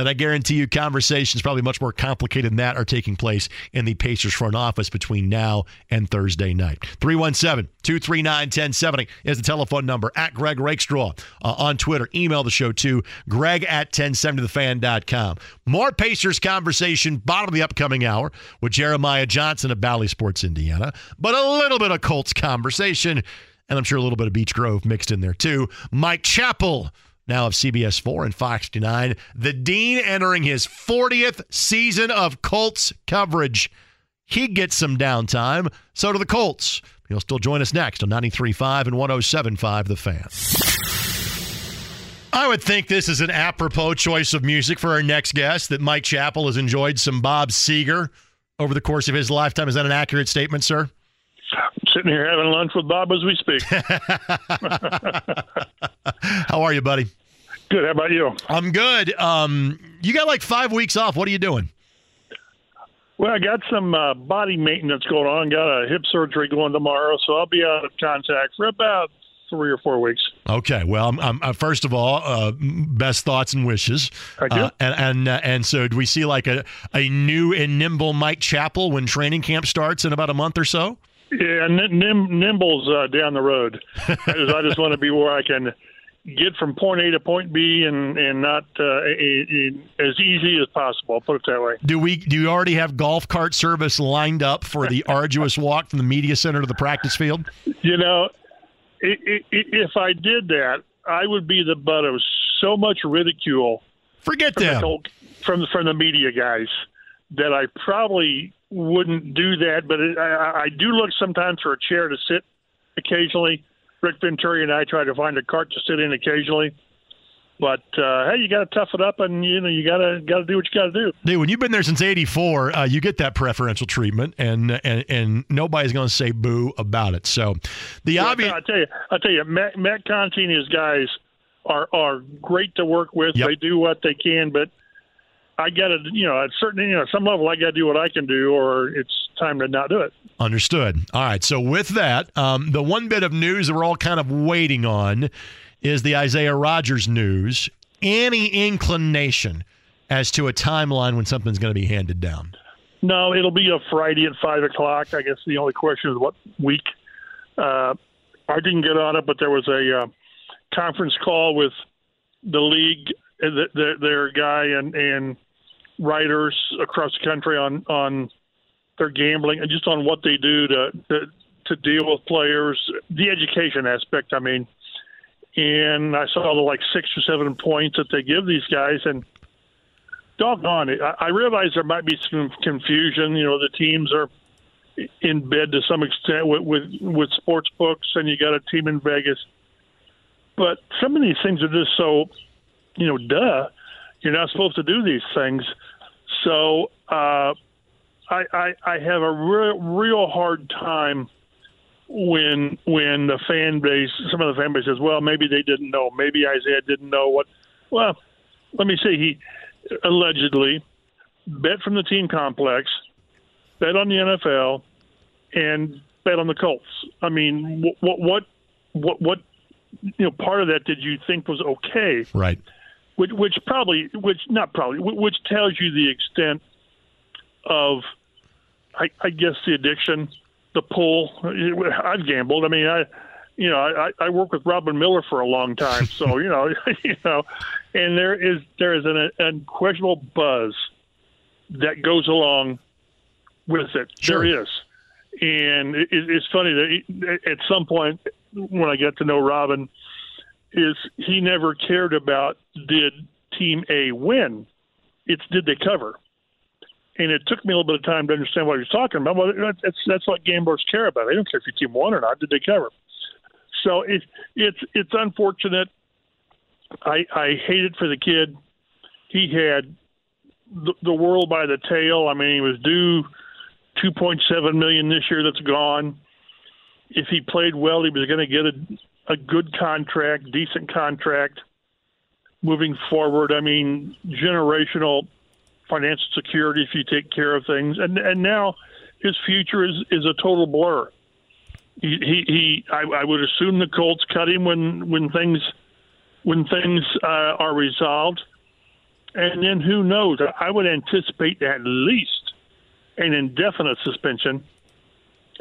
And I guarantee you, conversations probably much more complicated than that are taking place in the Pacers front office between now and Thursday night. 317 239 1070 is the telephone number at Greg Rakestraw uh, on Twitter. Email the show to greg at 1070thefan.com. More Pacers conversation, bottom of the upcoming hour with Jeremiah Johnson of Bally Sports Indiana, but a little bit of Colts conversation, and I'm sure a little bit of Beech Grove mixed in there too. Mike Chappell now of CBS 4 and Fox 9. The Dean entering his 40th season of Colts coverage. He gets some downtime. So do the Colts. He'll still join us next on 93.5 and 107.5 The Fan. I would think this is an apropos choice of music for our next guest that Mike Chappell has enjoyed some Bob Seger over the course of his lifetime. Is that an accurate statement, sir? Sitting here having lunch with Bob as we speak. How are you, buddy? Good. How about you? I'm good. Um, you got like five weeks off. What are you doing? Well, I got some uh, body maintenance going on. Got a hip surgery going tomorrow, so I'll be out of contact for about three or four weeks. Okay. Well, I'm, I'm, uh, first of all, uh, best thoughts and wishes. I do. Uh, and and, uh, and so, do we see like a, a new and nimble Mike Chappell when training camp starts in about a month or so? Yeah, nim- nimble's uh, down the road. I just, I just want to be where I can get from point A to point B and and not uh, as easy as possible. I'll put it that way. Do we? Do you already have golf cart service lined up for the arduous walk from the media center to the practice field? You know, it, it, if I did that, I would be the butt of so much ridicule. Forget from them the, from from the media guys that I probably wouldn't do that. But it, I, I do look sometimes for a chair to sit occasionally Rick Venturi and I try to find a cart to sit in occasionally. But uh, hey, you got to tough it up, and you know you got to got to do what you got to do. Dude, when you've been there since '84, uh, you get that preferential treatment, and and and nobody's going to say boo about it. So, the yeah, obvious. I tell you, I tell you, Matt, Matt Conti and his guys are are great to work with. Yep. They do what they can, but I got to, you know, at certain, you know, some level, I got to do what I can do, or it's time to not do it. Understood. All right. So with that, um, the one bit of news that we're all kind of waiting on is the Isaiah Rogers news. Any inclination as to a timeline when something's going to be handed down? No, it'll be a Friday at five o'clock. I guess the only question is what week. Uh, I didn't get on it, but there was a uh, conference call with the league, uh, their, their guy, and and writers across the country on on their gambling and just on what they do to to, to deal with players, the education aspect. I mean, and I saw the like six or seven points that they give these guys, and doggone it, I, I realize there might be some confusion. You know, the teams are in bed to some extent with with, with sports books, and you got a team in Vegas. But some of these things are just so, you know, duh. You're not supposed to do these things. So uh, I, I, I have a real, real hard time when when the fan base, some of the fan base says, well, maybe they didn't know, maybe Isaiah didn't know what. Well, let me see. He allegedly bet from the team complex, bet on the NFL, and bet on the Colts. I mean, what what what what you know part of that did you think was okay? Right which, which probably, which not probably, which tells you the extent of, I, I guess, the addiction, the pull. I've gambled. I mean, I, you know, I, I work with Robin Miller for a long time, so you know, you know, and there is there is an unquestionable buzz that goes along with it. Sure. There is, and it, it's funny that at some point when I get to know Robin is he never cared about did team A win. It's did they cover. And it took me a little bit of time to understand what he was talking about. Well, that's that's what gamblers care about. They don't care if your team won or not. Did they cover? So it, it's it's unfortunate. I I hate it for the kid. He had the, the world by the tail. I mean, he was due 2.7 million this year that's gone. If he played well, he was going to get a, a good contract, decent contract moving forward. I mean, generational financial security if you take care of things. And and now his future is is a total blur. He he, he I, I would assume the Colts cut him when when things when things uh, are resolved. And then who knows? I would anticipate at least an indefinite suspension.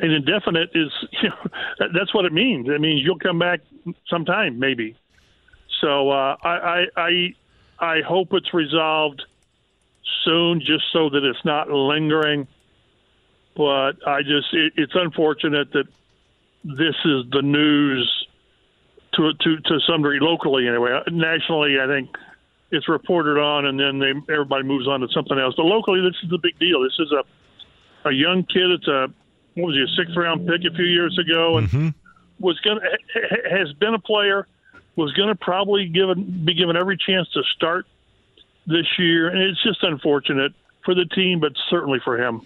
An indefinite is, you know, that's what it means. It means you'll come back sometime, maybe. So uh, I, I, I, hope it's resolved soon, just so that it's not lingering. But I just, it, it's unfortunate that this is the news to to to some degree locally anyway. Nationally, I think it's reported on, and then they everybody moves on to something else. But locally, this is a big deal. This is a a young kid. It's a what was he a sixth round pick a few years ago, and mm-hmm. was gonna has been a player. Was going to probably given be given every chance to start this year, and it's just unfortunate for the team, but certainly for him.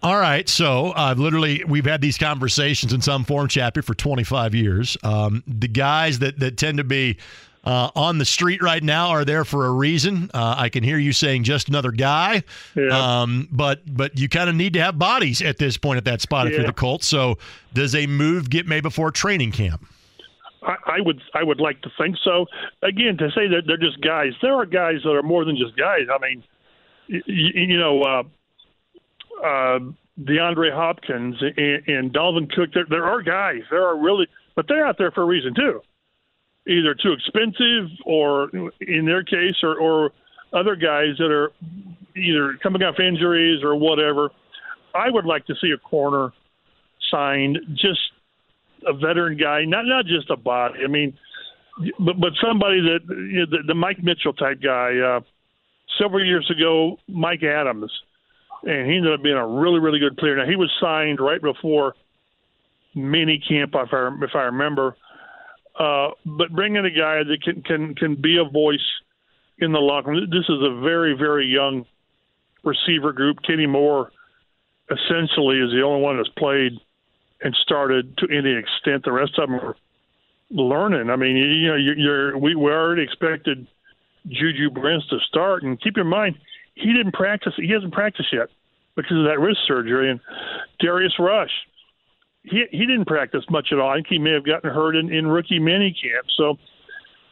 All right, so uh, literally, we've had these conversations in some form chapter for 25 years. Um, the guys that that tend to be uh, on the street right now are there for a reason. Uh, I can hear you saying just another guy, yeah. um, but but you kind of need to have bodies at this point at that spot if you're the Colts. So does a move get made before training camp? I, I would I would like to think so. Again, to say that they're just guys, there are guys that are more than just guys. I mean, you, you know, uh, uh, DeAndre Hopkins and, and Dalvin Cook. There, there are guys. There are really, but they're out there for a reason too. Either too expensive, or in their case, or, or other guys that are either coming off injuries or whatever. I would like to see a corner signed, just a veteran guy, not not just a body. I mean, but but somebody that you know, the, the Mike Mitchell type guy. Uh, several years ago, Mike Adams, and he ended up being a really really good player. Now he was signed right before mini camp, if I if I remember. Uh, but bringing a guy that can can can be a voice in the locker room. This is a very very young receiver group. Kenny Moore essentially is the only one that's played and started to any extent. The rest of them are learning. I mean, you, you know, you're, you're we, we already expected Juju Brents to start, and keep in mind he didn't practice. He hasn't practiced yet because of that wrist surgery. And Darius Rush, he he didn't practice much at all. I think he may have gotten hurt in, in rookie minicamp. So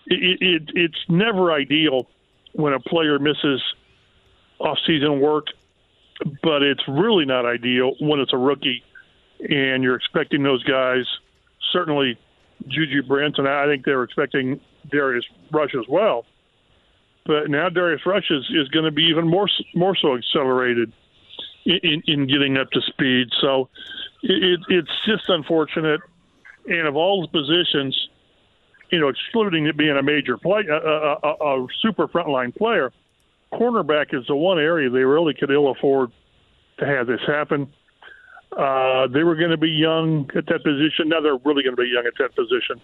it, it it's never ideal when a player misses off-season work, but it's really not ideal when it's a rookie and you're expecting those guys. Certainly, Juju Brent, and I think they were expecting Darius Rush as well. But now Darius Rush is, is going to be even more more so accelerated in, in, in getting up to speed. So it, it's just unfortunate. And of all the positions, you know, excluding it being a major play, a, a, a, a super frontline player, cornerback is the one area they really could ill afford to have this happen. Uh, they were going to be young at that position. Now they're really going to be young at that position.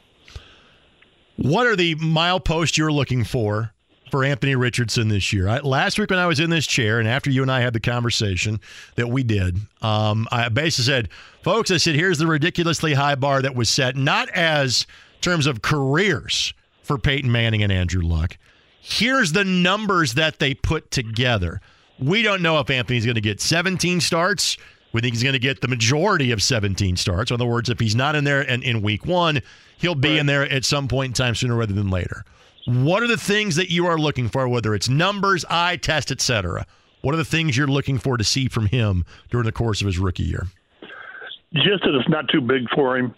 What are the mileposts you're looking for for Anthony Richardson this year? I, last week when I was in this chair, and after you and I had the conversation that we did, um, I basically said, "Folks, I said here's the ridiculously high bar that was set, not as terms of careers for Peyton Manning and Andrew Luck. Here's the numbers that they put together. We don't know if Anthony's going to get 17 starts." We think he's going to get the majority of 17 starts. In other words, if he's not in there and in week one, he'll be in there at some point in time sooner rather than later. What are the things that you are looking for, whether it's numbers, eye test, etc.? What are the things you're looking for to see from him during the course of his rookie year? Just that it's not too big for him,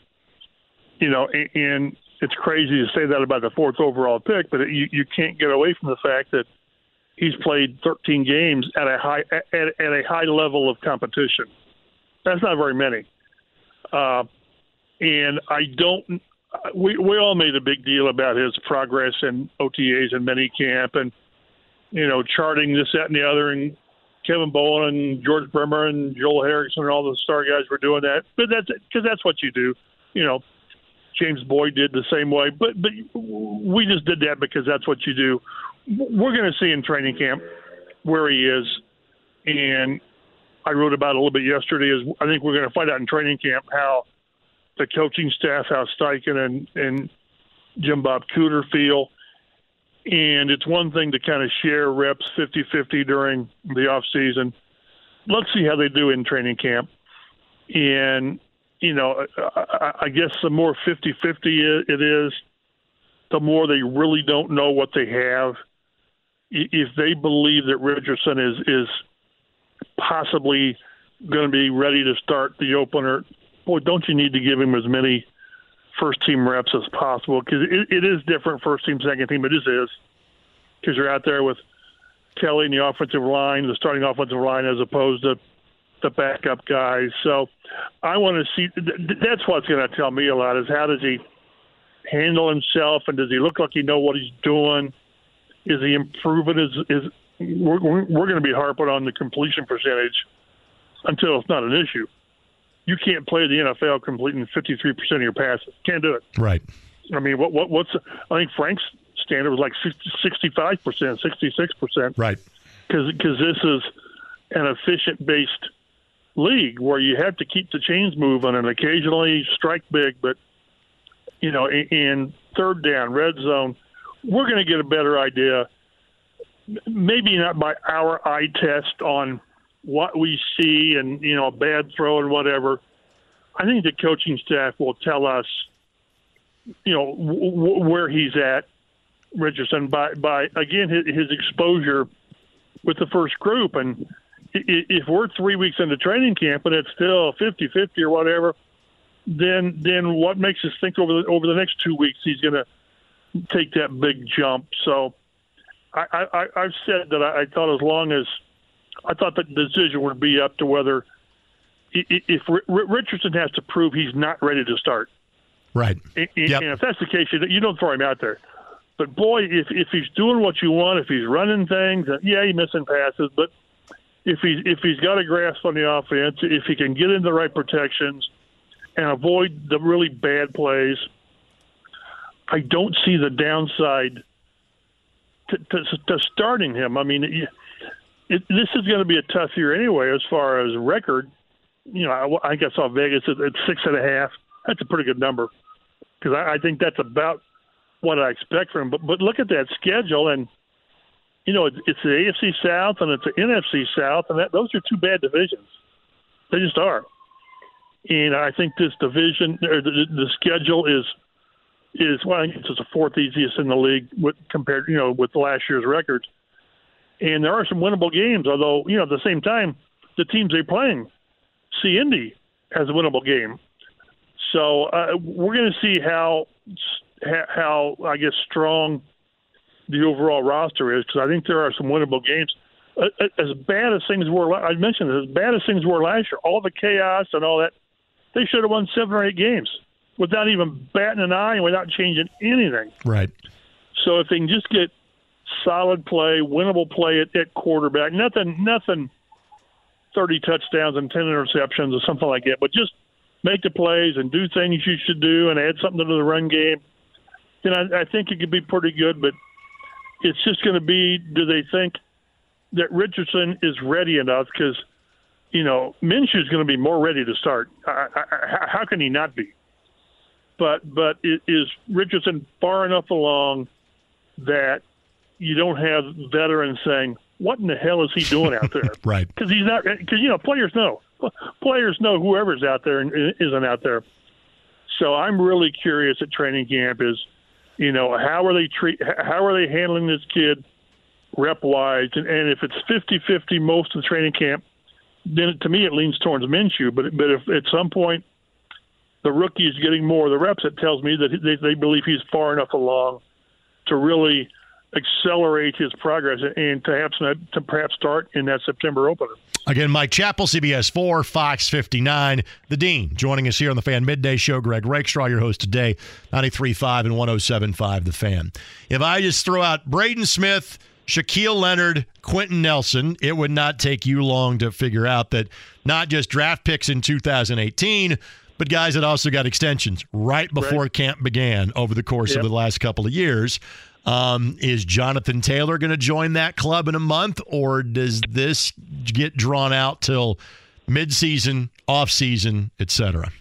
you know. And, it's crazy to say that about the fourth overall pick, but you you can't get away from the fact that he's played 13 games at a high at, at a high level of competition. That's not very many. Uh, and I don't. We we all made a big deal about his progress in OTAs and minicamp, and you know, charting this, that, and the other. And Kevin Bowen and George Bremer and Joel Harrison and all the star guys were doing that. But that's because that's what you do. You know, James Boyd did the same way. But but we just did that because that's what you do. We're going to see in training camp where he is, and I wrote about a little bit yesterday. Is I think we're going to find out in training camp how the coaching staff, how Steichen and and Jim Bob Cooter feel. And it's one thing to kind of share reps 50-50 during the off season. Let's see how they do in training camp. And you know, I, I guess the more 50-50 it is, the more they really don't know what they have. If they believe that Richardson is is possibly going to be ready to start the opener, boy, don't you need to give him as many first team reps as possible because it, it is different first team, second team. It just is because you're out there with Kelly and the offensive line, the starting offensive line, as opposed to the backup guys. So I want to see. That's what's going to tell me a lot is how does he handle himself and does he look like he know what he's doing? Is he improving? Is is we're, we're going to be harping on the completion percentage until it's not an issue. You can't play the NFL completing 53% of your passes. Can't do it. Right. I mean, what what what's I think Frank's standard was like 65%, 66%. Right. Because because this is an efficient based league where you have to keep the chains moving and occasionally strike big, but you know, in, in third down, red zone, we're going to get a better idea. Maybe not by our eye test on what we see and you know a bad throw and whatever. I think the coaching staff will tell us, you know, w- where he's at, Richardson, by by again his, his exposure with the first group, and if we're three weeks into training camp and it's still 50-50 or whatever, then then what makes us think over the over the next two weeks he's going to take that big jump? So I, I I've said that I, I thought as long as I thought the decision would be up to whether if Richardson has to prove he's not ready to start. Right. And, yep. and if that's the case, you don't throw him out there. But boy, if if he's doing what you want, if he's running things, uh, yeah, he's missing passes, but if he's if he's got a grasp on the offense, if he can get in the right protections and avoid the really bad plays, I don't see the downside to, to, to starting him. I mean, it, this is going to be a tough year anyway as far as record. You know, I, I guess saw Vegas at, at six and a half. That's a pretty good number because I, I think that's about what I expect from him. But but look at that schedule and you know, it's, it's the AFC South and it's the NFC South, and that, those are two bad divisions. They just are. And I think this division or the, the schedule is is well, I think it's the fourth easiest in the league with, compared, you know, with last year's records. And there are some winnable games, although you know at the same time the teams they're playing, see Indy has a winnable game. So uh, we're going to see how how I guess strong the overall roster is because I think there are some winnable games. As bad as things were, I mentioned as bad as things were last year, all the chaos and all that, they should have won seven or eight games without even batting an eye and without changing anything. Right. So if they can just get solid play, winnable play at, at quarterback, nothing, nothing, thirty touchdowns and ten interceptions or something like that, but just make the plays and do things you should do and add something to the run game. Then I, I think it could be pretty good. But it's just going to be do they think that Richardson is ready enough? Because, you know, Minshew is going to be more ready to start. I, I, how can he not be? But but is Richardson far enough along that you don't have veterans saying, "What in the hell is he doing out there?" right? Because he's not. Because you know, players know. Players know whoever's out there and isn't out there. So I'm really curious at training camp is you know, how are they treat? How are they handling this kid, rep wise? And, and if it's 50-50 most of the training camp, then to me it leans towards Minshew. But but if at some point the rookie is getting more of the reps, it tells me that they, they believe he's far enough along to really accelerate his progress and perhaps to perhaps start in that September opener. Again, Mike Chappell, CBS 4, Fox 59. The Dean joining us here on the Fan Midday Show. Greg Rakestraw, your host today, 93.5 and 107.5 The Fan. If I just throw out Braden Smith, Shaquille Leonard, Quenton Nelson, it would not take you long to figure out that not just draft picks in 2018, but guys that also got extensions right before right. camp began over the course yep. of the last couple of years. Um, is Jonathan Taylor going to join that club in a month, or does this get drawn out till midseason, off season, etc.?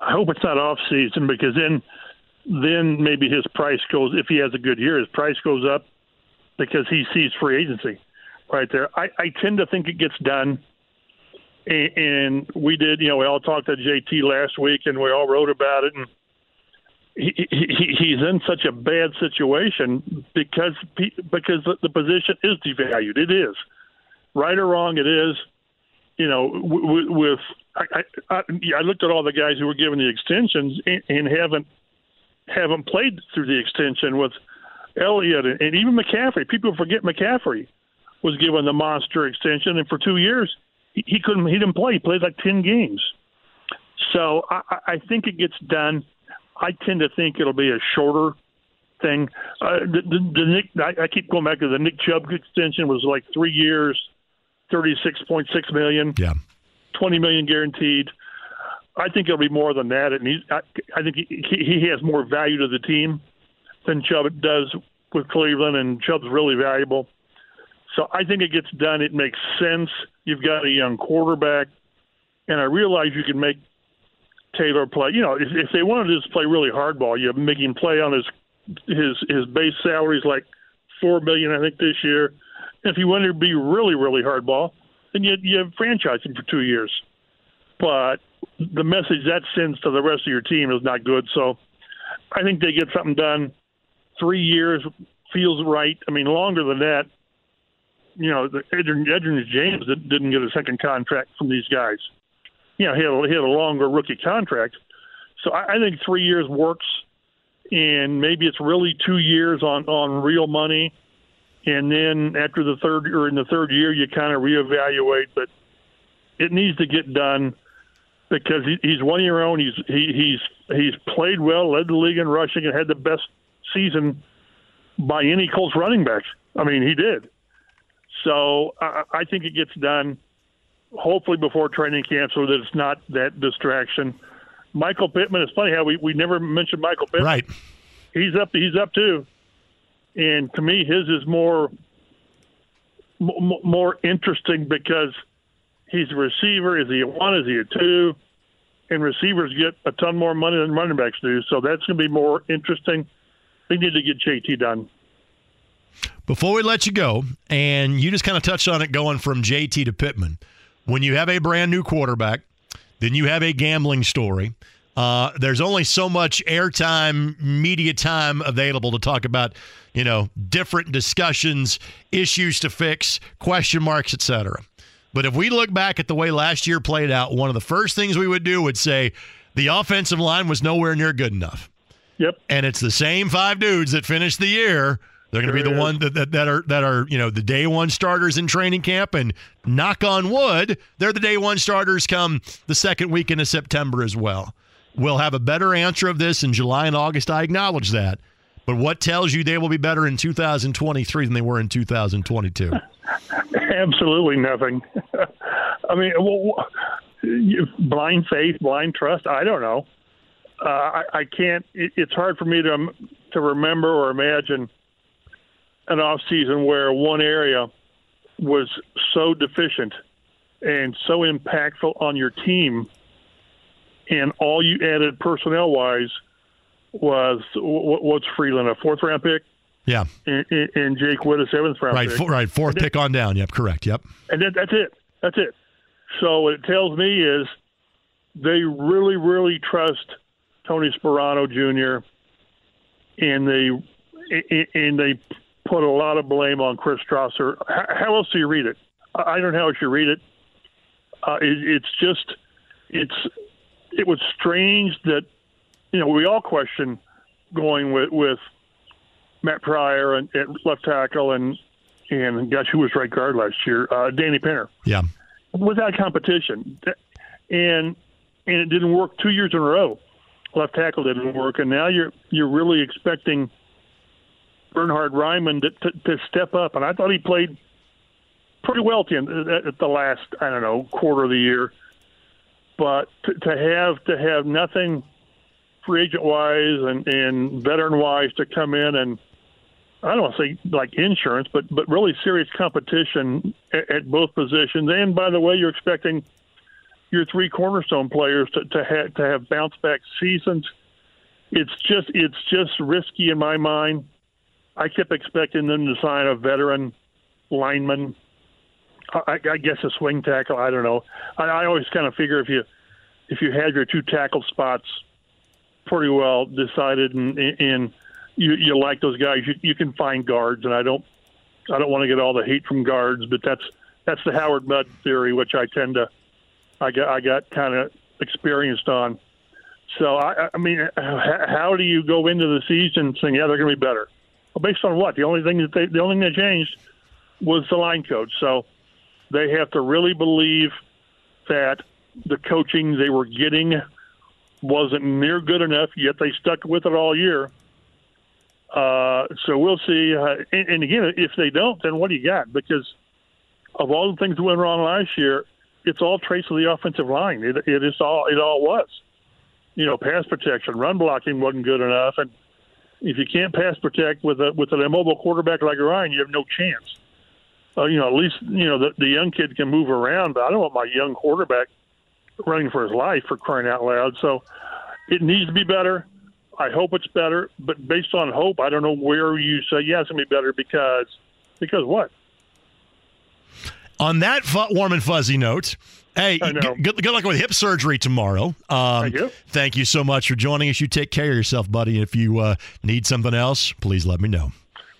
I hope it's not off season because then then maybe his price goes if he has a good year, his price goes up because he sees free agency right there. I, I tend to think it gets done. And, and we did, you know, we all talked to JT last week and we all wrote about it. And he, he, he's in such a bad situation because because the, position is devalued. It is, right or wrong, it is. You know, with, with I, I, I looked at all the guys who were given the extensions and, and haven't haven't played through the extension with Elliott and, and even McCaffrey. People forget McCaffrey was given the monster extension, and for two years he, he couldn't. He didn't play. He played like ten games. So I, I think it gets done. I tend to think it'll be a shorter thing. Uh, the, the, the Nick, I, I keep going back to the Nick Chubb extension was like three years, thirty six point six million. Yeah, twenty million guaranteed. I think it'll be more than that, and he, I, I think he, he has more value to the team than Chubb does with Cleveland, and Chubb's really valuable. So I think it gets done. It makes sense. You've got a young quarterback, and I realize you can make Taylor play. You know, if, if they wanted to just play really hardball, you make him play on his his his base salary is like four million, I think, this year. If he wanted to be really really hardball, then you you franchise him for two years. But the message that sends to the rest of your team is not good. So I think they get something done. Three years feels right. I mean, longer than that. You know, the Edgerrin, Edgerrin James didn't get a second contract from these guys. You know, he had a, he had a longer rookie contract. So I, I think three years works, and maybe it's really two years on on real money, and then after the third or in the third year you kind of reevaluate. But it needs to get done because he, he's one year old. He's he, he's he's played well, led the league in rushing, and had the best season by any Colts running back. I mean, he did. So I, I think it gets done, hopefully before training camp, so that it's not that distraction. Michael Pittman. It's funny how we, we never mentioned Michael Pittman. Right. He's up. He's up too. And to me, his is more more interesting because he's a receiver. Is he a one? Is he a two? And receivers get a ton more money than running backs do. So that's going to be more interesting. We need to get JT done. Before we let you go, and you just kind of touched on it going from JT to Pittman, when you have a brand new quarterback, then you have a gambling story. Uh, there's only so much airtime, media time available to talk about, you know, different discussions, issues to fix, question marks, etc. But if we look back at the way last year played out, one of the first things we would do would say the offensive line was nowhere near good enough. Yep. And it's the same five dudes that finished the year. They're going to Sure be the is. one that, that, that are that are you know the day one starters in training camp, and knock on wood, they're the day one starters come the second weekend of September as well. We'll have a better answer of this in July and August. I acknowledge that, but what tells you they will be better in 2023 than they were in 2022? Absolutely nothing. I mean, well, blind faith, blind trust. I don't know. Uh, I, I can't. It, it's hard for me to to remember or imagine an off season where one area was so deficient and so impactful on your team, and all you added personnel wise was what, what's Freeland a fourth round pick Yeah, and, and- Jake Witt a seventh round right, pick. four, right, fourth then- pick on down. Yep, correct. Yep. and that, that's it. That's it. So what it tells me is they really, really trust Tony Sparano Jr. and they and they put a lot of blame on Chris Strausser. How, else do you read it? I don't know how else you read it. Uh, it. It's just it's it was strange that you know we all question going with with Matt Pryor and at left tackle and and gosh, who was right guard last year? Uh, Danny Pinter. Yeah. Without competition, and and it didn't work two years in a row. Left tackle didn't work, and now you're you're really expecting Bernhard Raimann to, to, to step up. And I thought he played pretty well at the last I don't know quarter of the year, but to, to have to have nothing free agent wise and, and veteran wise to come in and I don't want to say like insurance, but but really serious competition at, at both positions. And by the way, you're expecting your three cornerstone players to to, ha- to have bounce back seasons. It's just it's just risky in my mind. I kept expecting them to sign a veteran lineman. I, I guess a swing tackle. I don't know. I, I always kind of figure if you if you had your two tackle spots pretty well decided and and you you like those guys, you you can find guards. And I don't I don't want to get all the hate from guards, but that's that's the Howard Mudd theory, which I tend to I got I got kind of experienced on. So I, I mean, how do you go into the season saying, yeah, they're going to be better? Based on what? The only thing that they, the only thing that changed was the line coach. So they have to really believe that the coaching they were getting wasn't near good enough. Yet they stuck with it all year. Uh, so we'll see. Uh, and, and again, if they don't, then what do you got? Because of all the things that went wrong last year, it's all trace of the offensive line. It, it is all it all was. You know, pass protection, run blocking wasn't good enough, and if you can't pass protect with a with an immobile quarterback like Ryan, you have no chance. Uh, you know, at least you know the, the young kid can move around, but I don't want my young quarterback running for his life for crying out loud. So it needs to be better. I hope it's better, but based on hope, I don't know where you say yeah it's gonna be better because because what? On that warm and fuzzy note, hey, good, good luck with hip surgery tomorrow. Um, thank you. Thank you so much for joining us. You take care of yourself, buddy. If you uh, need something else, please let me know.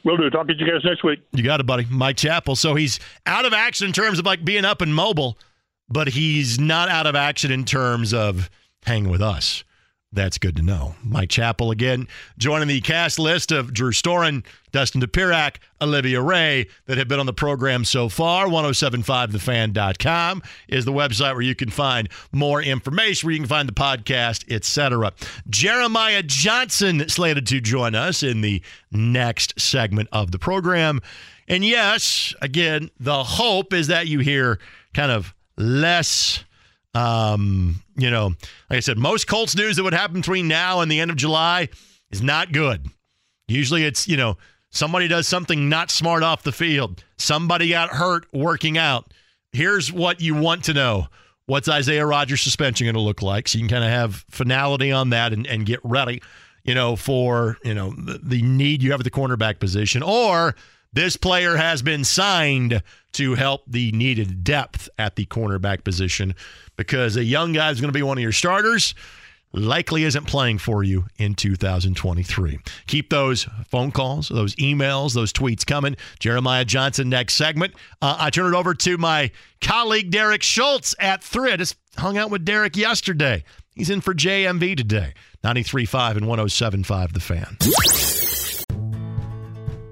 Will do. Talk to you guys next week. You got it, buddy. Mike Chappell. So he's out of action in terms of like being up and mobile, but he's not out of action in terms of hanging with us. That's good to know. Mike Chappell again joining the cast list of Drew Storen, Dustin Dopirak, Olivia Ray that have been on the program so far. 1075thefan.com is the website where you can find more information, where you can find the podcast, etc. Jeremiah Johnson slated to join us in the next segment of the program. And yes, again, the hope is that you hear kind of less um, you know, like I said, most Colts news that would happen between now and the end of July is not good. Usually it's, you know, somebody does something not smart off the field, somebody got hurt working out. Here's what you want to know. What's Isaiah Rodgers' suspension going to look like? So you can kind of have finality on that and, and get ready, you know, for, you know, the, the need you have at the cornerback position. Or this player has been signed to help the needed depth at the cornerback position because a young guy is going to be one of your starters likely isn't playing for you in 2023. Keep those phone calls, those emails, those tweets coming. Jeremiah Johnson next segment. Uh, I turn it over to my colleague Derek Schultz at Three. I just hung out with Derek yesterday. He's in for JMV today. 93.5 and 107.5 The Fan.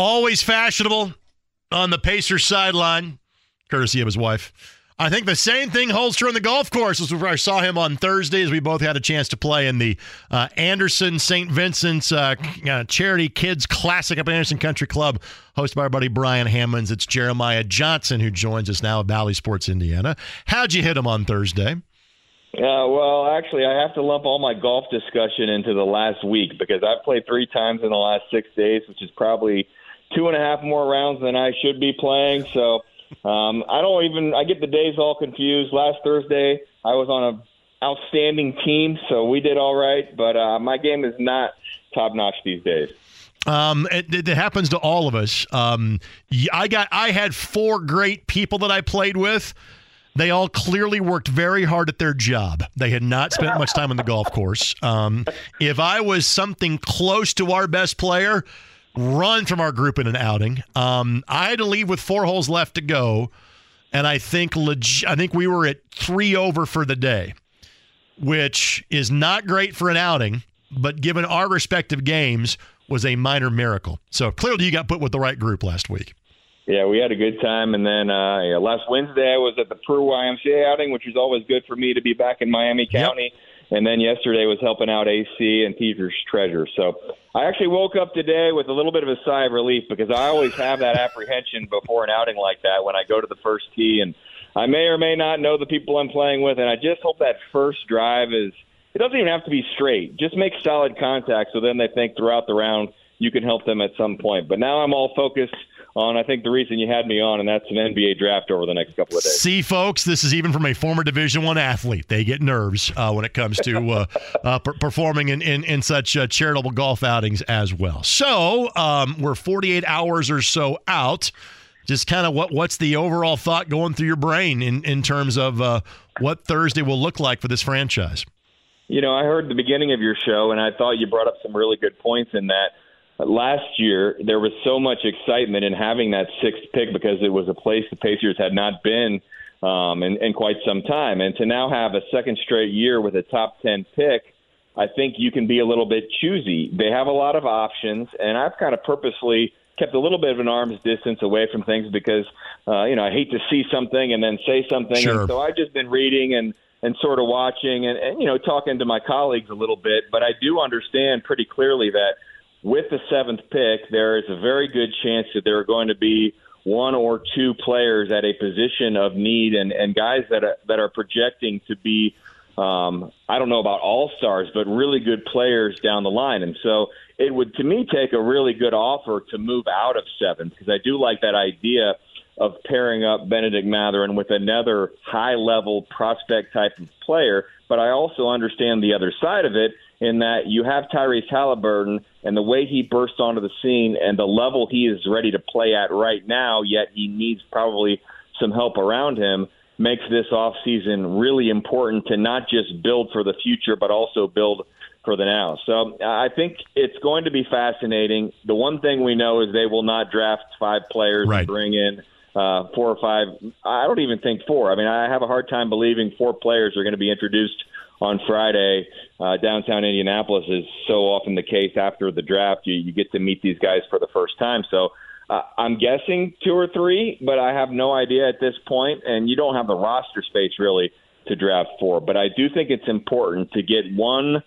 Always fashionable on the Pacers sideline, courtesy of his wife. I think the same thing holds true on the golf course. Where I saw him on Thursday as we both had a chance to play in the uh, Anderson St. Vincent's uh, uh, Charity Kids Classic up at Anderson Country Club, hosted by our buddy Brian Hammonds. It's Jeremiah Johnson who joins us now at Bally Sports Indiana. How'd you hit him on Thursday? Yeah, well, actually, I have to lump all my golf discussion into the last week because I've played three times in the last six days, which is probably two and a half more rounds than I should be playing. So um, I don't even. I get the days all confused. Last Thursday, I was on a outstanding team, so we did all right. But uh, my game is not top notch these days. Um, it, it, happens to all of us. Um, I got. I had four great people that I played with. They all clearly worked very hard at their job. They had not spent much time on the golf course. Um, if I was something close to our best player, run from our group in an outing. Um, I had to leave with four holes left to go, and I think leg- I think we were at three over for the day, which is not great for an outing. But given our respective games, was a minor miracle. So clearly, you got put with the right group last week. Yeah, we had a good time, and then uh, yeah, last Wednesday I was at the Peru YMCA outing, which was always good for me to be back in Miami County. Yep. And then yesterday was helping out AC and Teacher's Treasure. So I actually woke up today with a little bit of a sigh of relief because I always have that apprehension before an outing like that when I go to the first tee and I may or may not know the people I'm playing with, and I just hope that first drive is. It doesn't even have to be straight. Just make solid contact, so then they think throughout the round you can help them at some point. But now I'm all focused on I think the reason you had me on, and that's an NBA draft over the next couple of days. See, folks, this is even from a former Division One athlete. They get nerves uh, when it comes to uh, uh, per- performing in in, in such uh, charitable golf outings as well. So um, we're 48 hours or so out. Just kind of what what's the overall thought going through your brain in in terms of uh, what Thursday will look like for this franchise? You know, I heard the beginning of your show, and I thought you brought up some really good points in that last year there was so much excitement in having that sixth pick because it was a place the Pacers had not been um, in, in quite some time, and to now have a second straight year with a top ten pick. I think you can be a little bit choosy. They have a lot of options, and I've kind of purposely kept a little bit of an arm's distance away from things because uh, you know I hate to see something and then say something. Sure. And so I've just been reading and and sort of watching and, and you know talking to my colleagues a little bit. But I do understand pretty clearly that with the seventh pick, there is a very good chance that there are going to be one or two players at a position of need and, and guys that are, that are projecting to be, um, I don't know about all stars, but really good players down the line. And so it would, to me, take a really good offer to move out of seven because I do like that idea of pairing up Bennedict Mathurin with another high level prospect type of player. But I also understand the other side of it in that you have Tyrese Haliburton and the way he burst onto the scene and the level he is ready to play at right now, yet he needs probably some help around him, makes this offseason really important to not just build for the future, but also build for the now. So I think it's going to be fascinating. The one thing we know is they will not draft five players right. and bring in uh, four or five. I don't even think four. I mean, I have a hard time believing four players are going to be introduced on Friday uh, downtown Indianapolis is so often the case after the draft. You, you get to meet these guys for the first time. So uh, I'm guessing two or three, but I have no idea at this point, and you don't have the roster space really to draft four. But I do think it's important to get one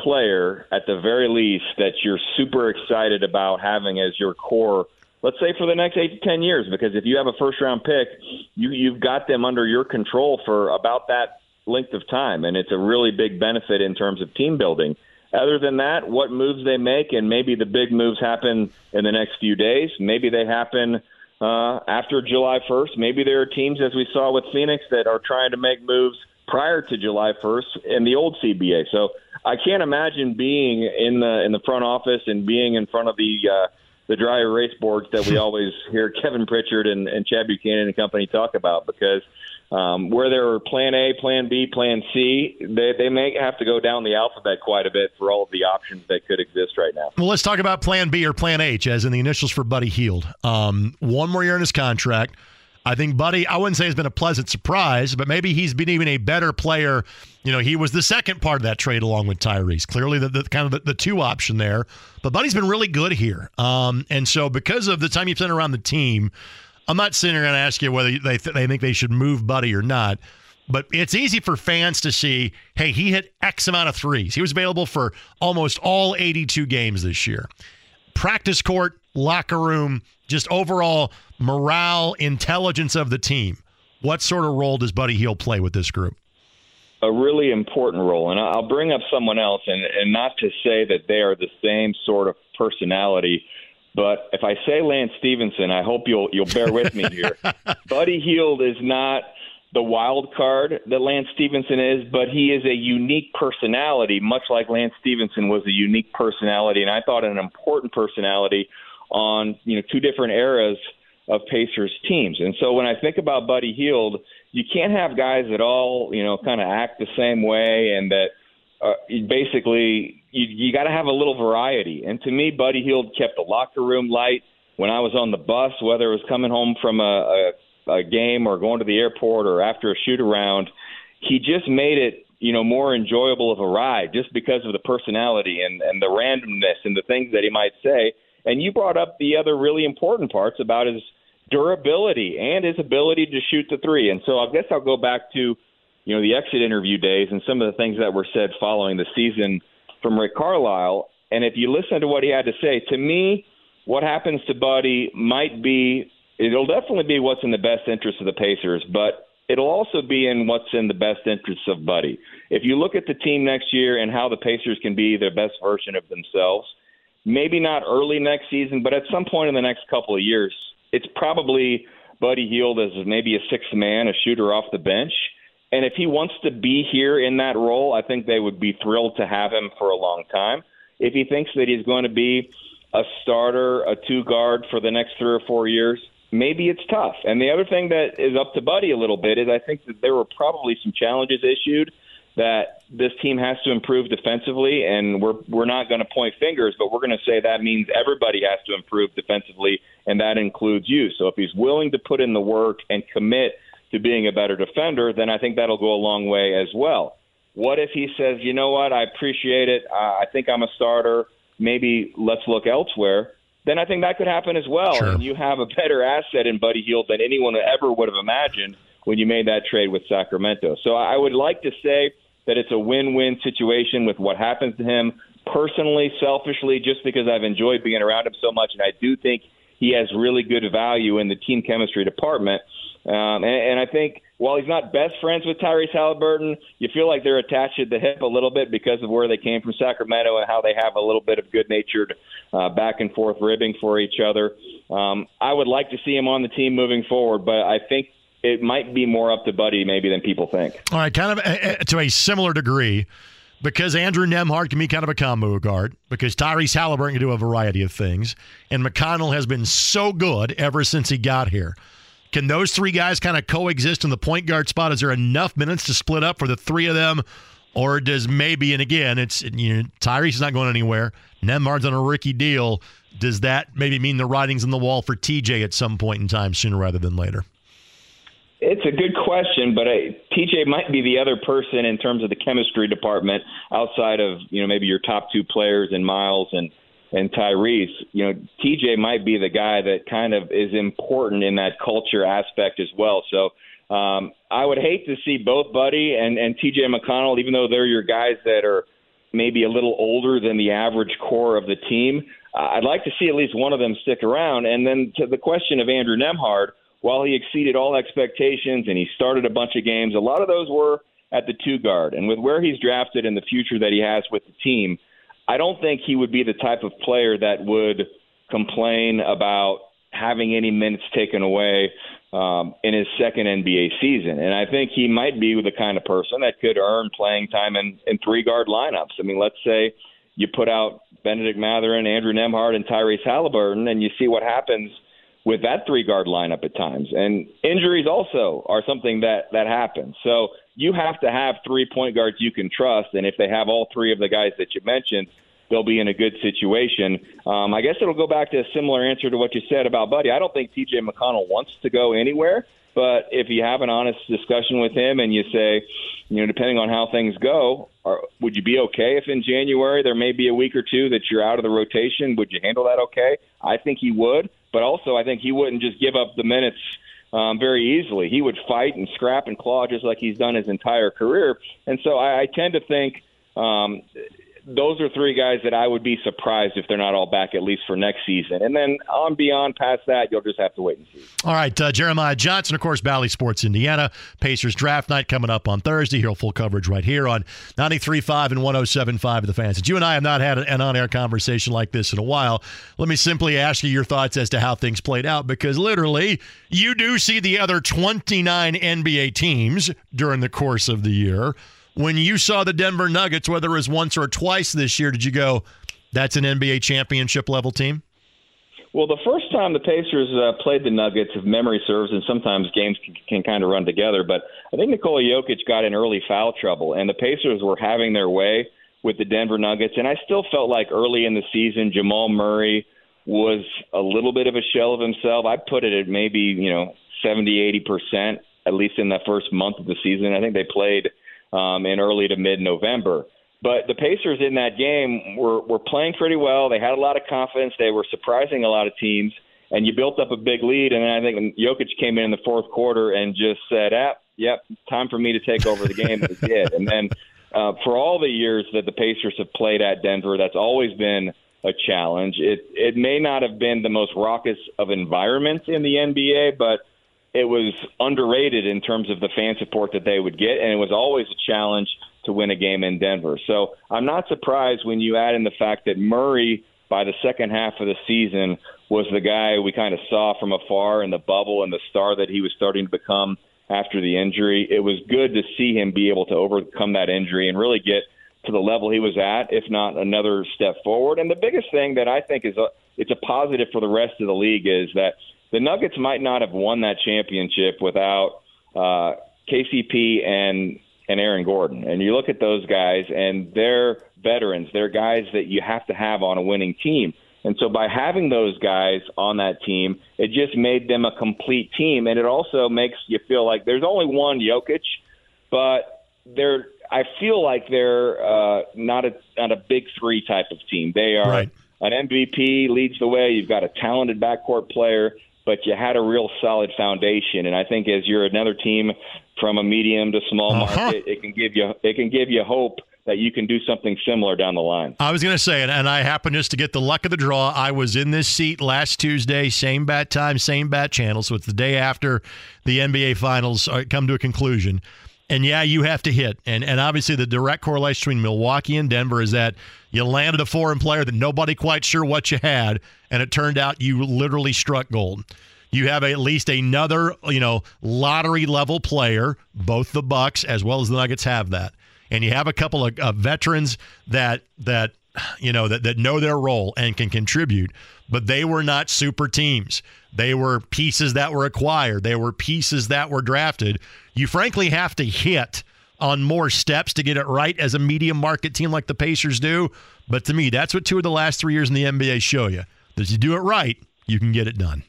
player at the very least that you're super excited about having as your core let's say for the next eight to ten years because if you have a first round pick you you've got them under your control for about that length of time, and it's a really big benefit in terms of team building. Other than that, what moves they make, and maybe the big moves happen in the next few days. Maybe they happen uh, after July 1st. Maybe there are teams, as we saw with Phoenix, that are trying to make moves prior to July 1st in the old CBA. So I can't imagine being in the in the front office and being in front of the uh, the dry erase boards that we always hear Kevin Pritchard and, and Chad Buchanan and company talk about because um, where there are plan A, plan B, plan C, they, they may have to go down the alphabet quite a bit for all of the options that could exist right now. Well, let's talk about plan B or plan H, as in the initials for Buddy Hield. Um, one more year in his contract. I think Buddy, I wouldn't say has been a pleasant surprise, but maybe he's been even a better player. You know, he was the second part of that trade along with Tyrese. Clearly, the, the kind of the, the, two option there. But Buddy's been really good here. Um, and so, because of the time you've spent around the team, I'm not sitting to ask you whether they, th- they think they should move Buddy or not. But it's easy for fans to see, hey, he hit X amount of threes. He was available for almost all 82 games this year. Practice court, locker room, just overall morale, intelligence of the team. What sort of role does Buddy Hield play with this group? A really important role. And I'll bring up someone else, and, and not to say that they are the same sort of personality but if I say Lance Stephenson, I hope you'll you'll bear with me here. Buddy Hield is not the wild card that Lance Stephenson is, but he is a unique personality, much like Lance Stephenson was a unique personality, and I thought an important personality on you know two different eras of Pacers teams. And so when I think about Buddy Hield, you can't have guys that all you know kind of act the same way and that uh, basically you, you got to have a little variety. And to me, Buddy Hield kept the locker room light when I was on the bus, whether it was coming home from a, a, a game or going to the airport or after a shoot around. He just made it you know, more enjoyable of a ride just because of the personality and, and the randomness and the things that he might say. And you brought up the other really important parts about his durability and his ability to shoot the three. And so I guess I'll go back to, you know, the exit interview days and some of the things that were said following the season from Rick Carlisle. And if you listen to what he had to say, to me, what happens to Buddy might be, it'll definitely be what's in the best interest of the Pacers, but it'll also be in what's in the best interests of Buddy. If you look at the team next year and how the Pacers can be their best version of themselves, maybe not early next season, but at some point in the next couple of years, it's probably Buddy Hield as maybe a sixth man, a shooter off the bench. And if he wants to be here in that role, I think they would be thrilled to have him for a long time. If he thinks that he's going to be a starter, a two guard for the next three or four years, maybe it's tough. And the other thing that is up to Buddy a little bit is I think that there were probably some challenges issued that this team has to improve defensively, and we're we're not going to point fingers, but we're going to say that means everybody has to improve defensively, and that includes you. So if he's willing to put in the work and commit to being a better defender, then I think that'll go a long way as well. What if he says, you know what, I appreciate it, uh, I think I'm a starter, maybe let's look elsewhere then I think that could happen as well. Sure. And you have a better asset in Buddy Hield than anyone ever would have imagined when you made that trade with Sacramento. So I would like to say that it's a win-win situation with what happens to him personally, selfishly, just because I've enjoyed being around him so much, and I do think he has really good value in the team chemistry department. Um, and, and I think while he's not best friends with Tyrese Haliburton, you feel like they're attached at the hip a little bit because of where they came from Sacramento and how they have a little bit of good natured uh, back and forth ribbing for each other. Um, I would like to see him on the team moving forward, but I think it might be more up to Buddy maybe than people think. All right, kind of uh, uh to a similar degree because Andrew Nembhard can be kind of a combo guard, because Tyrese Haliburton can do a variety of things, and McConnell has been so good ever since he got here. Can those three guys kind of coexist in the point guard spot? Is there enough minutes to split up for the three of them? Or does maybe, and again, it's you know, Tyrese is not going anywhere. Nembhard's on a rookie deal. Does that maybe mean the writing's on the wall for TJ at some point in time, sooner rather than later? It's a good question, but I, TJ might be the other person in terms of the chemistry department outside of you know maybe your top two players in Miles and and Tyrese, you know, TJ might be the guy that kind of is important in that culture aspect as well. So um, I would hate to see both Buddy and, and TJ McConnell, even though they're your guys that are maybe a little older than the average core of the team. Uh, I'd like to see at least one of them stick around. And then to the question of Andrew Nembhard, while he exceeded all expectations and he started a bunch of games, a lot of those were at the two guard. And with where he's drafted and the future that he has with the team – I don't think he would be the type of player that would complain about having any minutes taken away um, in his second NBA season. And I think he might be the kind of person that could earn playing time in, in three guard lineups. I mean, let's say you put out Bennedict Mathurin, Andrew Nembhard, and Tyrese Haliburton, and you see what happens with that three guard lineup at times. And injuries also are something that that happens. So you have to have three point guards you can trust, and if they have all three of the guys that you mentioned, they'll be in a good situation. Um, I guess it'll go back to a similar answer to what you said about Buddy. I don't think T.J. McConnell wants to go anywhere, but if you have an honest discussion with him and you say, you know, depending on how things go, are, would you be okay if in January there may be a week or two that you're out of the rotation? Would you handle that okay? I think he would, but also I think he wouldn't just give up the minutes um, very easily. He would fight and scrap and claw just like he's done his entire career. And so I, I tend to think um, those are three guys that I would be surprised if they're not all back at least for next season. And then on beyond past that, you'll just have to wait and see. All right, uh, Jeremiah Johnson, of course, Bally Sports Indiana. Pacers draft night coming up on Thursday. He'll full coverage right here on 93.5 and 107.5 of the fans. Since you and I have not had an on-air conversation like this in a while, let me simply ask you your thoughts as to how things played out because literally you do see the other 29 NBA teams during the course of the year when you saw the Denver Nuggets, whether it was once or twice this year, did you go, that's an NBA championship level team? Well, the first time the Pacers uh, played the Nuggets, if memory serves, and sometimes games can, can kind of run together, but I think Nikola Jokic got in early foul trouble, and the Pacers were having their way with the Denver Nuggets. And I still felt like early in the season, Jamal Murray was a little bit of a shell of himself. I put it at maybe, you know, 70, 80%, at least in the first month of the season. I think they played – um, in early to mid November. But the Pacers in that game were were playing pretty well. They had a lot of confidence. They were surprising a lot of teams, and you built up a big lead. And then I think Jokic came in in the fourth quarter and just said, "Ah, yep, time for me to take over the game." and did. And then uh, for all the years that the Pacers have played at Denver, that's always been a challenge. It it may not have been the most raucous of environments in the NBA, but it was underrated in terms of the fan support that they would get, and it was always a challenge to win a game in Denver. So I'm not surprised when you add in the fact that Murray, by the second half of the season, was the guy we kind of saw from afar in the bubble and the star that he was starting to become after the injury. It was good to see him be able to overcome that injury and really get to the level he was at, if not another step forward. And the biggest thing that I think is a, it's a positive for the rest of the league is that the Nuggets might not have won that championship without uh, KCP and and Aaron Gordon. And you look at those guys, and they're veterans. They're guys that you have to have on a winning team. And so by having those guys on that team, it just made them a complete team. And it also makes you feel like there's only one Jokic, but they're I feel like they're uh, not a not a big three type of team. They are Right. an MVP leads the way. You've got a talented backcourt player, but you had a real solid foundation. And I think as you're another team from a medium to small Uh-huh. market, it can give you it can give you hope that you can do something similar down the line. I was going to say, and, and I happened just to get the luck of the draw. I was in this seat last Tuesday, same bat time, same bat channel. So it's the day after the NBA Finals uh, come to a conclusion. And yeah, you have to hit. And and obviously the direct correlation between Milwaukee and Denver is that you landed a foreign player that nobody quite sure what you had, and it turned out you literally struck gold. You have at least another, you know, lottery level player. Both the Bucks as well as the Nuggets have that, and you have a couple of, of veterans that that you know that that know their role and can contribute. But they were not super teams. They were pieces that were acquired. They were pieces that were drafted. You frankly have to hit on more steps to get it right as a medium market team like the Pacers do. But to me, that's what two of the last three years in the NBA show you. That if you do it right, you can get it done.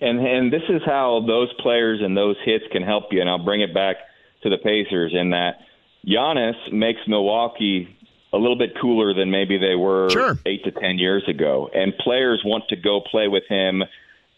And and this is how those players and those hits can help you. And I'll bring it back to the Pacers in that Giannis makes Milwaukee a little bit cooler than maybe they were Sure. eight to ten years ago. And players want to go play with him.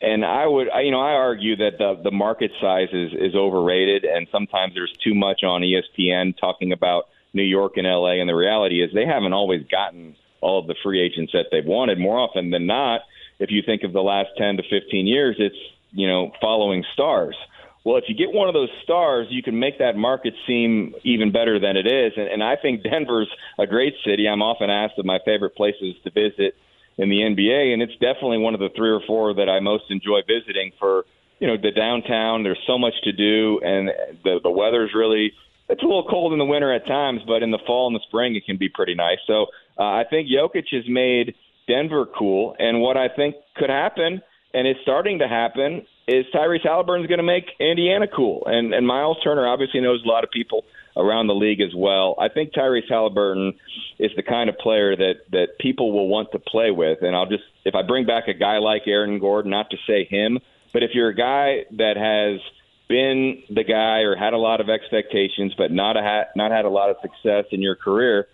And I would, I, you know, I argue that the the market size is is overrated, and sometimes there's too much on ESPN talking about New York and LA. And the reality is they haven't always gotten all of the free agents that they've wanted. More often than not, if you think of the last 10 to 15 years, it's, you know, following stars. Well, if you get one of those stars, you can make that market seem even better than it is. And, and I think Denver's a great city. I'm often asked of my favorite places to visit in the NBA, and it's definitely one of the three or four that I most enjoy visiting for, you know, the downtown. There's so much to do, and the, the weather's really it's a little cold in the winter at times, but in the fall and the spring it can be pretty nice. So uh, I think Jokic has made Denver cool, and what I think could happen, and it's starting to happen, is Tyrese Haliburton's going to make Indiana cool, and and Miles Turner obviously knows a lot of people around the league as well. I think Tyrese Haliburton is the kind of player that that people will want to play with, and I'll just if I bring back a guy like Aaron Gordon, not to say him, but if you're a guy that has been the guy or had a lot of expectations, but not a ha- not had a lot of success in your career,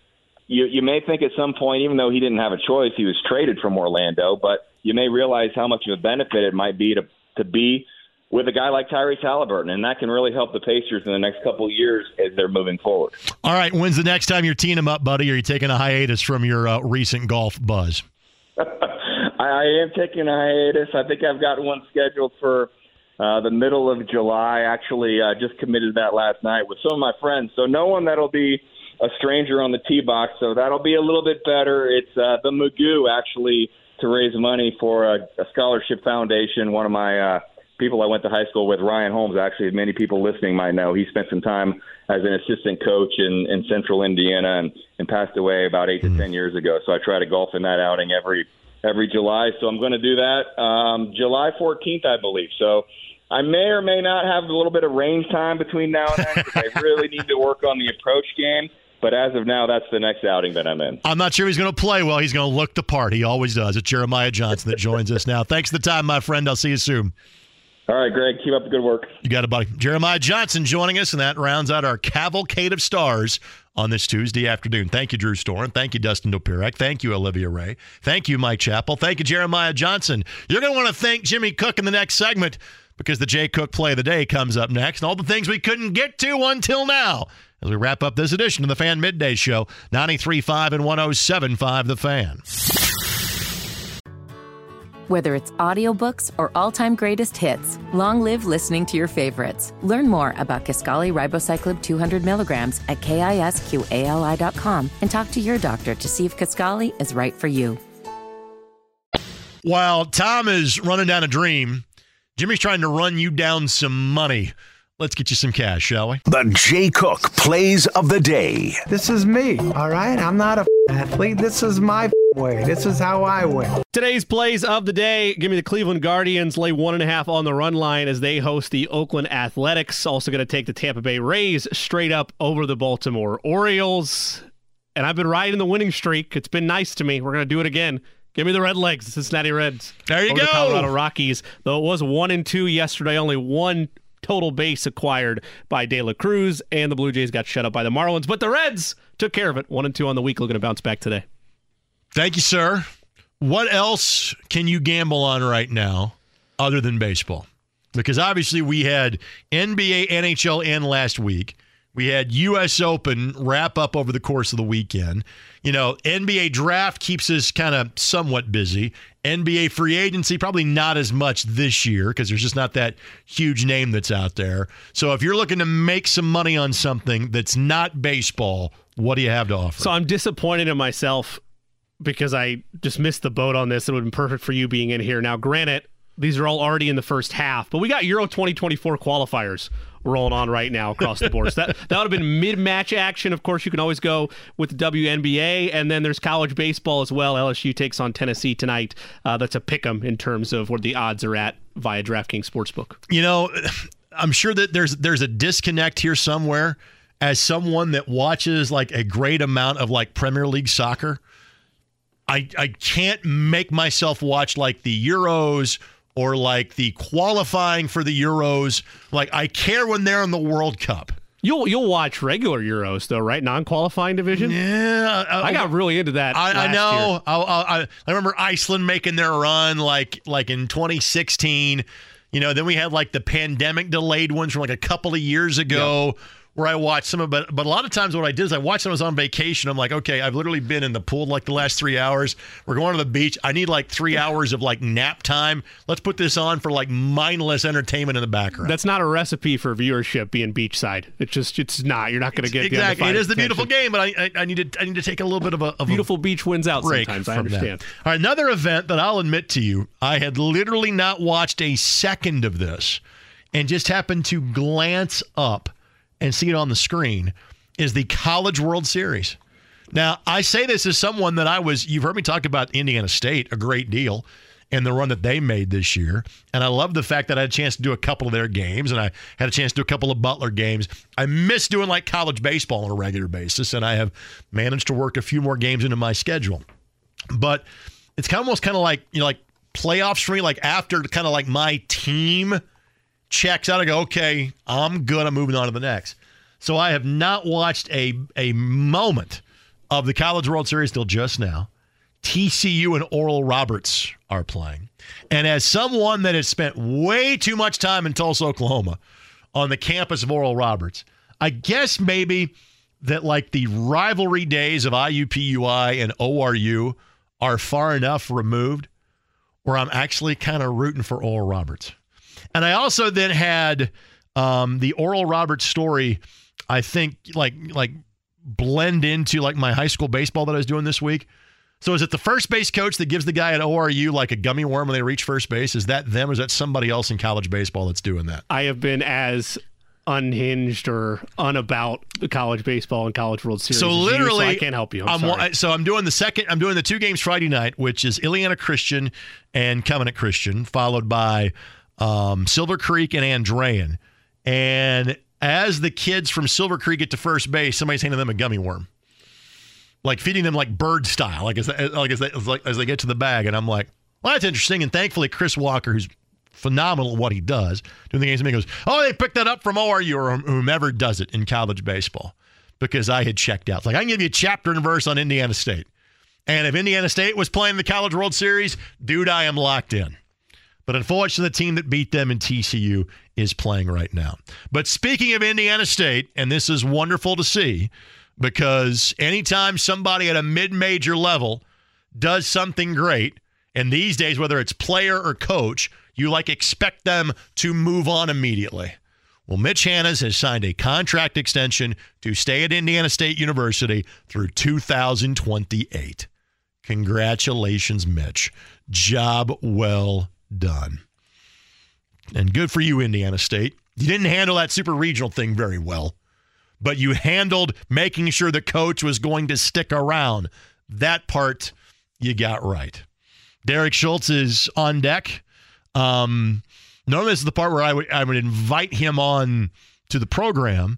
you you may think at some point, even though he didn't have a choice, he was traded from Orlando, but you may realize how much of a benefit it might be to to be with a guy like Tyrese Haliburton, and that can really help the Pacers in the next couple of years as they're moving forward. All right, when's the next time you're teeing them up, buddy? Are you taking a hiatus from your uh, recent golf buzz? I, I am taking a hiatus. I think I've got one scheduled for uh, the middle of July. Actually, I just committed that last night with some of my friends. So no one that'll be a stranger on the tee box. So that'll be a little bit better. It's uh, the Magoo actually to raise money for a, a scholarship foundation. One of my uh, people I went to high school with, Ryan Holmes. Actually, many people listening might know. He spent some time as an assistant coach in, in Central Indiana and, and passed away about eight to ten years ago. So I try to golf in that outing every every July. So I'm going to do that um, July 14th, I believe. So I may or may not have a little bit of range time between now and then because I really need to work on the approach game. But as of now, that's the next outing that I'm in. I'm not sure he's going to play well. He's going to look the part. He always does. It's Jeremiah Johnson that joins us now. Thanks for the time, my friend. I'll see you soon. All right, Greg, keep up the good work. You got it, buddy. Jeremiah Johnson joining us, and that rounds out our cavalcade of stars on this Tuesday afternoon. Thank you, Drew Storen. Thank you, Dustin Dopirak. Thank you, Olivia Ray. Thank you, Mike Chappell. Thank you, Jeremiah Johnson. You're going to want to thank Jimmy Cook in the next segment because the Jay Cook play of the day comes up next, and all the things we couldn't get to until now as we wrap up this edition of the Fan Midday Show, 93.5 and 107.5 The Fan. Whether it's audiobooks or all-time greatest hits, long live listening to your favorites. Learn more about Kisqali Ribociclib 200 milligrams at kisqali.com and talk to your doctor to see if Kisqali is right for you. While Tom is running down a dream, Jimmy's trying to run you down some money. Let's get you some cash, shall we? The Jay Cook plays of the day. This is me, all right? I'm not a athlete. This is my way. This is how I win. Today's plays of the day. Give me the Cleveland Guardians lay one and a half on the run line as they host the Oakland Athletics. Also going to take the Tampa Bay Rays straight up over the Baltimore Orioles. And I've been riding the winning streak. It's been nice to me. We're going to do it again. Give me the Red Legs, the Cincinnati Reds. There you over go. The Colorado Rockies. Though it was one and two yesterday, only one total base acquired by De La Cruz, and the Blue Jays got shut up by the Marlins. But the Reds took care of it. One and two on the week, looking to bounce back today. Thank you, sir. What else can you gamble on right now other than baseball? Because obviously we had NBA, NHL, and last week. We had U.S. Open wrap up over the course of the weekend. You know, NBA draft keeps us kind of somewhat busy. NBA free agency, probably not as much this year because there's just not that huge name that's out there. So if you're looking to make some money on something that's not baseball, what do you have to offer? So I'm disappointed in myself because I just missed the boat on this. It would have been perfect for you being in here. Now, granted, these are all already in the first half, but we got Euro 2024 qualifiers rolling on right now across the board. So that, that would have been mid match action. Of course, you can always go with the WNBA, and then there's college baseball as well. LSU takes on Tennessee tonight. Uh, that's a pick 'em in terms of where the odds are at via DraftKings Sportsbook. You know, I'm sure that there's there's a disconnect here somewhere. As someone that watches like a great amount of like Premier League soccer, I I can't make myself watch like the Euros or like the qualifying for the Euros. Like I care when they're in the World Cup. You'll you'll watch regular Euros though, right? Non-qualifying division. Yeah, I, I got really into that. I, I know. I, I, I remember Iceland making their run like like in 2016. You know, then we had like the pandemic delayed ones from like a couple of years ago. Yep where I watched some of it. But a lot of times, what I did is I watched when I was on vacation. I'm like, okay, I've literally been in the pool like the last three hours. We're going to the beach. I need like three hours of like nap time. Let's put this on for like mindless entertainment in the background. That's not a recipe for viewership being beachside. It's just, it's not. You're not going to get exactly. It is the attention. beautiful game, but I, I, I, need to, I need to take a little bit of a of beautiful a beach wins out sometimes. I understand. That. All right, another event that I'll admit to you, I had literally not watched a second of this, and just happened to glance up and see it on the screen is the College World Series. Now, I say this as someone that I was, you've heard me talk about Indiana State a great deal and the run that they made this year. And I love the fact that I had a chance to do a couple of their games and I had a chance to do a couple of Butler games. I miss doing like college baseball on a regular basis, and I have managed to work a few more games into my schedule. But it's kind of almost kind of like, you know, like playoffs for me, like after kind of like my team checks out. I go, okay, I'm good. I'm moving on to the next. So I have not watched a a moment of the College World Series till just now. TCU and Oral Roberts are playing. And as someone that has spent way too much time in Tulsa, Oklahoma, on the campus of Oral Roberts, I guess maybe that like the rivalry days of IUPUI and ORU are far enough removed where I'm actually kind of rooting for Oral Roberts. And I also then had um, the Oral Roberts story. I think like like blend into like my high school baseball that I was doing this week. So is it the first base coach that gives the guy at ORU like a gummy worm when they reach first base? Is that them or is that somebody else in college baseball that's doing that? I have been as unhinged or unabout the college baseball and college world series so literally you, so i can't help you I'm I'm, so i'm doing the second i'm doing the two games friday night which is Illiana christian and covenant christian followed by um, Silver Creek and Andrean. And as the kids from Silver Creek get to first base, somebody's handing them a gummy worm, like feeding them like bird style, like as like as they, as they get to the bag. And I'm like, well, that's interesting. And thankfully, Chris Walker, who's phenomenal at what he does. Doing the games, and he goes, "Oh, they picked that up from ORU or whomever does it in college baseball." Because I had checked out. Like I can give you a chapter and verse on Indiana State, and if Indiana State was playing the College World Series, dude, I am locked in. But unfortunately, the team that beat them in TCU is playing right now. But speaking of Indiana State, and this is wonderful to see because anytime somebody at a mid major level does something great, and these days, whether it's player or coach, you like expect them to move on immediately. Well, Mitch Hannahs has signed a contract extension to stay at Indiana State University through 2028. Congratulations, Mitch. Job well done. And good for you, Indiana State. You didn't handle that super regional thing very well, but you handled making sure the coach was going to stick around. That part you got right. Derek Schultz is on deck. Um, normally, this is the part where I would I would invite him on to the program,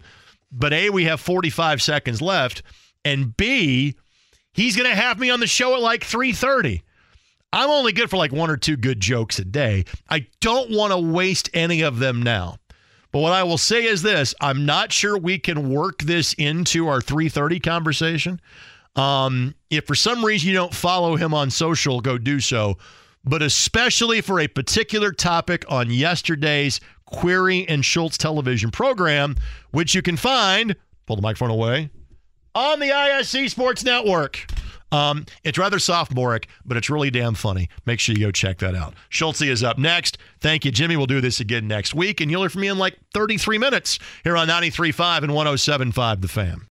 but a we have 45 seconds left, and b he's going to have me on the show at like 3:30. I'm only good for like one or two good jokes a day. I don't want to waste any of them now. But what I will say is this: I'm not sure we can work this into our 3:30 conversation. Um, if for some reason you don't follow him on social, go do so. But especially for a particular topic on yesterday's Query and Schultz television program, which you can find, pull the microphone away, on the ISC Sports Network. Um, it's rather sophomoric, but it's really damn funny. Make sure you go check that out. Schultz is up next. Thank you, Jimmy. We'll do this again next week, and you'll hear from me in like 33 minutes here on 93.5 and 107.5 The Fan.